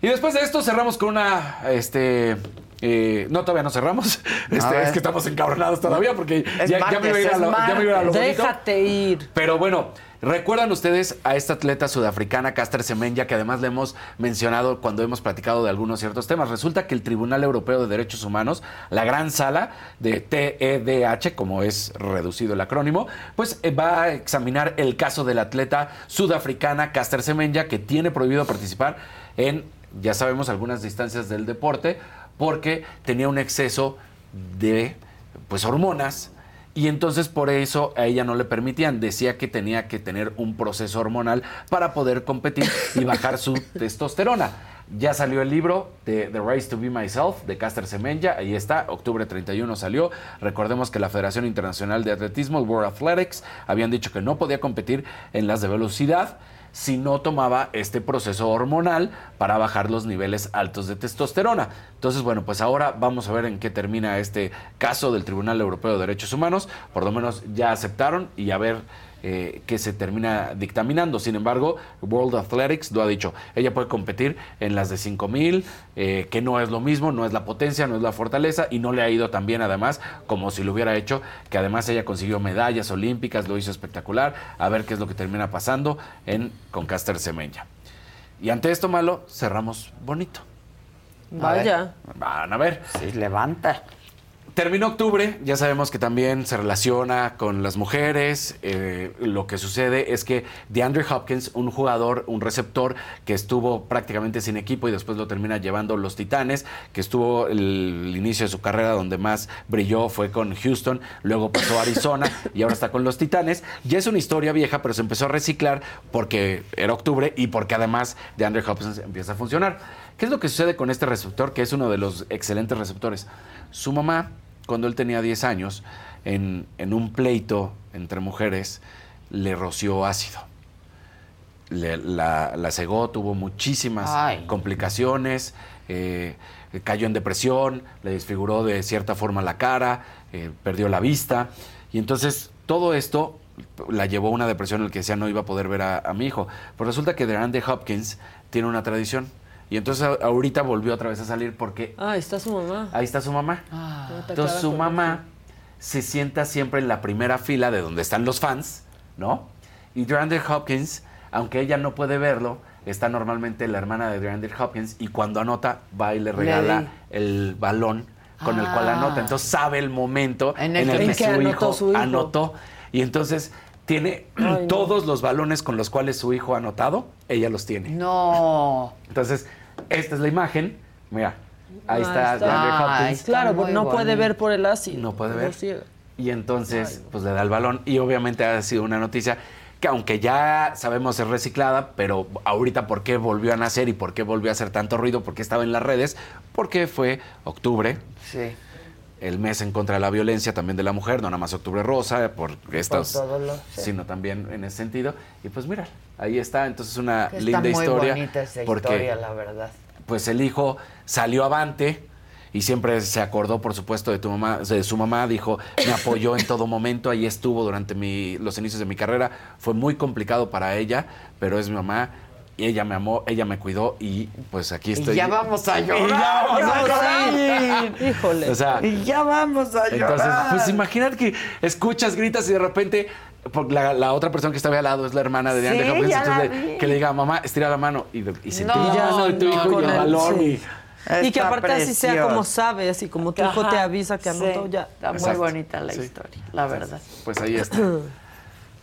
Y después de esto cerramos con una, este, eh, no, todavía no cerramos. Este, es que estamos encabronados todavía porque Es ya, ya me iba a ir a lo, ya me iba a ir a lo bonito. Déjate ir. Pero bueno, ¿recuerdan ustedes a esta atleta sudafricana, Caster Semenya, que además le hemos mencionado cuando hemos platicado de algunos ciertos temas? Resulta que el Tribunal Europeo de Derechos Humanos, la gran sala de TEDH, como es reducido el acrónimo, pues eh, va a examinar el caso de la atleta sudafricana Caster Semenya, que tiene prohibido participar en, ya sabemos, algunas distancias del deporte, porque tenía un exceso de pues hormonas y entonces por eso a ella no le permitían. Decía que tenía que tener un proceso hormonal para poder competir y bajar su testosterona. Ya salió el libro de The Race to Be Myself de Caster Semenya. Ahí está, octubre 31 salió. Recordemos que la Federación Internacional de Atletismo, World Athletics, habían dicho que no podía competir en las de velocidad si no tomaba este proceso hormonal para bajar los niveles altos de testosterona. Entonces, bueno, pues ahora vamos a ver en qué termina este caso del Tribunal Europeo de Derechos Humanos. Por lo menos ya aceptaron y a ver eh, que se termina dictaminando. Sin embargo, World Athletics lo ha dicho. Ella puede competir en las de 5000, eh, que no es lo mismo, no es la potencia, no es la fortaleza y no le ha ido tan bien además como si lo hubiera hecho, que además ella consiguió medallas olímpicas, lo hizo espectacular. A ver qué es lo que termina pasando en con Caster Semenya. Y ante esto malo, cerramos bonito. Vaya. Van a ver. Sí, levanta. Terminó octubre, ya sabemos que también se relaciona con las mujeres. eh, lo que sucede es que DeAndre Hopkins, un jugador, un receptor que estuvo prácticamente sin equipo y después lo termina llevando los Titanes, que estuvo el, el inicio de su carrera donde más brilló fue con Houston, luego pasó a Arizona y ahora está con los Titanes. Ya es una historia vieja, pero se empezó a reciclar porque era octubre y porque además DeAndre Hopkins empieza a funcionar. ¿Qué es lo que sucede con este receptor, que es uno de los excelentes receptores? Su mamá cuando él tenía 10 años, en, en un pleito entre mujeres, le roció ácido. Le- la, la cegó, tuvo muchísimas Ay. complicaciones, eh, cayó en depresión, le desfiguró de cierta forma la cara, eh, perdió la vista. Y entonces todo esto la llevó a una depresión en la que decía no iba a poder ver a, a mi hijo. Pero resulta que DeAndre Hopkins tiene una tradición. Y entonces ahorita volvió otra vez a salir porque Ah, está su mamá. ahí está su mamá. Ah, te Entonces su mamá se sienta siempre en la primera fila de donde están los fans, ¿no? Y DeAndre Hopkins, aunque ella no puede verlo, está normalmente la hermana de DeAndre Hopkins y cuando anota va y le regala el balón con el cual Ah. anota. Entonces sabe el momento En en el que- que, En que su, anotó hijo su hijo. anotó. Y entonces tiene todos los balones con los cuales su hijo ha anotado, ella los tiene. No. Entonces, esta es la imagen. Mira, ahí Ah, está, está. Ah, Hopkins. Claro, porque no puede ver por el ácido. No puede ver. ciega. Y entonces, pues le da el balón. Y obviamente ha sido una noticia que aunque ya sabemos es reciclada, pero ahorita por qué volvió a nacer y por qué volvió a hacer tanto ruido, por qué estaba en las redes, porque fue octubre. Sí. El mes en contra de la violencia también de la mujer, no nada más octubre rosa, por estas, todo lo- sí. sino también en ese sentido. Y pues mira, ahí está, entonces una Que Está linda muy historia. bonita esa porque historia, la verdad. pues el hijo salió avante y siempre se acordó, por supuesto, de tu mamá, de su mamá, dijo, me apoyó en todo momento, ahí estuvo durante mi, los inicios de mi carrera, fue muy complicado para ella, pero es mi mamá. Y ella me amó, ella me cuidó y pues aquí estoy. ya vamos a Y llorar. ya vamos a llorar. Híjole. O sea, Y ya vamos a llorar. entonces, pues imagínate que escuchas, gritas y de repente porque la, la otra persona que estaba al lado es la hermana de Sí, DeAndre Hopkins, entonces que le diga, mamá, estira la mano y, y sentí, No, ya no, tu hijo y el sí. y- Y que aparte así sea precioso. como sabe, así como tu hijo te avisa que anotó Sí, ya. Está muy Exacto. bonita la Sí. historia, la verdad. Pues ahí está.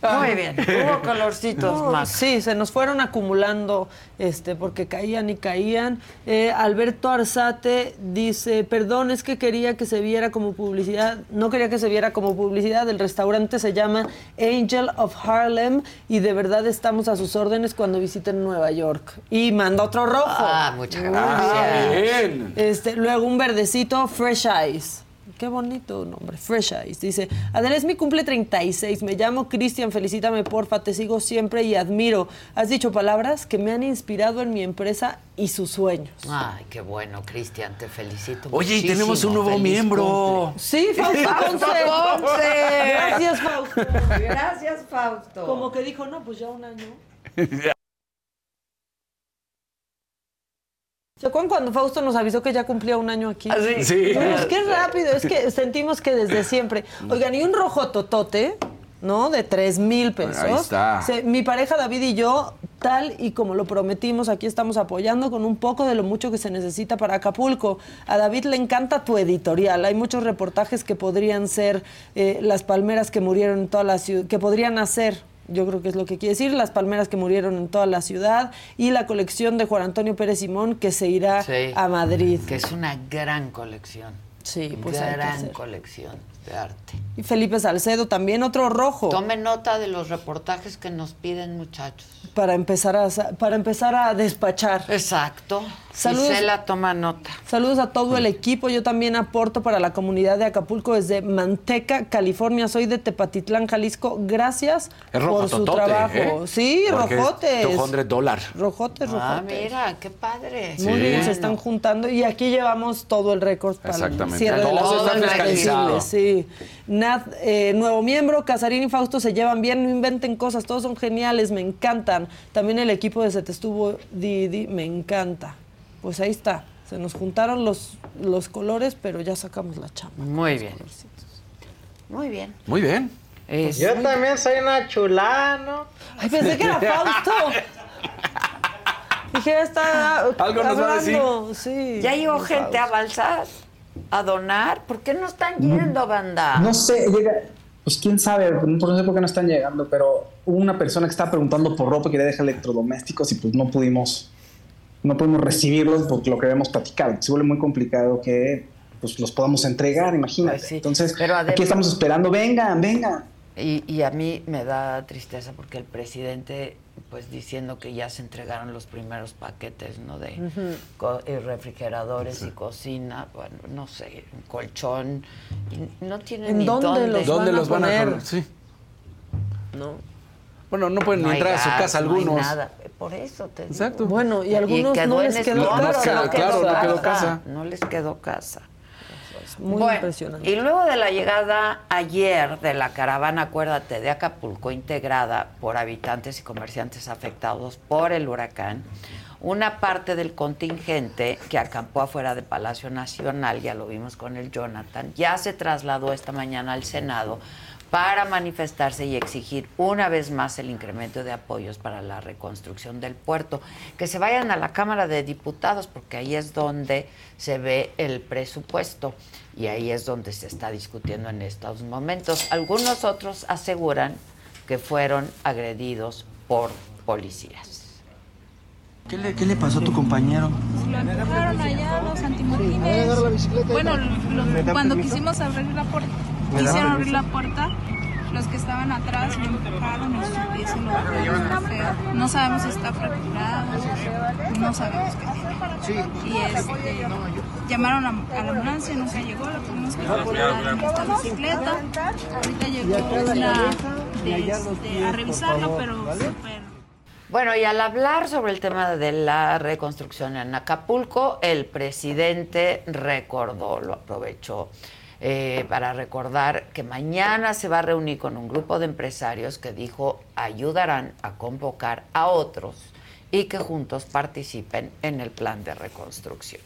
Muy bien. Hubo calorcitos No, más. Sí, se nos fueron acumulando este, porque caían y caían. Eh, Alberto Arzate dice, perdón, es que quería que se viera como publicidad, no quería que se viera como publicidad, el restaurante se llama Angel of Harlem y de verdad estamos a sus órdenes cuando visiten Nueva York. Y manda otro rojo. Ah, muchas gracias. Bien. Este, luego un verdecito, Fresh Eyes. Qué bonito nombre, Fresh Eyes. Dice, Adela es mi cumple 36, me llamo Cristian, felicítame porfa, te sigo siempre y admiro. Has dicho palabras que me han inspirado en mi empresa y sus sueños. Ay, qué bueno, Cristian, te felicito. Oye, y tenemos un nuevo Feliz miembro. cumple. Sí, Fausto. Ponce. Gracias, Fausto. Gracias, Fausto. Como que dijo, no, pues ya un año. ¿Se acuerdan cuando Fausto nos avisó que ya cumplía un año aquí? ¿Ah, sí? Sí. Pues, qué rápido, es que sentimos que desde siempre. Oigan, y un rojo totote, ¿no? De tres mil pesos. Ahí está. Se- mi pareja David y yo, tal y como lo prometimos, aquí estamos apoyando con un poco de lo mucho que se necesita para Acapulco. A David le encanta tu editorial. Hay muchos reportajes que podrían ser eh, las palmeras que murieron en toda la ciudad, que podrían hacer yo creo que es lo que quiere decir, las palmeras que murieron en toda la ciudad y la colección de Juan Antonio Pérez Simón que se irá Sí. a Madrid. Que es una gran colección. Sí, pues Gran colección de arte. Y Felipe Salcedo también, otro rojo. Tome nota de los reportajes que nos piden, muchachos. Para empezar a, para empezar a despachar. Exacto. Saludos. Gisela toma nota. Saludos a todo el equipo. Yo también aporto para la comunidad de Acapulco desde Manteca, California. Soy de Tepatitlán, Jalisco. Gracias Es por su trabajo. ¿eh? Sí, Porque es rojotes. 200 dólares. Rojotes, rojotes. Ah, mira, qué padre. Muy bien, se están juntando y aquí llevamos todo el récord para el Exactamente. cierre de las está zonas fiscalizado. Accesibles, Sí. Nat, eh, nuevo miembro, Casarín y Fausto se llevan bien, no inventen cosas, todos son geniales, me encantan. También el equipo de Se Te Estuvo Didi, me encanta. Pues ahí está, se nos juntaron los, los colores, pero ya sacamos la chamba. Muy bien. Muy bien. Muy bien. Es- Yo también soy una chulada, ¿no? Ay, pensé que era Fausto. Dije, ya está Algo nos va a decir. hablando, Sí. Ya llegó Fausto. gente a balsar, a donar. ¿Por qué no están yendo, banda? No sé, llega, pues quién sabe, no sé por qué no están llegando, pero hubo una persona que estaba preguntando por ropa quería dejar electrodomésticos y pues no pudimos, no pudimos recibirlos por lo que habíamos platicado. Se vuelve muy complicado que pues los podamos entregar, imagínate. Entonces, además- aquí estamos esperando, vengan, vengan. Y, y a mí me da tristeza porque el presidente, pues diciendo que ya se entregaron los primeros paquetes, ¿no? De Ujú. co- y refrigeradores y cocina, bueno, no sé, un colchón, y no tienen ¿En ni dónde dónde. los ¿Dónde van a los van a poner? Sí. No. Bueno, no pueden No ni hay entrar a su casa no hay algunos. nada. Por eso te digo. Exacto. Bueno, y algunos no les quedó escombros, casa. no claro, no quedó casa. No les quedó casa. Muy Bueno, impresionante. Y luego de la llegada ayer de la caravana, acuérdate, de Acapulco, integrada por habitantes y comerciantes afectados por el huracán, una parte del contingente que acampó afuera de Palacio Nacional, ya lo vimos con el Jonathan, ya se trasladó esta mañana al Senado para manifestarse y exigir una vez más el incremento de apoyos para la reconstrucción del puerto. Que se vayan a la Cámara de Diputados, porque ahí es donde se ve el presupuesto y ahí es donde se está discutiendo en estos momentos. Algunos otros aseguran que fueron agredidos por policías. ¿Qué le, qué le pasó a tu compañero? Lo empujaron allá los antimotines. Bueno, lo- cuando quisimos abrir la puerta, quisieron abrir la puerta, los que estaban atrás lo empujaron y su se lo feo. No sabemos si está fracturado, no sabemos qué tiene. Y este, llamaron a, a la ambulancia, nunca llegó, lo tuvimos que trasladar en esta bicicleta. Ahorita llegó una de, este, a revisarlo, pero súper Bueno, y al hablar sobre el tema de la reconstrucción en Acapulco, el presidente recordó, lo aprovechó eh, para recordar que mañana se va a reunir con un grupo de empresarios que dijo ayudarán a convocar a otros y que juntos participen en el plan de reconstrucción.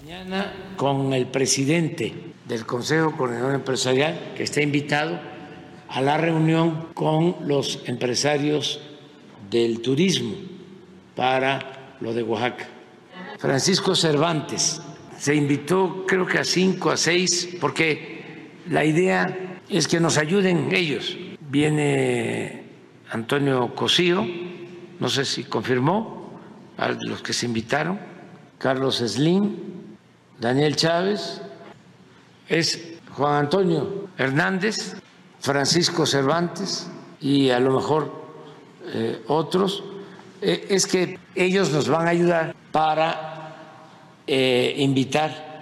Mañana con el presidente del Consejo Coordinador Empresarial, que está invitado a la reunión con los empresarios del turismo para lo de Oaxaca. Francisco Cervantes se invitó creo que a cinco, a seis, porque la idea es que nos ayuden ellos. Viene Antonio Cosío, no sé si confirmó, a los que se invitaron, Carlos Slim, Daniel Chávez, es Juan Antonio Hernández, Francisco Cervantes y a lo mejor eh, otros, eh, es que ellos nos van a ayudar para eh, invitar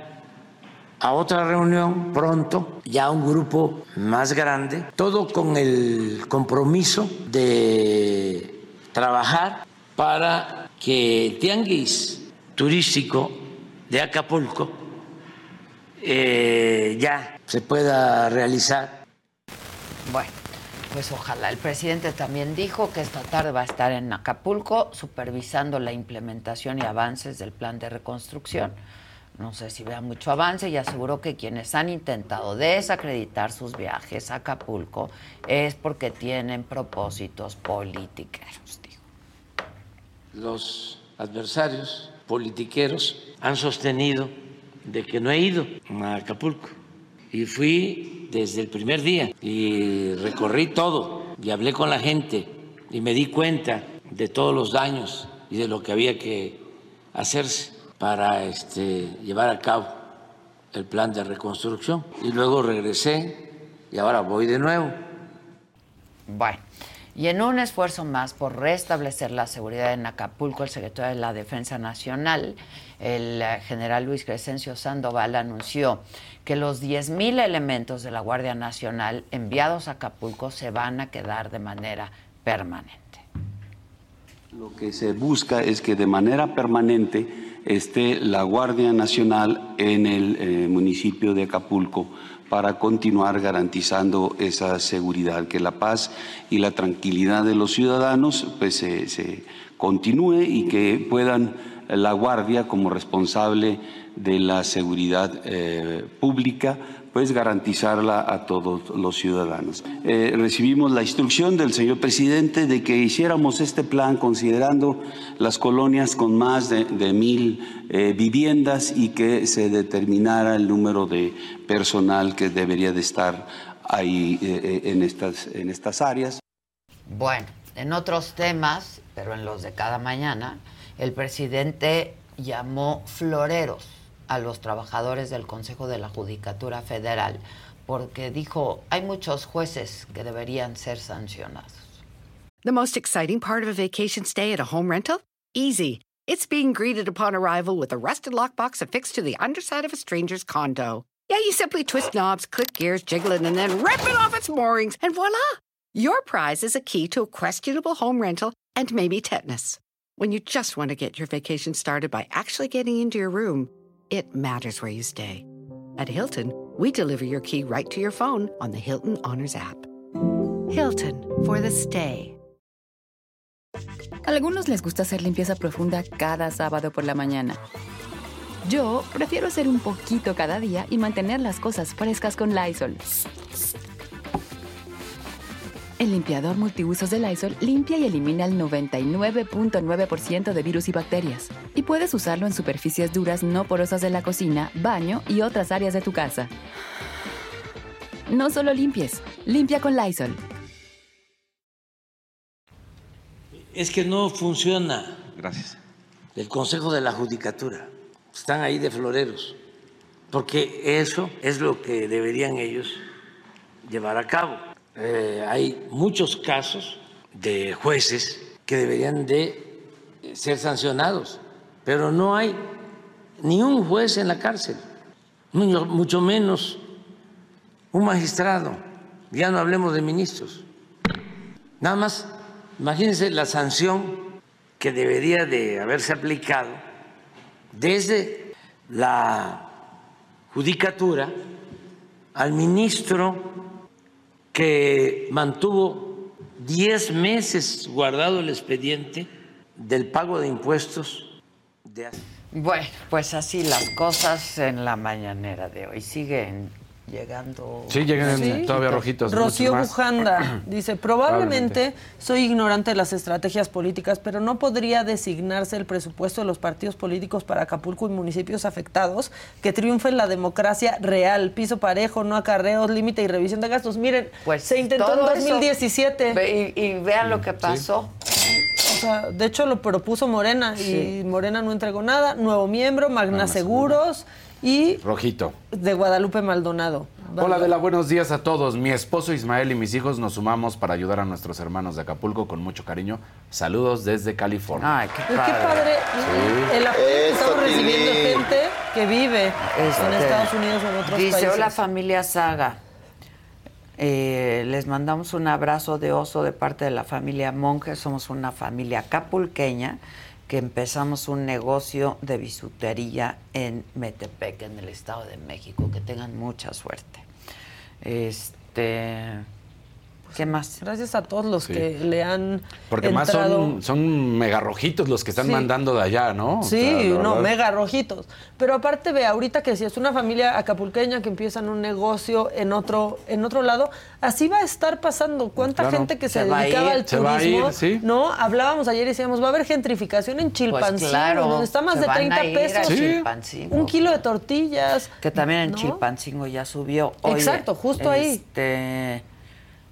a otra reunión pronto, ya un grupo más grande, todo con el compromiso de trabajar para que el tianguis turístico de Acapulco eh, ya se pueda realizar. Bueno, pues ojalá. El presidente también dijo que esta tarde va a estar en Acapulco supervisando la implementación y avances del plan de reconstrucción. No sé si vea mucho avance y aseguró que quienes han intentado desacreditar sus viajes a Acapulco es porque tienen propósitos politiqueros. Los adversarios politiqueros han sostenido de que no he ido a Acapulco y fui desde el primer día y recorrí todo y hablé con la gente y me di cuenta de todos los daños y de lo que había que hacerse para este, llevar a cabo el plan de reconstrucción y luego regresé y ahora voy de nuevo. Bueno, y en un esfuerzo más por restablecer la seguridad en Acapulco, el secretario de la Defensa Nacional, el eh, general Luis Crescencio Sandoval, anunció que los 10.000 elementos de la Guardia Nacional enviados a Acapulco se van a quedar de manera permanente. Lo que se busca es que de manera permanente esté la Guardia Nacional en el eh, municipio de Acapulco para continuar garantizando esa seguridad, que la paz y la tranquilidad de los ciudadanos pues, se, continúe y que puedan la Guardia como responsable de la seguridad eh, pública pues garantizarla a todos los ciudadanos. Eh, recibimos la instrucción del señor presidente de que hiciéramos este plan considerando las colonias con más de, mil eh, viviendas y que se determinara el número de personal que debería de estar ahí eh, en, estas, en estas áreas. Bueno, en otros temas, pero en los de cada mañana, el presidente llamó floreros a los trabajadores del Consejo de la Judicatura Federal porque dijo, hay muchos jueces que deberían ser sancionados. The most exciting part of a vacation stay at a home rental? Easy. It's being greeted upon arrival with a rusted lockbox affixed to the underside of a stranger's condo. Yeah, you simply twist knobs, click gears, jiggle it, and then rip it off its moorings, and voila! Your prize is a key to a questionable home rental and maybe tetanus. When you just want to get your vacation started by actually getting into your room, it matters where you stay. At Hilton, we deliver your key right to your phone on the Hilton Honors app. Hilton for the stay. Algunos les gusta hacer limpieza profunda cada sábado por la mañana. Yo prefiero hacer un poquito cada día y mantener las cosas frescas con Lysol. El limpiador multiusos de Lysol limpia y elimina el 99.9% de virus y bacterias. Y puedes usarlo en superficies duras no porosas de la cocina, baño y otras áreas de tu casa. No solo limpies, limpia con Lysol. Es que no funciona. Gracias. El Consejo de la Judicatura. Están ahí de floreros. Porque eso es lo que deberían ellos llevar a cabo. Eh, hay muchos casos de jueces que deberían de ser sancionados, pero no hay ni un juez en la cárcel, mucho, menos un magistrado. Ya no hablemos de ministros. Nada más, imagínense la sanción que debería de haberse aplicado desde la judicatura al ministro que mantuvo 10 meses guardado el expediente del pago de impuestos. De... Bueno, pues así las cosas en la mañanera de hoy. Siguen llegando. Sí, llegan Sí. todavía rojitos. Rocío. Bujanda dice, probablemente soy ignorante de las estrategias políticas, pero no podría designarse el presupuesto de los partidos políticos para Acapulco y municipios afectados, que triunfe la democracia real, piso parejo, no acarreos, límite y revisión de gastos. Miren, Pues se intentó en todo eso. 2017. Ve- Y, y vean lo que pasó. O sea, de hecho lo propuso Morena Sí. y Morena no entregó nada. Nuevo miembro, Magna Seguros y Rojito. de Guadalupe Maldonado. Hola Adela, buenos días a todos. Mi esposo Ismael y mis hijos nos sumamos para ayudar a nuestros hermanos de Acapulco con mucho cariño. Saludos desde California. Ay, qué Pues qué padre Sí. el apoyo que estamos recibiendo gente que vive en Este, Estados Unidos o en otros Dice, países. hola familia Saga. Eh, les mandamos un abrazo de oso de parte de la familia Monge. Somos una familia capulqueña que empezamos un negocio de bisutería en Metepec, en el Estado de México. Que tengan mucha suerte. Este, ¿Qué más? Gracias a todos los Sí. que le han Porque más entrado. son, son mega rojitos los que están Sí. mandando de allá, ¿no? O Sí, sea, no, verdad. mega rojitos. Pero aparte ve, ahorita que si es una familia acapulqueña que empiezan un negocio en otro, en otro lado, así va a estar pasando. ¿Cuánta Claro. gente que se, Se va a dedicaba ir. al Se va a turismo? ir, sí. No, hablábamos ayer y decíamos, va a haber gentrificación en Chilpancingo, Pues claro, donde está más se de van 30 a ir a pesos. Chilpancingo. Un kilo de tortillas. Que también en ¿no? Chilpancingo ya subió. Oye, Exacto, justo ahí.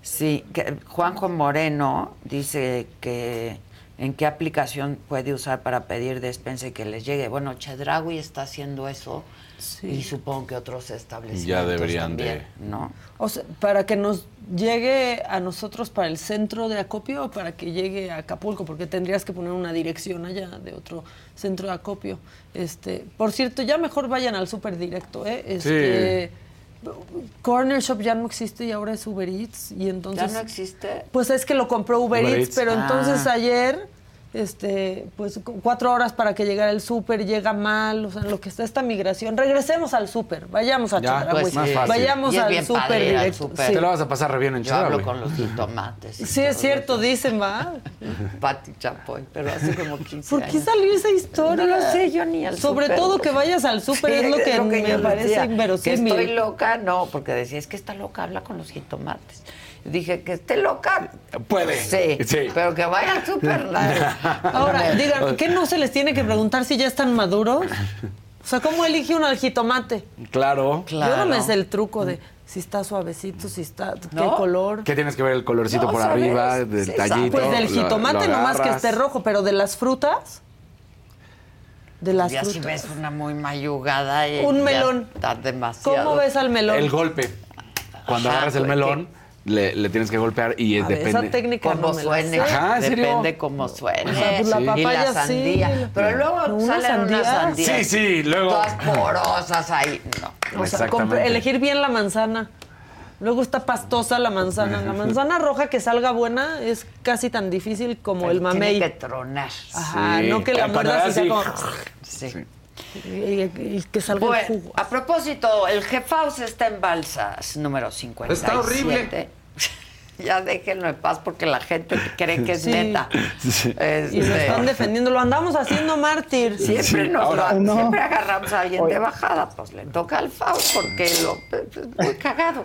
Sí, que Juanjo Moreno dice que en qué aplicación puede usar para pedir despensa y que les llegue. Bueno, Chedraui está haciendo eso Y supongo que otros establecimientos Ya deberían también, ¿no? O sea, para que nos llegue a nosotros para el centro de acopio o para que llegue a Acapulco, porque tendrías que poner una dirección allá de otro centro de acopio. Este, por cierto, ya mejor vayan al súper directo, ¿eh? Este, Corner Shop ya no existe y ahora es Uber Eats y entonces ¿Ya no existe? Pues es que lo compró Uber, Uber Eats, Eats. pero Ah. entonces ayer, este, pues cu- cuatro horas para que llegara el súper, llega mal, o sea, lo que está esta migración. Regresemos al súper, vayamos a Ya, Chedraui, pues, vayamos Y al súper al directo. sí. Te lo vas a pasar re bien en Yo hablo con los jitomates. Sí, es cierto, dicen, va. Pati Chapoy, pero hace como 15 ¿Por qué salió esa historia? No lo sé, yo ni al Sobre todo que vayas al súper Sí, es lo que, me parece inverosímil. Que estoy loca, no, porque decía, es que está loca, habla con los jitomates. Dije que esté loca. Puede. Sí, Sí. pero que vaya súper. Ahora, digan, ¿qué no se les tiene que preguntar si ya están maduros? O sea, ¿cómo elige uno al jitomate? Claro. Yo no me sé el truco de si está suavecito, si está, qué ¿No? color. ¿Qué tienes que ver el colorcito No, por ¿sabes? arriba, del Sí, tallito? Pues del lo- jitomate lo nomás que esté rojo, pero de las frutas, de las ya si frutas. ves una muy mayugada. y Un melón. Está demasiado. ¿Cómo ves al melón? El golpe. Cuando Ajá, agarras el melón, le, le tienes que golpear y A ver, depende. esa técnica Como no suene. Ajá, ¿en serio? Depende cómo suene. O sea, pues la y papaya la sí. sandía. Pero luego una salen sandía. unas sandías. Sí, sí, luego- Todas porosas ahí. No. O sea, elegir bien la manzana. Luego está pastosa la manzana. La manzana roja que salga buena es casi tan difícil como el mamey. Tiene que tronar. Ajá, Sí. no que la muerdas y sea como... Sí. Y, y- y que salga el Bueno, jugo. a propósito, el Jefaus está en Balsas, número 57. Está horrible. ya déjenlo en paz porque la gente cree que es Sí. neta. Sí. Y lo Este, están defendiendo. Lo andamos haciendo mártir. Siempre, Sí, nos ahora- lo- No. siempre agarramos a alguien de bajada, pues le toca al Faust porque lo, es muy cagado.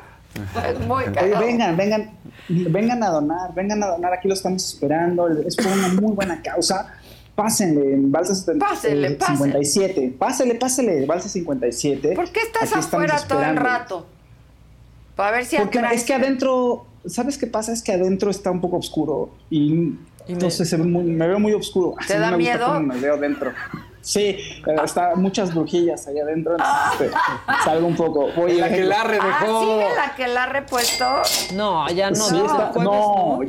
Es muy Oye, cagado. vengan, vengan, vengan a donar, vengan a donar, aquí lo estamos esperando, es por una muy buena causa. Pásenle en Balsa 70, Pásele, eh, pásele. 57. Pásele, pásele, Balsa 57. ¿Por qué estás Aquí afuera todo el rato? Para ver si Porque atraes- es que adentro, ¿sabes qué pasa? Es que adentro está un poco oscuro y, entonces se ve muy- me veo muy oscuro. ¿Te Así da me miedo? me veo dentro. Sí, está muchas brujillas ahí adentro, entonces este, salgo un poco. Voy El a aquelarre Ah, dejó. sigue la que la ha repuesto. No, ya no. Sí, está- no.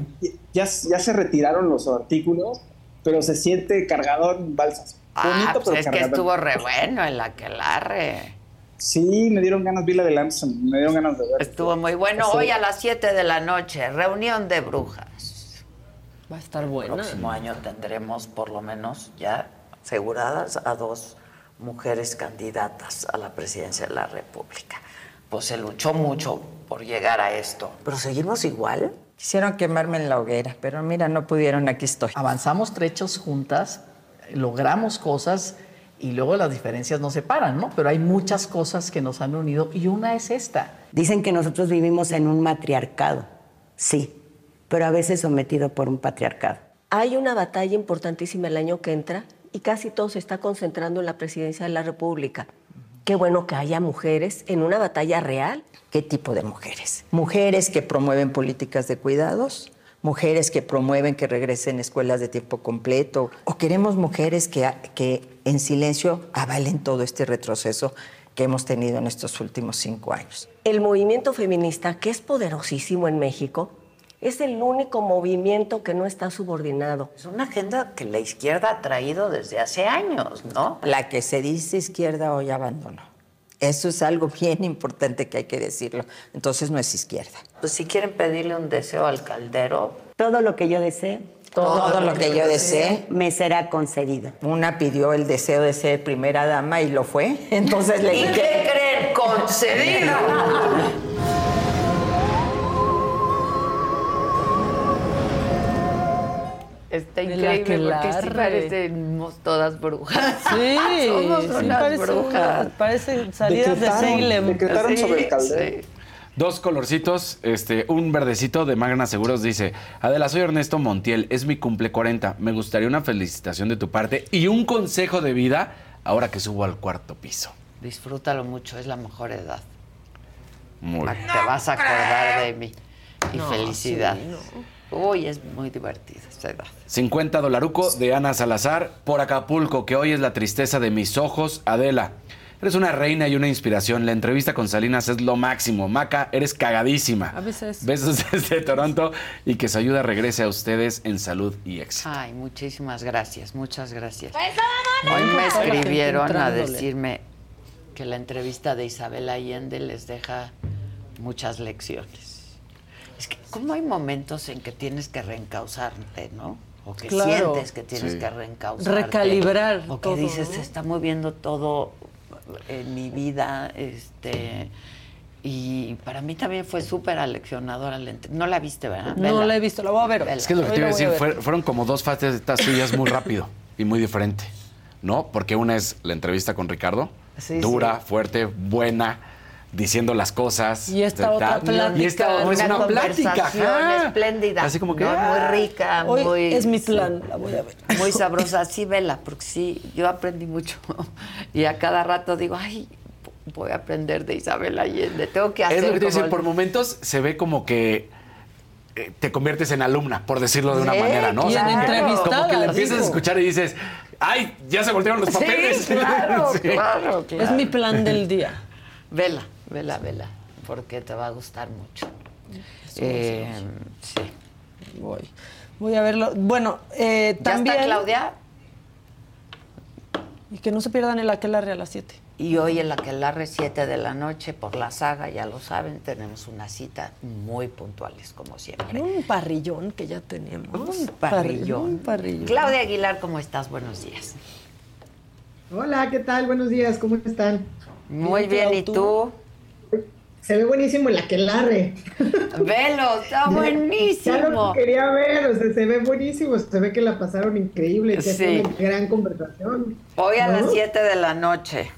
Ya, ya se retiraron los artículos, pero se siente cargador en balsas. Bonito, Ah, pues pero es que estuvo re bueno el aquelarre. Sí, me dieron ganas, vi la de Lamson, me dieron ganas de ver. Estuvo muy bueno. Hoy a las 7 de la noche, reunión de brujas. Va a estar El buena. próximo año tendremos por lo menos ya aseguradas a dos mujeres candidatas a la presidencia de la República. Pues se luchó mucho por llegar a esto. Pero seguimos igual. Quisieron quemarme en la hoguera, pero mira, no pudieron, aquí estoy. Avanzamos trechos juntas, logramos cosas y luego las diferencias nos separan, ¿no? Pero hay muchas cosas que nos han unido y una es esta. Dicen que nosotros vivimos en un matriarcado, sí, pero a veces sometido por un patriarcado. Hay una batalla importantísima el año que entra y casi todo se está concentrando en la presidencia de la República. Qué bueno que haya mujeres en una batalla real. ¿Qué tipo de mujeres? Mujeres que promueven políticas de cuidados, mujeres que promueven que regresen escuelas de tiempo completo, o queremos mujeres que, que en silencio avalen todo este retroceso que hemos tenido en estos últimos cinco años. El movimiento feminista, que es poderosísimo en México, es el único movimiento que no está subordinado. Es una agenda que la izquierda ha traído desde hace años, ¿no? La que se dice izquierda hoy abandonó. Eso es algo bien importante que hay que decirlo. Entonces no es izquierda. Pues si quieren pedirle un deseo al caldero, Todo lo que yo desee, Todo, lo que yo desee, me será concedido. Una pidió el deseo de ser primera dama y lo fue. Entonces le ¿y dije. qué creen? Concedido. Está increíble porque sí parecemos todas brujas. Sí, Somos sí, unas parece, brujas. parece salidas de Decretaron- Salem. decretaron sobre el caldero. sí. Dos colorcitos, este, un verdecito de Magna Seguros dice, Adela, soy Ernesto Montiel, es mi cumple 40, me gustaría una felicitación de tu parte y un consejo de vida ahora que subo al cuarto piso. Disfrútalo mucho, es la mejor edad. Muy bien. Te vas a acordar de mí. Y No, felicidad. sí, Uy, es muy divertida esta edad. 50 dolaruco de Ana Salazar por Acapulco, que hoy es la tristeza de mis ojos. Adela, Eres una reina y una inspiración. La entrevista con Salinas es lo máximo. Maca, eres cagadísima. A veces. Besos desde Toronto y que su ayuda regrese a ustedes en salud y éxito. Ay, muchísimas gracias, muchas gracias. Hoy me escribieron a decirme que la entrevista de Isabel Allende les deja muchas lecciones. Es que como hay momentos en que tienes que reencauzarte, ¿no? O que Claro. sientes que tienes Sí. que reencauzarte. Recalibrar O que todo, dices, ¿no? se está moviendo todo en mi vida, este... Y para mí también fue súper aleccionadora. No la viste, ¿verdad? No Vela. la he visto, la voy a ver. Vela. Es que es lo que Hoy te iba a decir, fue- fueron como dos facetas suyas muy rápido y muy diferente, ¿no? Porque una es la entrevista con Ricardo, Sí, dura, fuerte, buena, diciendo las cosas. Y esta de otra plática. Y esta es Una una plática. conversación ajá. espléndida. Así como que... ¿no? ah. muy rica, Hoy muy... es mi plan, la voy a ver. Muy sabrosa. Sí, vela, porque sí, yo aprendí mucho. Y a cada rato digo, ay, voy a aprender de Isabel Allende. Tengo que hacer Es lo que te como decir, el- por momentos se ve como que eh, te conviertes en alumna, por decirlo de una Sí, manera, ¿no? y en como que- entrevistada, como que le empiezas a escuchar y dices, ¡ay! Ya se voltearon los Sí, papeles. claro, Sí. claro, Es mi plan del día. Vela, vela, vela, porque te va a gustar mucho. Eh, sí. Voy. Voy a verlo. Bueno, eh, ¿Ya también. está Claudia? Y que no se pierdan el aquelarre a las 7. Y hoy que la 7 de la noche por la saga, ya lo saben, tenemos una cita muy puntuales, como siempre. Un parrillón que ya tenemos. Un parrillón. Un parrillón. Claudia Aguilar, ¿cómo estás? Buenos días. Hola, ¿qué tal? Buenos días, ¿cómo están? Muy bien, ¿y tú? Se ve buenísimo el aquelarre. Velo, está Ya lo buenísimo. quería ver, o sea, se ve buenísimo, se ve que la pasaron increíble, que Sí. una gran conversación. Hoy a ¿no? las 7 de la noche.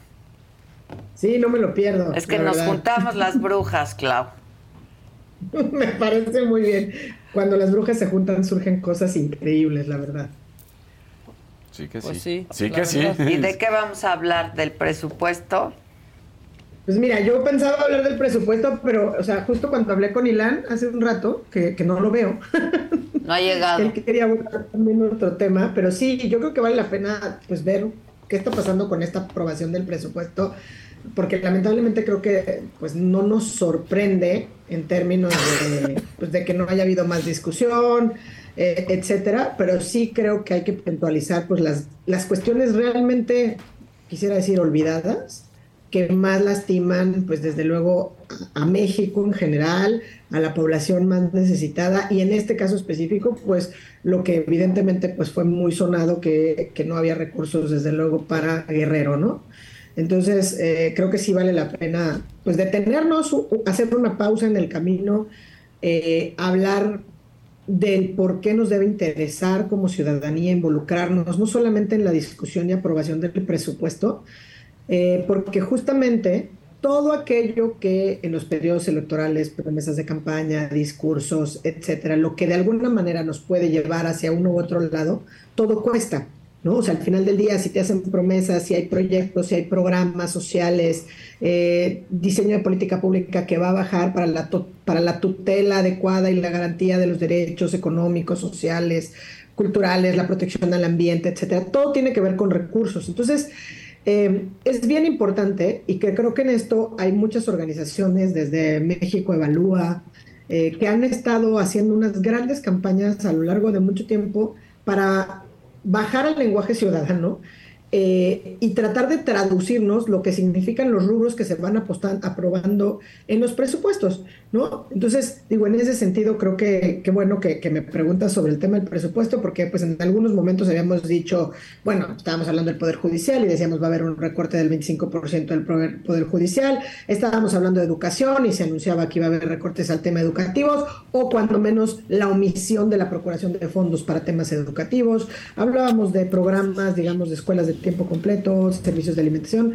Sí, no me lo pierdo. Es que la nos verdad. juntamos las brujas, Clau. me parece muy bien. Cuando las brujas se juntan surgen cosas increíbles, la verdad. Sí que Pues sí. sí, Sí la que sí. ¿Y de qué vamos a hablar? ¿Del presupuesto? Pues mira, yo pensaba hablar del presupuesto, pero, o sea, justo cuando hablé con Ilan hace un rato, que, que no lo veo, No ha llegado. Él quería abordar también otro tema, pero sí, yo creo que vale la pena pues ver qué está pasando con esta aprobación del presupuesto, porque lamentablemente creo que pues no nos sorprende en términos de, pues, de que no haya habido más discusión, eh, etcétera, pero sí creo que hay que puntualizar pues las, las cuestiones realmente, quisiera decir, olvidadas, que más lastiman, pues desde luego, a México en general, a la población más necesitada y en este caso específico, pues lo que evidentemente pues fue muy sonado que, que no había recursos desde luego para Guerrero, ¿no? Entonces eh, creo que sí vale la pena pues detenernos, hacer una pausa en el camino, eh, hablar del por qué nos debe interesar como ciudadanía involucrarnos, no solamente en la discusión y aprobación del presupuesto, eh, porque justamente todo aquello que en los periodos electorales, promesas de campaña, discursos, etcétera, lo que de alguna manera nos puede llevar hacia uno u otro lado, todo cuesta, ¿no? O sea, al final del día, si te hacen promesas, si hay proyectos, si hay programas sociales, eh, diseño de política pública que va a bajar para la, para la tutela adecuada y la garantía de los derechos económicos, sociales, culturales, la protección al ambiente, etcétera, todo tiene que ver con recursos. Entonces, eh, es bien importante y que creo que en esto hay muchas organizaciones, desde México Evalúa, eh, que han estado haciendo unas grandes campañas a lo largo de mucho tiempo para bajar al lenguaje ciudadano eh, y tratar de traducirnos lo que significan los rubros que se van apostan- aprobando en los presupuestos, ¿no? Entonces, digo, en ese sentido creo que, que bueno que, que me preguntas sobre el tema del presupuesto, porque pues en algunos momentos habíamos dicho, bueno, estábamos hablando del Poder Judicial y decíamos va a haber un recorte del 25% del Poder, Judicial, estábamos hablando de educación y se anunciaba que iba a haber recortes al tema educativos, o cuando menos la omisión de la procuración de fondos para temas educativos, hablábamos de programas, digamos, de escuelas de tiempo completo, servicios de alimentación,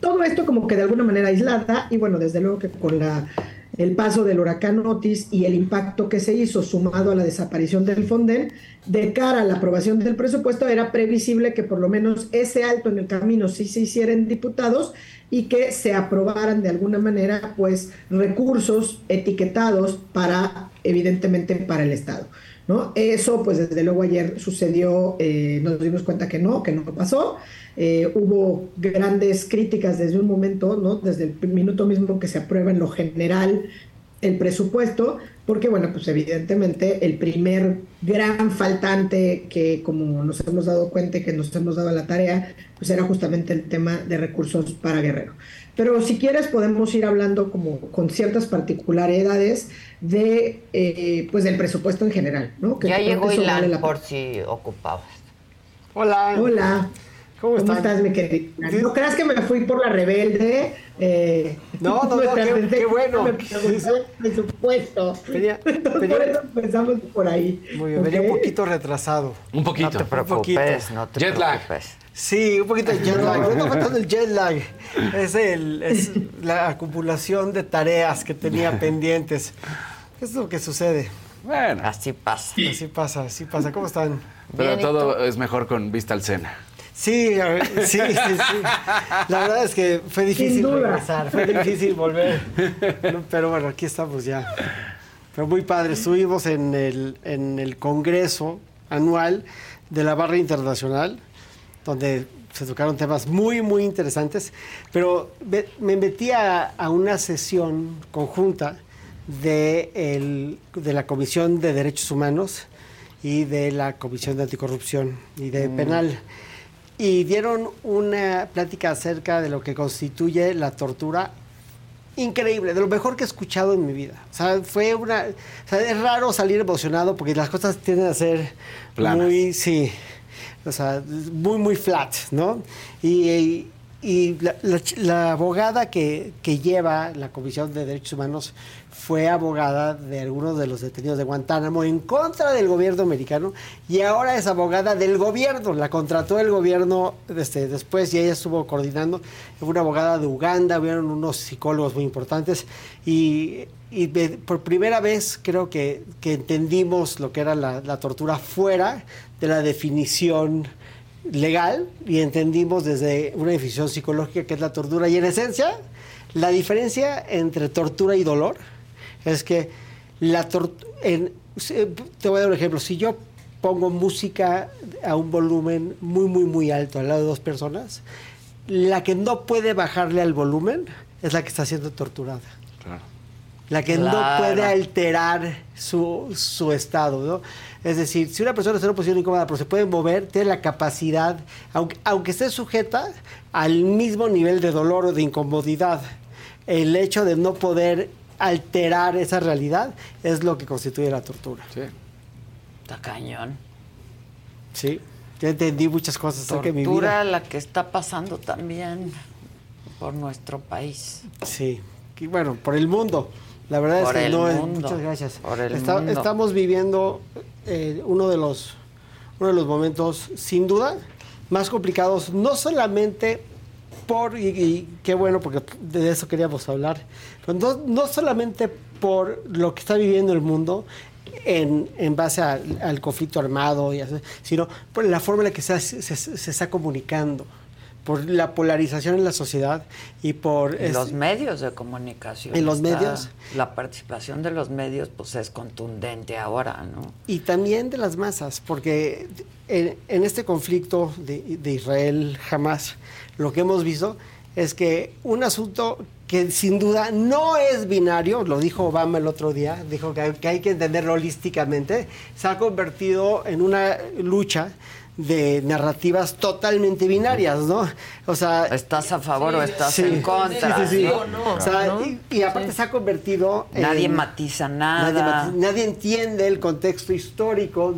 todo esto como que de alguna manera aislada y bueno, desde luego que con la el paso del huracán Otis y el impacto que se hizo sumado a la desaparición del Fonden, de cara a la aprobación del presupuesto era previsible que por lo menos ese alto en el camino sí se hiciera en diputados y que se aprobaran de alguna manera pues recursos etiquetados para evidentemente para el Estado. ¿No? Eso, pues desde luego ayer sucedió, eh, nos dimos cuenta que no, que no pasó. Eh, hubo grandes críticas desde un momento, ¿no? Desde el minuto mismo que se aprueba en lo general el presupuesto, porque bueno, pues evidentemente el primer gran faltante que como nos hemos dado cuenta y que nos hemos dado la tarea, pues era justamente el tema de recursos para Guerrero. Pero si quieres podemos ir hablando como con ciertas particularidades de eh, pues del presupuesto en general, ¿no? ya que llegó eso Ilan vale la por si ocupabas. Hola. Hola. ¿Cómo, estás, mi querida? No creas que me fui por la rebelde. eh, No, no, no, qué- qué bueno. presupuesto. Venía- venía- por eso empezamos por ahí. Muy bien, venía ¿ok? un poquito retrasado. Un poquito. No te preocupes, no te Jet lag. Sí, un poquito de jet lag. Me está faltando el jet lag. Es, el, es la acumulación de tareas que tenía pendientes. Es lo que sucede. Bueno. Así pasa. Así pasa, así pasa. ¿Cómo están? Pero Bien, ¿y todo es mejor con vista al Sena. Sí, sí, sí, sí. La verdad es que fue difícil regresar, fue difícil volver. Pero bueno, aquí estamos ya. Pero muy padre. Estuvimos en el, en el Congreso anual de la Barra Internacional, donde se tocaron temas muy, muy interesantes. Pero me, me metí a, a una sesión conjunta de, el- de la Comisión de Derechos Humanos y de la Comisión de Anticorrupción y de Penal. Y dieron una plática acerca de lo que constituye la tortura increíble, de lo mejor que he escuchado en mi vida. O sea, fue una... O sea, es raro salir emocionado porque las cosas tienden a ser Planas. muy... Sí, o sea, muy, muy flat, ¿no? Y, y la, la la abogada que, que lleva la Comisión de Derechos Humanos fue abogada de algunos de los detenidos de Guantánamo en contra del gobierno americano y ahora es abogada del gobierno. La contrató el gobierno este, después y ella estuvo coordinando. Una abogada de Uganda, hubieron unos psicólogos muy importantes y, por primera vez creo que, que entendimos lo que era la, la tortura fuera de la definición legal y entendimos desde una definición psicológica que es la tortura. Y en esencia, la diferencia entre tortura y dolor es que la tortura... Te voy a dar un ejemplo. Si yo pongo música a un volumen muy, muy, muy alto al lado de dos personas, la que no puede bajarle al volumen es la que está siendo torturada. La que no puede alterar su, su estado, ¿no? Es decir, si una persona está en una posición incómoda, pero se puede mover, tiene la capacidad, aunque, aunque esté sujeta al mismo nivel de dolor o de incomodidad, el hecho de no poder alterar esa realidad es lo que constituye la tortura. Sí. Está cañón. Sí, ya entendí muchas cosas de mi Tortura vida. la que está pasando también por nuestro país. Sí, y bueno, por el mundo. La verdad Por es que no es. mundo. Muchas gracias. Está-. Estamos viviendo eh, uno de los uno de los momentos, sin duda, más complicados, no solamente por, y, y qué bueno, porque de eso queríamos hablar, pero no, no solamente por lo que está viviendo el mundo en, en base al, al conflicto armado, y así, sino por la forma en la que se, se- se está comunicando, por la polarización en la sociedad y por... Es- los medios de comunicación. En los medios. La participación de los medios pues es contundente ahora, ¿no? Y también de las masas, porque en, en este conflicto de, de Israel jamás lo que hemos visto es que un asunto que sin duda no es binario, lo dijo Obama el otro día, dijo que hay que, hay que entenderlo holísticamente, se ha convertido en una lucha de narrativas totalmente binarias, ¿no? O sea, ¿Estás a favor o estás sí, en contra? sí, sí, sí. ¿no? O sea, ¿no? y, y aparte se ha convertido Nadie en- matiza nada. Nadie, matiza- nadie entiende el contexto histórico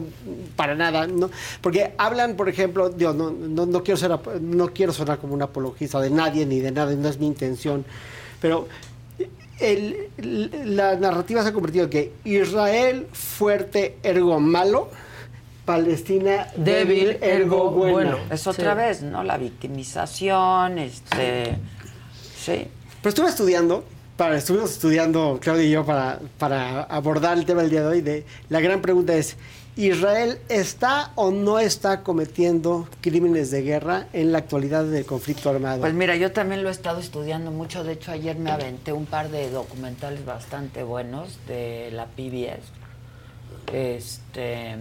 para nada, ¿no? Porque hablan, por ejemplo, digo, no, no, no quiero ser, no quiero sonar como un apologista de nadie ni de nada, no es mi intención, pero el- el- la narrativa se ha convertido en que Israel fuerte, ergo malo, Palestina débil, ergo bueno. Es otra vez, ¿no? La victimización, este... Sí. Pero estuve estudiando, para, estuvimos estudiando, Claudia y yo, para, para abordar el tema del día de hoy. De, la gran pregunta es, ¿Israel está o no está cometiendo crímenes de guerra en la actualidad del conflicto armado? Pues mira, yo también lo he estado estudiando mucho. De hecho, ayer me aventé un par de documentales bastante buenos de la PBS este,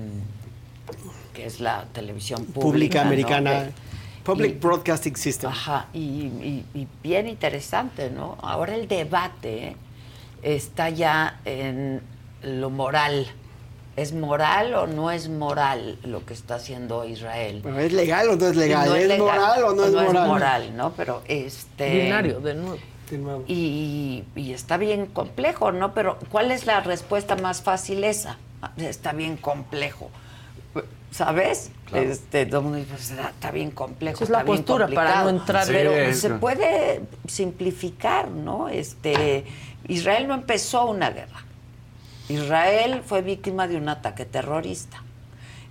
que es la televisión pública, Pública ¿no? americana. Que- Public y- Broadcasting System. Ajá, y, y- y bien interesante, ¿no? Ahora el debate está ya en lo moral. ¿Es moral o no es moral lo que está haciendo Israel? Bueno, ¿Es legal o no es legal? No ¿Es, legal, moral o no, es moral? ¿no? Pero este... Binario, de nuevo. De nuevo. Y, y está bien complejo, ¿no? Pero ¿cuál es la respuesta más fácil esa? Está bien complejo. ¿Sabes? Claro. Este, todo el mundo dice, pues, está, bien complejo. Es la está bien postura para complicado. no entrar- Sí, Pero es se puede simplificar, ¿no? Este, Israel no empezó una guerra. Israel fue víctima de un ataque terrorista.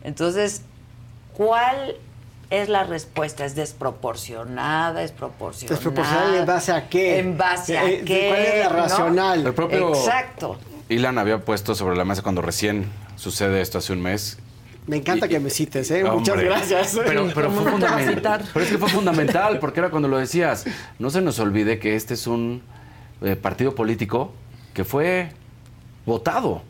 Entonces, ¿cuál es la respuesta? ¿Es desproporcionada? ¿Es proporcionada? ¿Desproporcional en base a qué? ¿En base a Eh, eh, qué? ¿Cuál es la ¿no? racional? El propio Exacto. Ilan había puesto sobre la mesa cuando recién sucede esto hace un mes. Me encanta que me cites, ¿eh? Muchas gracias. Pero, pero ¿Cómo fue fundamental. Pero es que fue fundamental, porque era cuando lo decías. No se nos olvide que este es un eh, partido político que fue votado.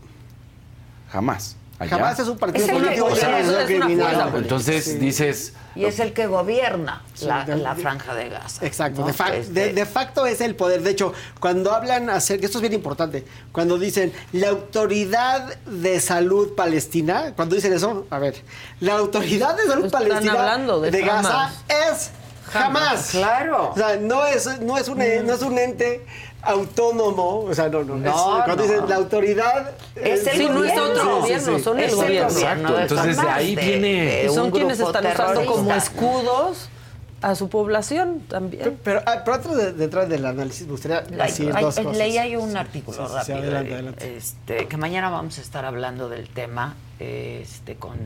Jamás. Allá. Jamás es un partido Es el que político es criminal. Entonces Sí. dices. Y es el que gobierna Sí, la, de- la de- franja de Gaza. Exacto, ¿no? de, fac- Este, de- de facto es el poder. De hecho, cuando hablan acerca, esto es bien importante, cuando dicen la autoridad de salud palestina, cuando dicen eso, a ver, la autoridad de salud Están palestina hablando de Gaza es jamás. Claro. O sea, no es, no es, un, no es un ente autónomo, o sea, no, no. No, es- cuando no. dicen la autoridad... Es el Sí, no es gobierno. otro gobierno, son el gobierno. Exacto, entonces de ahí de- viene- de son un quienes grupo están usando como escudos a su población también. Pero, ah, pero antes de, de entrar del análisis, me gustaría decir ay, dos cosas. Leí ahí un artículo Sí, sí, sí, rápido. adelante, eh, adelante. Este, que mañana vamos a estar hablando del tema este, con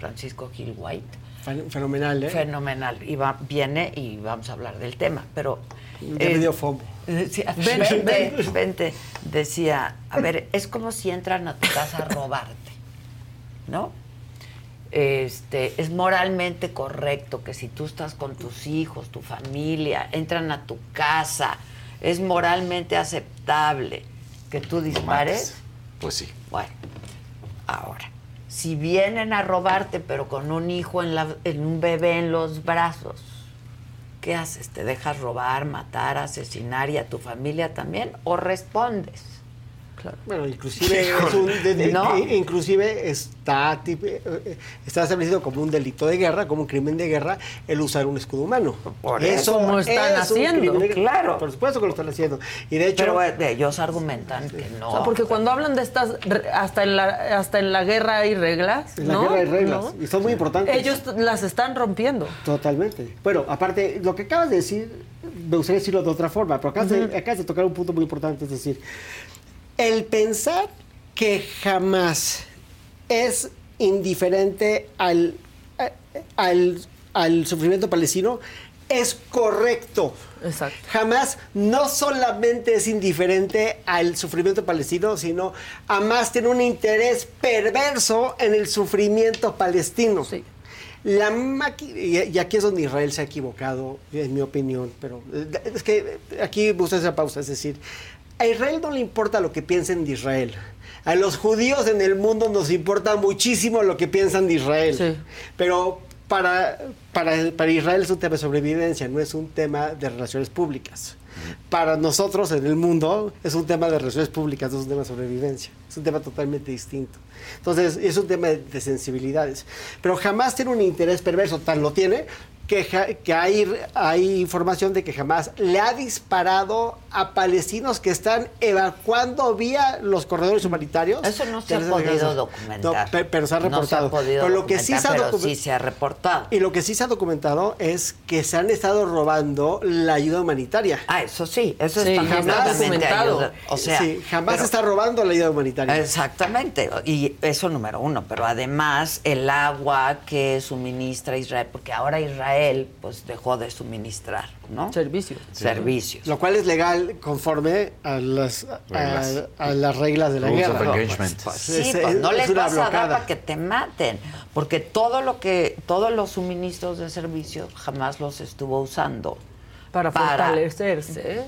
Francisco Gil White. Fen- Fenomenal, ¿eh? Fenomenal. Y va- viene y vamos a hablar del tema. Pero. Ya me dio fomo. Eh, sí, vente, vente. Decía, a ver, es como si entran a tu casa a robarte, ¿no? Este, es moralmente correcto que si tú estás con tus hijos, tu familia, entran a tu casa, es moralmente aceptable que tú dispares. Pues sí. Bueno, ahora, si vienen a robarte, pero con un hijo en, la- en un bebé en los brazos, ¿qué haces? ¿Te dejas robar, matar, asesinar y a tu familia también? ¿O respondes? Bueno, inclusive, es un- de- de- ¿No? i- inclusive está, eh, está establecido como un delito de guerra, como un crimen de guerra, el usar un escudo humano. Por eso lo están es haciendo, de claro. Por supuesto que lo están haciendo. Y de hecho, Pero eh, ellos argumentan que no. O sea, porque cuando hablan de estas, hasta en la, hasta en la guerra hay reglas. en la ¿no? guerra hay reglas, ¿No? y son muy importantes. Ellos las están rompiendo. Totalmente. Bueno, aparte, lo que acabas de decir, me gustaría decirlo de otra forma, pero acabas, de, acabas de tocar un punto muy importante, es decir, el pensar que jamás es indiferente al, al, al sufrimiento palestino es correcto. Exacto. Jamás no solamente es indiferente al sufrimiento palestino, sino además tiene un interés perverso en el sufrimiento palestino. La maqui- y aquí es donde Israel se ha equivocado, en mi opinión, pero es que aquí me gusta esa pausa, es decir, a Israel no le importa lo que piensen de Israel. A los judíos en el mundo nos importa muchísimo lo que piensan de Israel. Pero para, para, para Israel es un tema de sobrevivencia, no es un tema de relaciones públicas. Para nosotros en el mundo es un tema de relaciones públicas, no es un tema de sobrevivencia. Es un tema totalmente distinto. Entonces, es un tema de, de sensibilidades. Pero jamás tiene un interés perverso, tan lo tiene, que, ja- que hay, hay información de que jamás le ha disparado a palestinos que están evacuando vía los corredores humanitarios. Eso no se ha podido documentar. No, pe- pero se ha No se ha reportado. podido pero lo que sí se ha documentar, pero documen- sí se ha reportado. Y lo que sí se ha documentado es que se han estado robando la ayuda humanitaria. Ah, eso sí, eso Sí, está jamás- documentado. ayuda- O sea, Sí, jamás pero- está robando la ayuda humanitaria. Exactamente, y eso número uno, pero además el agua que suministra Israel, porque ahora Israel pues dejó de suministrar, ¿no? Servicios. Servicios. Lo cual es legal conforme a las, a, Reglas. a las reglas de la Rules guerra. of engagement. Pues sí, Es- pues es- no es les una vas a dar blocada. para que te maten, porque todo lo que, todos los suministros de servicio jamás los estuvo usando. Para fortalecerse.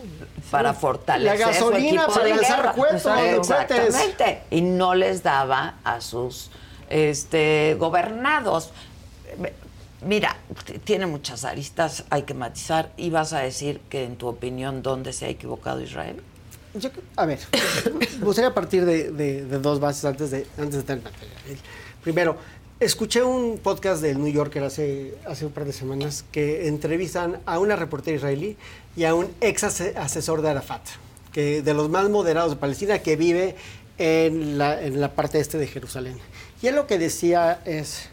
Para fortalecer La gasolina su equipo para de lanzar cohetes, Exactamente. Y no les daba a sus este, gobernados. Mira, tiene muchas aristas, hay que matizar. Y vas a decir que, en tu opinión, ¿dónde se ha equivocado Israel? Yo, a ver, me gustaría partir de, de- de dos bases antes de, antes de terminar. Primero, escuché un podcast del New Yorker hace, hace un par de semanas que entrevistan a una reportera israelí y a un ex ase- asesor de Arafat, que de los más moderados de Palestina, que vive en la, en la parte este de Jerusalén. Y él lo que decía es...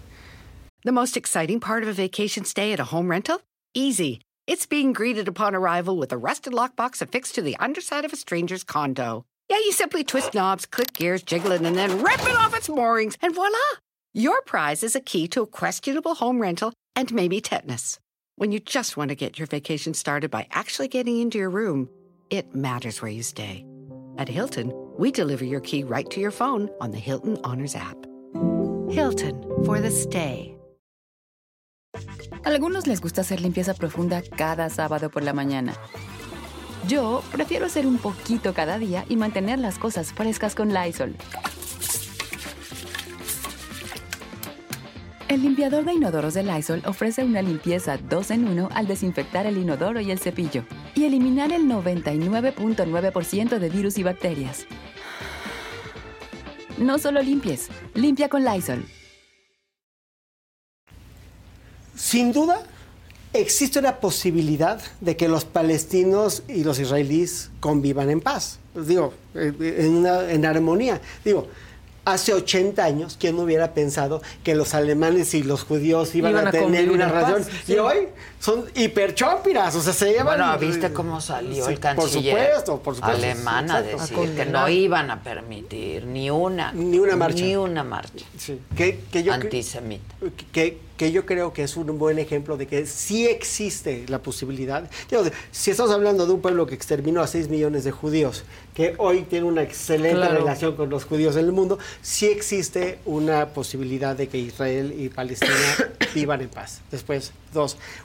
The most exciting part of a vacation stay at a home rental? Easy. It's being greeted upon arrival with a rusted lockbox affixed to the underside of a stranger's condo. Yeah, you simply twist knobs, click gears, jiggle it, and then rip it off its moorings, and voila! Your prize is a key to a questionable home rental and maybe tetanus. When you just want to get your vacation started by actually getting into your room, it matters where you stay. At Hilton, we deliver your key right to your phone on the Hilton Honors app. Hilton for the stay. Algunos les gusta hacer limpieza profunda cada sábado por la mañana. Yo prefiero hacer un poquito cada día y mantener las cosas frescas con Lysol. El limpiador de inodoros de Lysol ofrece una limpieza 2 en 1 al desinfectar el inodoro y el cepillo y eliminar el 99.9% de virus y bacterias. No solo limpies, limpia con Lysol. Sin duda, existe una posibilidad de que los palestinos y los israelíes convivan en paz. Digo, eh, en, una- en armonía. Digo, hace 80 años, ¿quién hubiera pensado que los alemanes y los judíos iban, Iban a a tener una sí. Y hoy son hiperchópiras, o sea, se llevan... Bueno, ¿viste cómo salió Sí, el canciller Por supuesto, por supuesto. alemán a decir que no iban a permitir ni una, Ni una marcha. Ni una marcha. Que, que yo cre- Antisemita. que, que yo creo que es un buen ejemplo de que sí existe la posibilidad. Si estamos hablando de un pueblo que exterminó a 6 millones de judíos, que hoy tiene una excelente Claro. relación con los judíos en el mundo, sí existe una posibilidad de que Israel y Palestina vivan en paz. Después,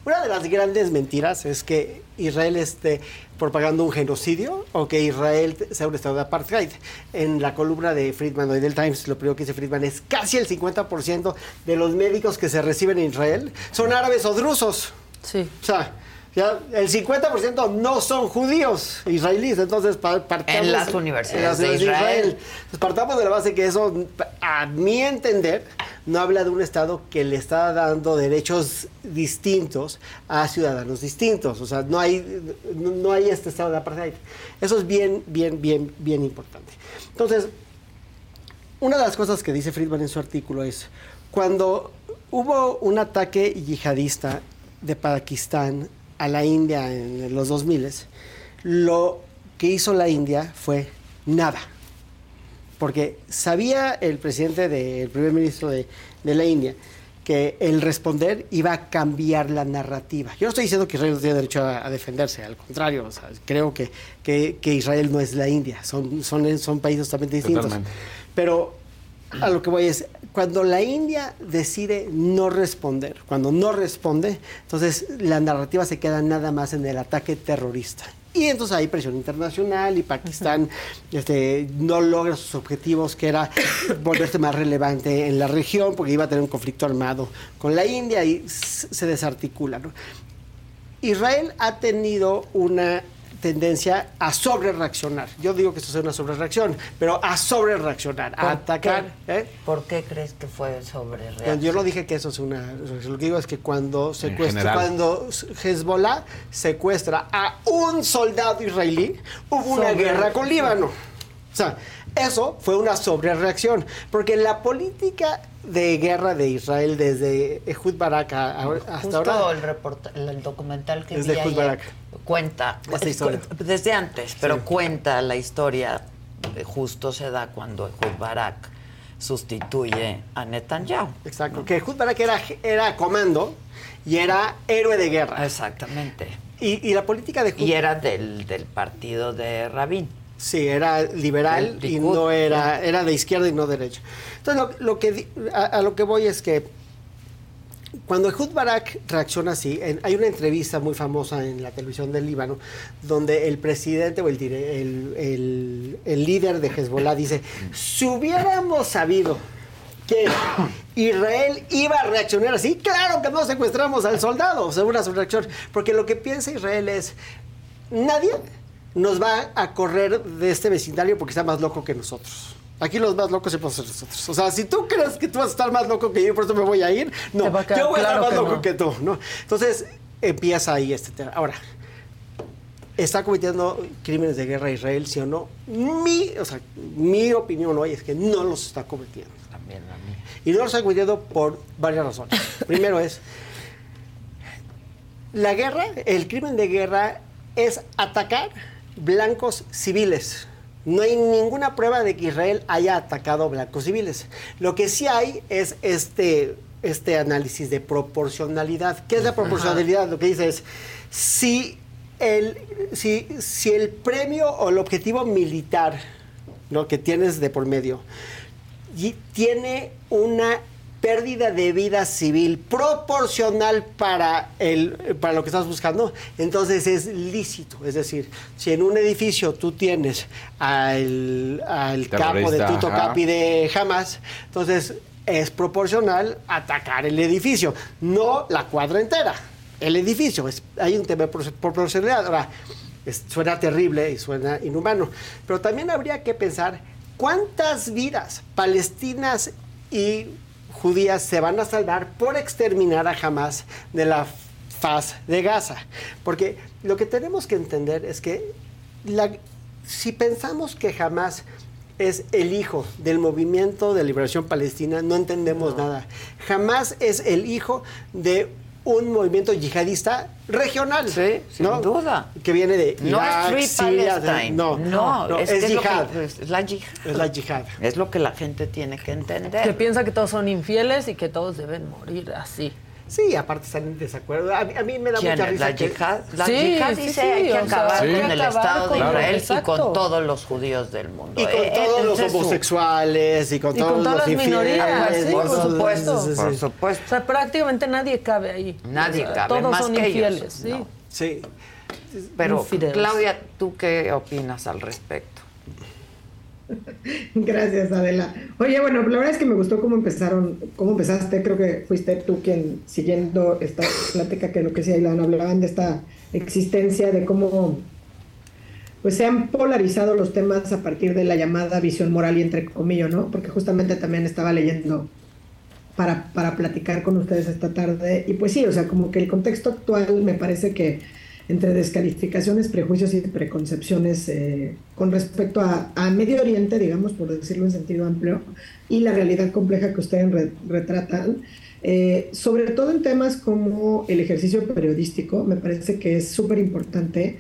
Una de las grandes mentiras es que Israel esté propagando un genocidio o que Israel sea un estado de apartheid. En la columna de Friedman hoy del Times, lo primero que dice Friedman es casi el 50% de los médicos que se reciben en Israel son árabes o drusos. Sí. O sea, ya el 50% no son judíos israelíes, entonces pa- partamos... En las universidades en las de Israel. Entonces, partamos de la base que eso, a mi entender, no habla de un Estado que le está dando derechos distintos a ciudadanos distintos. O sea, no hay, no, no hay este Estado de apartheid. Eso es bien, bien, bien, bien importante. Entonces, una de las cosas que dice Friedman en su artículo es, cuando hubo un ataque yihadista de Pakistán a la India en los 2000, lo que hizo la India fue nada. Porque sabía el presidente, de- el primer ministro de, de la India, que el responder iba a cambiar la narrativa. Yo no estoy diciendo que Israel no tiene derecho a, a defenderse, al contrario, o sea, creo que, que- que Israel no es la India, son, son, son países totalmente distintos. Totalmente. Pero a lo que voy es, cuando la India decide no responder, cuando no responde, entonces la narrativa se queda nada más en el ataque terrorista. Y entonces hay presión internacional y Pakistán este, no logra sus objetivos, que era volverse más relevante en la región, porque iba a tener un conflicto armado con la India y se desarticula. ¿no? Israel ha tenido una tendencia a sobrereaccionar. Yo digo que esto es una sobrereacción, pero a sobrereaccionar, a ¿Por atacar. ¿eh? ¿Por qué crees que fue sobre Pues yo no dije que eso es una. Lo que digo es que cuando secuestra, cuando Hezbollah secuestra a un soldado israelí, hubo una Sobre- guerra con Líbano. O sea, eso fue una sobrereacción, porque la política de guerra de Israel desde Ehud Barak a- a- hasta Justo ahora el, reporta- el documental que Desde vi Ehud ayer Barak. Cuenta, Esta historia. desde antes, pero Sí. cuenta la historia, eh, justo se da cuando Ehud Barak sustituye a Netanyahu. Exacto, que Ehud Barak era, era comando y era héroe de guerra. Exactamente. Y, y la política de Ehud Y era del, del partido de Rabin. Sí, era liberal y no era, era de izquierda y no derecha. Entonces, lo, lo que, a lo que voy es que cuando Ehud Barak reacciona así, en- hay una entrevista muy famosa en la televisión del Líbano, donde el presidente o el, el, el- el líder de Hezbollah dice, si hubiéramos sabido que Israel iba a reaccionar así, claro que no secuestramos al soldado, según su reacción, porque lo que piensa Israel es, nadie nos va a correr de este vecindario porque está más loco que nosotros. Aquí los más locos siempre ser nosotros. O sea, si tú crees que tú vas a estar más loco que yo y por eso me voy a ir, no, a yo voy a estar claro más que loco no. que tú, ¿no? Entonces, empieza ahí este tema. Ahora, ¿está cometiendo crímenes de guerra Israel, sí o no? Mi, o sea, mi opinión hoy es que no los está cometiendo. También a mí. Y no los está cometiendo por varias razones. Primero es, la guerra, el crimen de guerra es atacar blancos civiles. No hay ninguna prueba de que Israel haya atacado blancos civiles. Lo que sí hay es este, este análisis de proporcionalidad. ¿Qué es la proporcionalidad? Lo que dice es, si el, si, si el premio o el objetivo militar ¿no? que tienes de por medio y tiene una pérdida de vida civil proporcional para, el, para lo que estás buscando, entonces es lícito. Es decir, si en un edificio tú tienes al, al capo de Tuto ajá. Capi de Hamas, entonces es proporcional atacar el edificio, no la cuadra entera. El edificio, es, hay un tema de pro- proporcionalidad. Ahora, es- suena terrible y suena inhumano, pero también habría que pensar cuántas vidas palestinas y judías se van a salvar por exterminar a Hamas de la faz de Gaza. Porque lo que tenemos que entender es que la- si pensamos que Hamas es el hijo del movimiento de liberación palestina, no entendemos nada. Hamas es el hijo de un movimiento yihadista regional. Sí, sin duda. Que viene de No es Irak, Free Siria, de- Palestine. no, no, no, es, es, que es lo que- yihad. es la yihad. Es la yihad. Es lo que la gente tiene que entender. Que piensa que todos son infieles y que todos deben morir así. Sí, aparte están en desacuerdo. A, mí- a mí me da ¿Quién mucha risa ¿La que- yihad? La Sí, yihad sí, dice sí, hay que sea, acabar que con el acabar Estado de Israel y con todos los judíos del mundo. Y con Eh, todos los homosexuales y con Y todos con todas los las minorías, por supuesto. sí, sí, sí. Por supuesto. O sea, prácticamente nadie cabe ahí. Nadie O sea, cabe, Todos más son que ellos, infieles, sí. no. Sí. Pero, Infideles. Claudia, ¿tú qué opinas al respecto? Gracias, Adela. Oye, bueno, la verdad es que me gustó cómo empezaron, cómo empezaste. Creo que fuiste tú quien, siguiendo esta plática que lo que decía Ilan, hablaban de esta existencia, de cómo pues se han polarizado los temas a partir de la llamada visión moral y entre comillas, ¿no? Porque justamente también estaba leyendo para, para platicar con ustedes esta tarde. Y pues sí, o sea, como que el contexto actual me parece que entre descalificaciones, prejuicios y preconcepciones eh, con respecto a, Medio Oriente, digamos, por decirlo en sentido amplio, y la realidad compleja que ustedes re- retratan, eh, sobre todo en temas como el ejercicio periodístico, me parece que es súper importante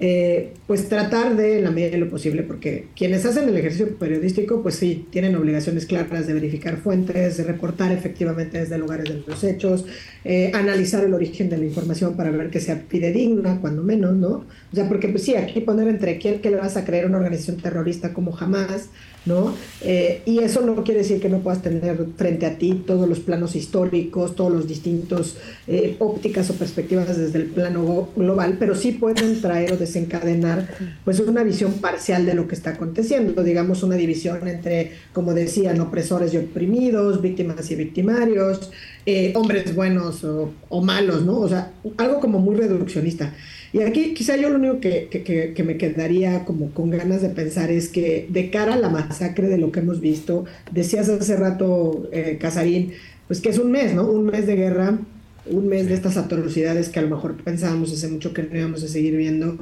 eh, pues tratar de, en la medida de lo posible, porque quienes hacen el ejercicio periodístico, pues sí, tienen obligaciones claras de verificar fuentes, de reportar efectivamente desde lugares de los hechos, eh, analizar el origen de la información para ver que sea fidedigna, cuando menos, ¿no? O sea, porque pues sí, aquí poner entre quién que le vas a creer una organización terrorista como jamás, ¿no? Eh, y eso no quiere decir que no puedas tener frente a ti todos los planos históricos, todos los distintos eh, ópticas o perspectivas desde el plano global, pero sí pueden traer o desencadenar pues una visión parcial de lo que está aconteciendo, digamos una división entre, como decían, opresores y oprimidos, víctimas y victimarios, eh, hombres buenos o, o malos, ¿no? O sea, algo como muy reduccionista. Y aquí quizá yo lo único que, que- que- que me quedaría como con ganas de pensar es que de cara a la masacre de lo que hemos visto, decías hace rato, eh, Casarín, pues que es un mes, ¿no? Un mes de guerra, un mes de estas atrocidades que a lo mejor pensábamos hace mucho que no íbamos a seguir viendo.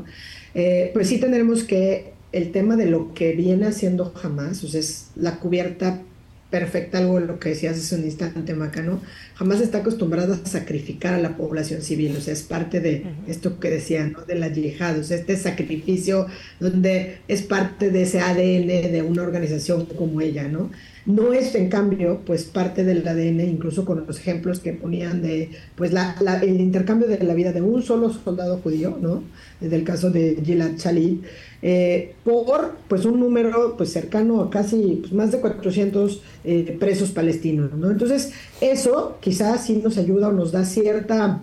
Eh, pues sí tendremos que el tema de lo que viene haciendo jamás, o sea, es la cubierta perfecta, algo lo que decías hace un instante, Macano, jamás está acostumbrada a sacrificar a la población civil, o sea, es parte de esto que decía, ¿no? De la yihad, o sea, este sacrificio donde es parte de ese ADN de una organización como ella, ¿no? No es, en cambio, pues parte del ADN, incluso con los ejemplos que ponían de, pues, la, la- el intercambio de la vida de un solo soldado judío, ¿no? Del caso de Gilad Shalit, eh, por pues un número pues cercano a casi pues, más de 400 eh, presos palestinos. ¿no? Entonces, eso quizás sí nos ayuda o nos da cierta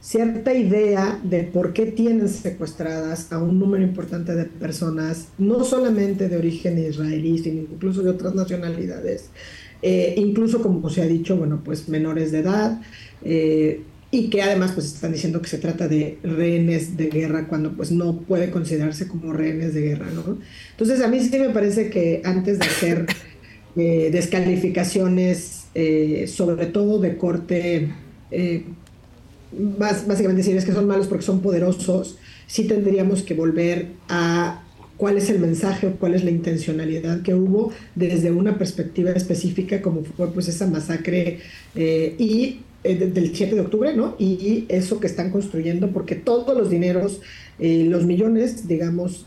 cierta idea de por qué tienen secuestradas a un número importante de personas, no solamente de origen israelí, sino incluso de otras nacionalidades, eh, incluso como se ha dicho, bueno, pues menores de edad, y que además pues están diciendo que se trata de rehenes de guerra cuando pues no puede considerarse como rehenes de guerra, ¿no? Entonces a mí sí me parece que antes de hacer eh, descalificaciones, sobre todo de corte básicamente decir es que son malos porque son poderosos, sí tendríamos que volver a cuál es el mensaje o cuál es la intencionalidad que hubo desde una perspectiva específica como fue pues esa masacre eh, y eh, del 7 de octubre, ¿no? Y, eso que están construyendo, porque todos los dineros, eh, los millones, digamos,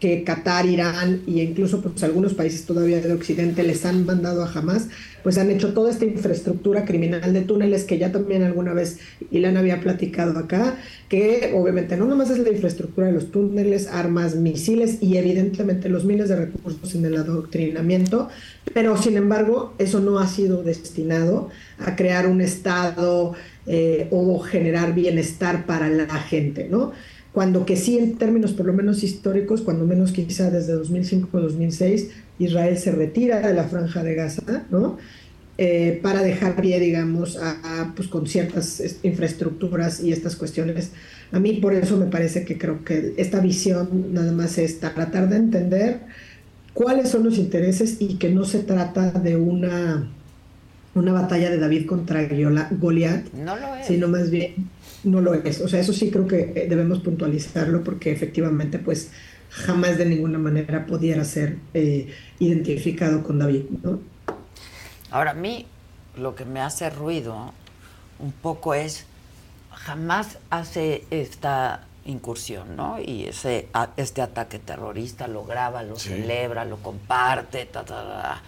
que Qatar, Irán e incluso pues, algunos países todavía de Occidente les han mandado a Hamas, pues han hecho toda esta infraestructura criminal de túneles que ya también alguna vez Ilan había platicado acá, que obviamente no nomás es la infraestructura de los túneles, armas, misiles y evidentemente los miles de recursos en el adoctrinamiento, pero sin embargo eso no ha sido destinado a crear un Estado eh, o generar bienestar para la gente, ¿no? Cuando que sí en términos por lo menos históricos, cuando menos quizá desde 2005 o 2006, Israel se retira de la franja de Gaza, ¿no? Eh, para dejar pie, digamos, a, pues con ciertas infraestructuras y estas cuestiones. A mí por eso me parece que creo que esta visión nada más es tratar de entender cuáles son los intereses y que no se trata de una, una batalla de David contra Goliat, no sino más bien no lo es. O sea, eso sí creo que eh, debemos puntualizarlo porque efectivamente, pues jamás de ninguna manera pudiera ser eh, identificado con David, ¿no? Ahora, a mí lo que me hace ruido un poco es, jamás hace esta incursión, ¿no? Y ese, este ataque terrorista lo graba, lo celebra, lo comparte, ta, ta, ta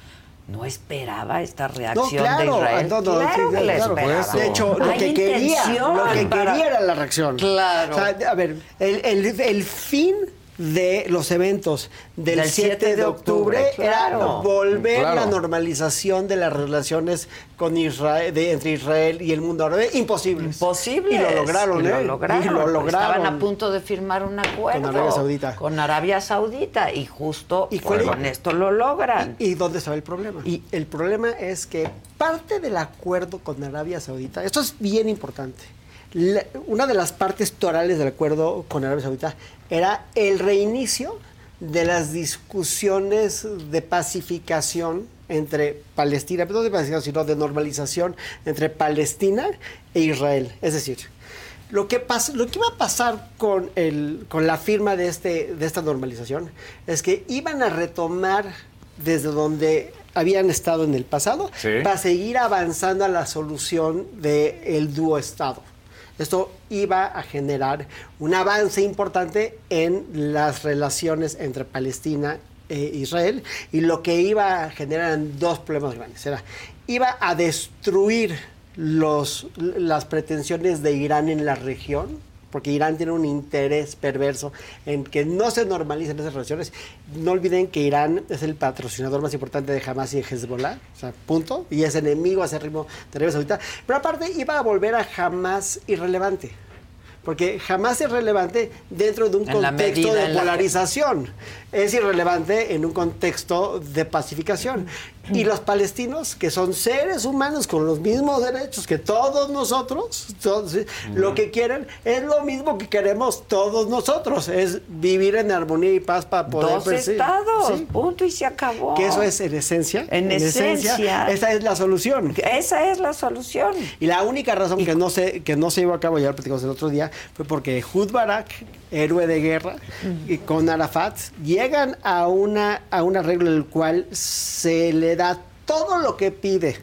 no esperaba esta reacción de Israel. No, no, claro sí, que la claro, esperaba. De hecho, lo Hay que quería, lo que para- quería era la reacción. Claro. O sea, a ver, el, el- el fin de los eventos del, Del 7 de octubre, era claro. volver Claro. la normalización de las relaciones con Israel, de- entre Israel y el mundo árabe. Imposible. Imposible. Y lo lograron, Y ¿eh? lo lograron. Y lo lograron. Estaban a punto de firmar un acuerdo. Con Arabia Saudita. Con Arabia Saudita. Y justo Y pues, con esto lo logran. ¿Y dónde estaba el problema? Y el problema es que parte del acuerdo con Arabia Saudita, esto es bien importante, la- una de las partes torales del acuerdo con Arabia Saudita era el reinicio de las discusiones de pacificación entre Palestina, no de pacificación, sino de normalización entre Palestina e Israel. Es decir, lo que, pas- lo que iba a pasar con, el, con la firma de, este, de esta normalización es que iban a retomar desde donde habían estado en el pasado Sí. para seguir avanzando a la solución del dúo Estado. Esto iba a generar un avance importante en las relaciones entre Palestina e Israel y lo que iba a generar eran dos problemas grandes. Era, iba a destruir los, las pretensiones de Irán en la región, porque Irán tiene un interés perverso en que no se normalicen esas relaciones. No olviden que Irán es el patrocinador más importante de Hamas y de Hezbollah, o sea, punto, y es enemigo acérrimo de Arabia Saudita. Pero aparte iba a volver a Hamas irrelevante. Porque jamás es relevante dentro de un En contexto de que- polarización. Es irrelevante en un contexto de pacificación. Y los palestinos, que son seres humanos con los mismos derechos que todos nosotros, lo que quieren es lo mismo que queremos todos nosotros, es vivir en armonía y paz para poder... Dos estados, sí. punto, y se acabó. Que eso es en esencia. En esencia. Esa es la solución. Esa es la solución. Y la única razón que no se que no se llevó a cabo, ya lo platicamos el otro día, fue porque Hud Barak, héroe de guerra, y con Arafat, llegan a, una, a un arreglo en el cual se le da todo lo que pide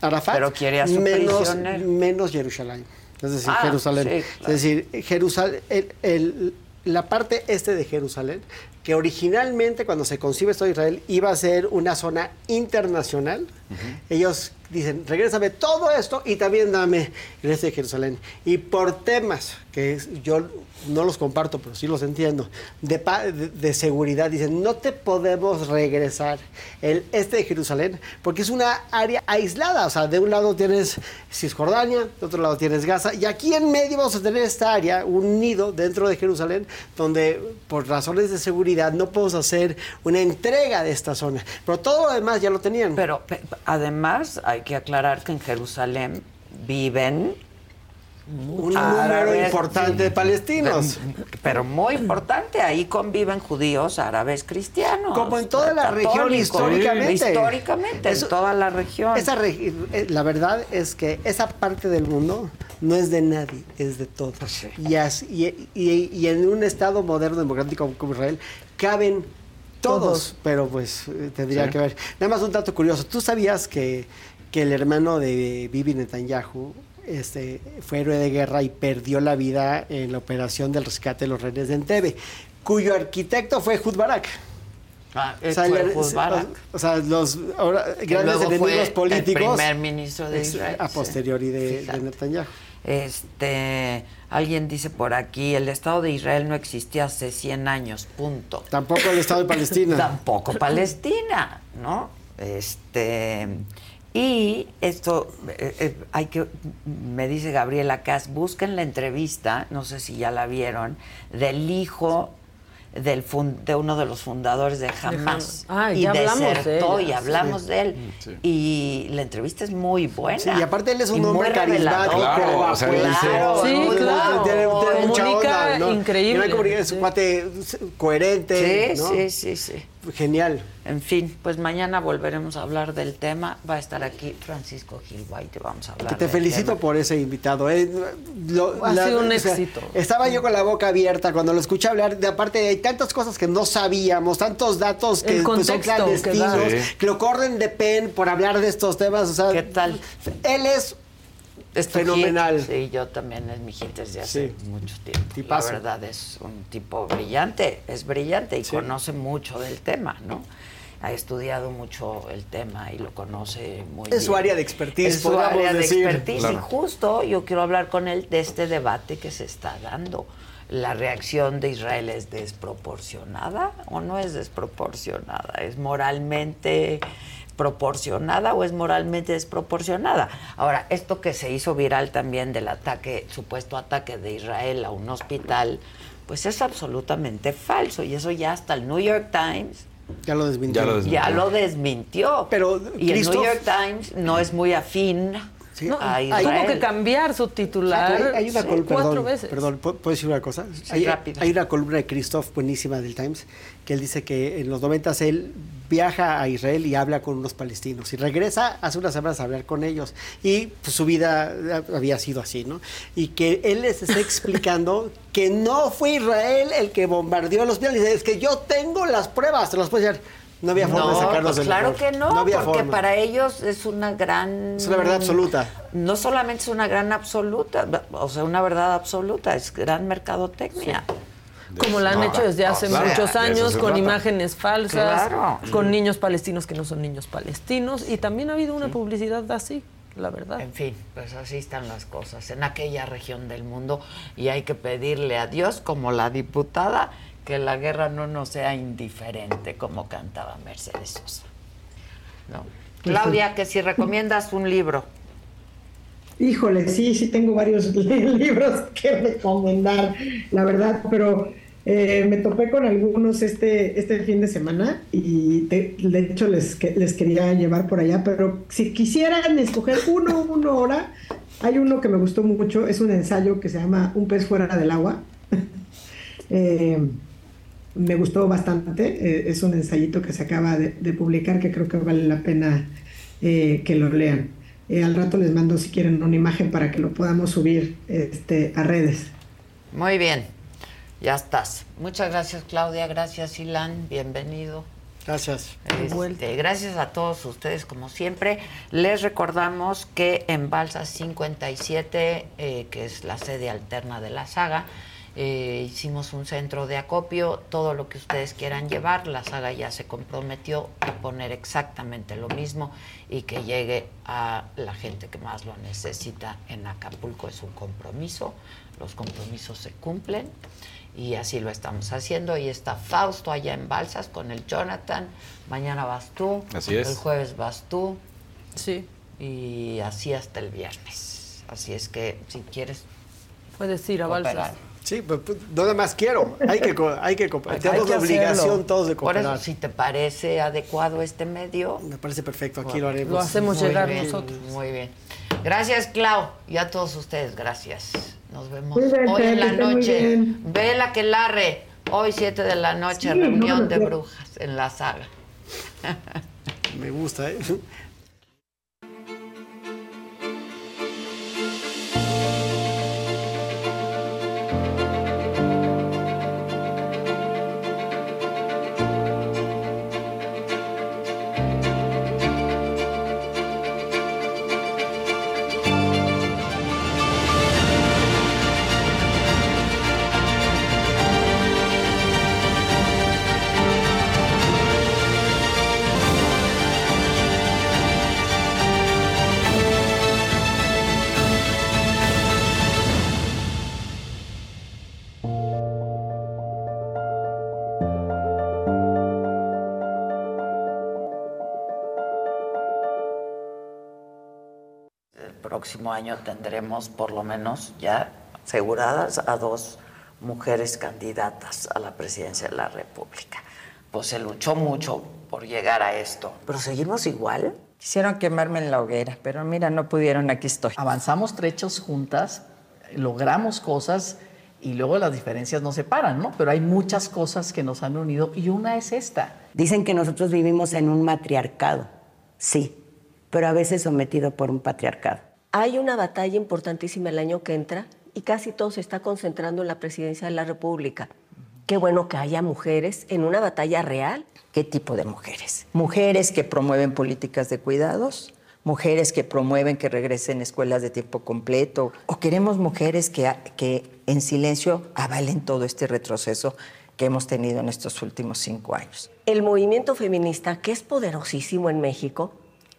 Arafat, Pero quiere a su menos, prisionero. menos Jerusalén. Es decir, Ah, Jerusalén. sí, claro. Es decir, Jerusalén, el- el- la parte este de Jerusalén, que originalmente cuando se concibe esto de Israel iba a ser una zona internacional, ellos dicen, regrésame todo esto y también dame este de Jerusalén. Y por temas que yo no los comparto, pero sí los entiendo, de, de, de seguridad, dicen, no te podemos regresar el este de Jerusalén porque es una área aislada. O sea, de un lado tienes Cisjordania, de otro lado tienes Gaza, y aquí en medio vamos a tener esta área, un nido dentro de Jerusalén, donde por razones de seguridad no podemos hacer una entrega de esta zona. Pero todo lo demás ya lo tenían. Pero pe- además hay que aclarar que en Jerusalén viven un número importante de palestinos. Pero muy importante, ahí conviven judíos, árabes, cristianos. Como en toda la región históricamente. Históricamente, Eso- en toda la región. Esa regi- eh, la verdad es que esa parte del mundo no es de nadie, es de todos. Y, así- y- y- y en un Estado moderno democrático como Israel caben todos, Todos. pero pues eh, tendría Sí. que ver. Nada más un dato curioso. ¿Tú sabías que, que el hermano de Bibi Netanyahu este, fue héroe de guerra y perdió la vida en la operación del rescate de los rehenes de Entebbe, cuyo arquitecto fue Hud Barak? Ah, O sea, fue el- Barak. o sea, los ahora, grandes enemigos el políticos. primer ministro de Israel, A posteriori de, de Netanyahu. Este, alguien dice por aquí, el Estado de Israel no existía hace 100 años, punto. Tampoco el Estado de Palestina. Tampoco Palestina, ¿no? Este, y esto, eh, eh, hay que, me dice Gabriela Cas, busquen la entrevista, no sé si ya la vieron, del hijo del fun- de uno de los fundadores de Hamas. Ah, y ya hablamos de desertó y hablamos sí. de él. Sí. Y la entrevista es muy buena. Sí, y aparte él es un Y muy hombre carismático, guapo, o sea, él dice- claro, Sí, ¿no? claro. Tiene, tiene mucha Comunica onda, ¿no? increíble. Tiene comunica- Es un cuate coherente, Sí, ¿no? sí, sí, sí. Genial. En fin, pues mañana volveremos a hablar del tema. Va a estar aquí Francisco Gil White. Vamos a hablar Que te del felicito tema. por ese invitado. eh. Lo- Ha sido un sea, éxito. estaba yo con la boca abierta cuando lo escuché hablar. De aparte, hay tantas cosas que no sabíamos, tantos datos que El pues, son que clandestinos, que, lo corren de pen por hablar de estos temas. O sea, ¿Qué tal? Él es Es fenomenal. hit. Sí, yo también es mi hit desde hace Sí. mucho tiempo. Tipazo. La verdad es un tipo brillante, es brillante y conoce mucho del tema, ¿no? Ha estudiado mucho el tema y lo conoce muy bien. Es su área de expertise, Es su área de decir. expertise y justo yo quiero hablar con él de este debate que se está dando. ¿La reacción de Israel es desproporcionada o no es desproporcionada? ¿Es moralmente proporcionada o es moralmente desproporcionada? Ahora, esto que se hizo viral también del ataque, supuesto ataque de Israel a un hospital, pues es absolutamente falso y eso ya hasta el New York Times Ya lo desmintió. Ya lo desmintió. ya lo desmintió. Pero, y el New York Times no es muy afín No, a tuvo que cambiar su titular Hay, hay una sí, cuatro perdón, veces. perdón, ¿puedo decir una cosa? Sí, hay, hay una columna de Christoph buenísima del Times que él dice que en los 90 él viaja a Israel y habla con unos palestinos y regresa hace unas semanas a hablar con ellos y pues, su vida había sido así, ¿no? Y que él les está explicando que no fue Israel el que bombardeó los hospital. Dice, es que yo tengo las pruebas, te las puedo decir. No había forma de No, sacarlos pues del claro error. que no, había porque forma. para ellos es una gran... Es una verdad absoluta. No solamente es una gran absoluta, o sea, una verdad absoluta, es gran mercadotecnia. Como la han hecho desde hace claro, muchos de años, con trata. imágenes falsas, Claro. con niños palestinos que no son niños palestinos, y también ha habido una publicidad así, la verdad. En fin, pues así están las cosas en aquella región del mundo y hay que pedirle a Dios, como la diputada, que la guerra no nos sea indiferente, como cantaba Mercedes Sosa. ¿No? Claudia, que si recomiendas un libro. Híjole, sí, sí tengo varios libros que recomendar, la verdad, pero eh, me topé con algunos este, este fin de semana y te- de hecho les, que- les quería llevar por allá, pero si quisieran escoger uno, uno ahora, hay uno que me gustó mucho, es un ensayo que se llama Un pez fuera del agua. Eh, me gustó bastante, eh, es un ensayito que se acaba de, de publicar que creo que vale la pena eh, que lo lean. Eh, al rato les mando si quieren una imagen para que lo podamos subir este, a redes. Muy bien, ya estás. Muchas gracias, Claudia. Gracias, Ilan. Bienvenido. Gracias. Este, gracias a todos ustedes, como siempre. Les recordamos que en Balsa 57, eh, que es la sede alterna de la saga, Eh, hicimos un centro de acopio, todo lo que ustedes quieran llevar, la saga ya se comprometió a poner exactamente lo mismo y que llegue a la gente que más lo necesita en Acapulco. Es un compromiso, los compromisos se cumplen y así lo estamos haciendo. Ahí está Fausto allá en Balsas con el Jonathan, mañana vas tú, Así es. el jueves vas tú. Sí. Y así hasta el viernes. Así es que si quieres Puedes ir a Balsas. Sí, pero pues, nada más quiero. Hay que, co- hay que. Hay Tenemos que la obligación hacerlo. todos de Por cooperar. eso, si te parece adecuado este medio. Me parece perfecto, aquí lo haremos. Lo hacemos Muy llegar bien, nosotros. Muy bien. Gracias, Clau. Y a todos ustedes, gracias. Nos vemos Cuídense, hoy en la noche. bien. Vela que larre. Hoy, 7 de la noche, Sí, reunión no de brujas en la saga. Me gusta, ¿eh? Próximo año tendremos por lo menos ya aseguradas a dos mujeres candidatas a la presidencia de la República. Pues se luchó mucho por llegar a esto. Pero seguimos igual. Quisieron quemarme en la hoguera, pero mira, no pudieron, aquí estoy. Avanzamos trechos juntas, logramos cosas y luego las diferencias nos separan, ¿no? Pero hay muchas cosas que nos han unido y una es esta. Dicen que nosotros vivimos en un matriarcado, sí, pero a veces sometido por un patriarcado. Hay una batalla importantísima el año que entra y casi todo se está concentrando en la presidencia de la República. Qué bueno que haya mujeres en una batalla real. ¿Qué tipo de mujeres? Mujeres que promueven políticas de cuidados, mujeres que promueven que regresen escuelas de tiempo completo, o queremos mujeres que, que en silencio avalen todo este retroceso que hemos tenido en estos últimos cinco años. El movimiento feminista, que es poderosísimo en México,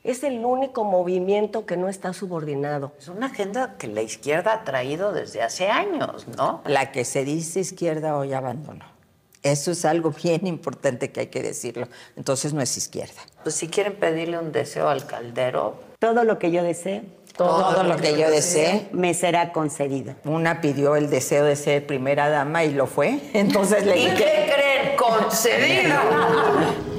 es el único movimiento que no está subordinado. Es una agenda que la izquierda ha traído desde hace años, ¿no? La que se dice izquierda hoy abandonó. Eso es algo bien importante que hay que decirlo. Entonces no es izquierda. Pues si quieren pedirle un deseo al caldero. Todo lo que yo desee, Todo, lo que yo desee, me será concedido. Una pidió el deseo de ser primera dama y lo fue. Entonces le ¿Y dije. qué creen? Concedido.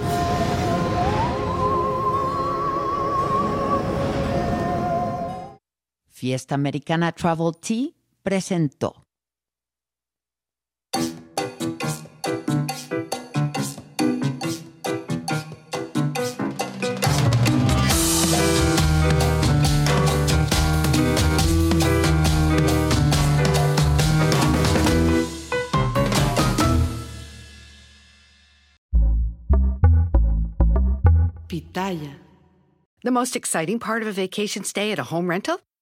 Fiesta Americana Travel Tea presentó. Pitaya. The most exciting part of a vacation stay at a home rental?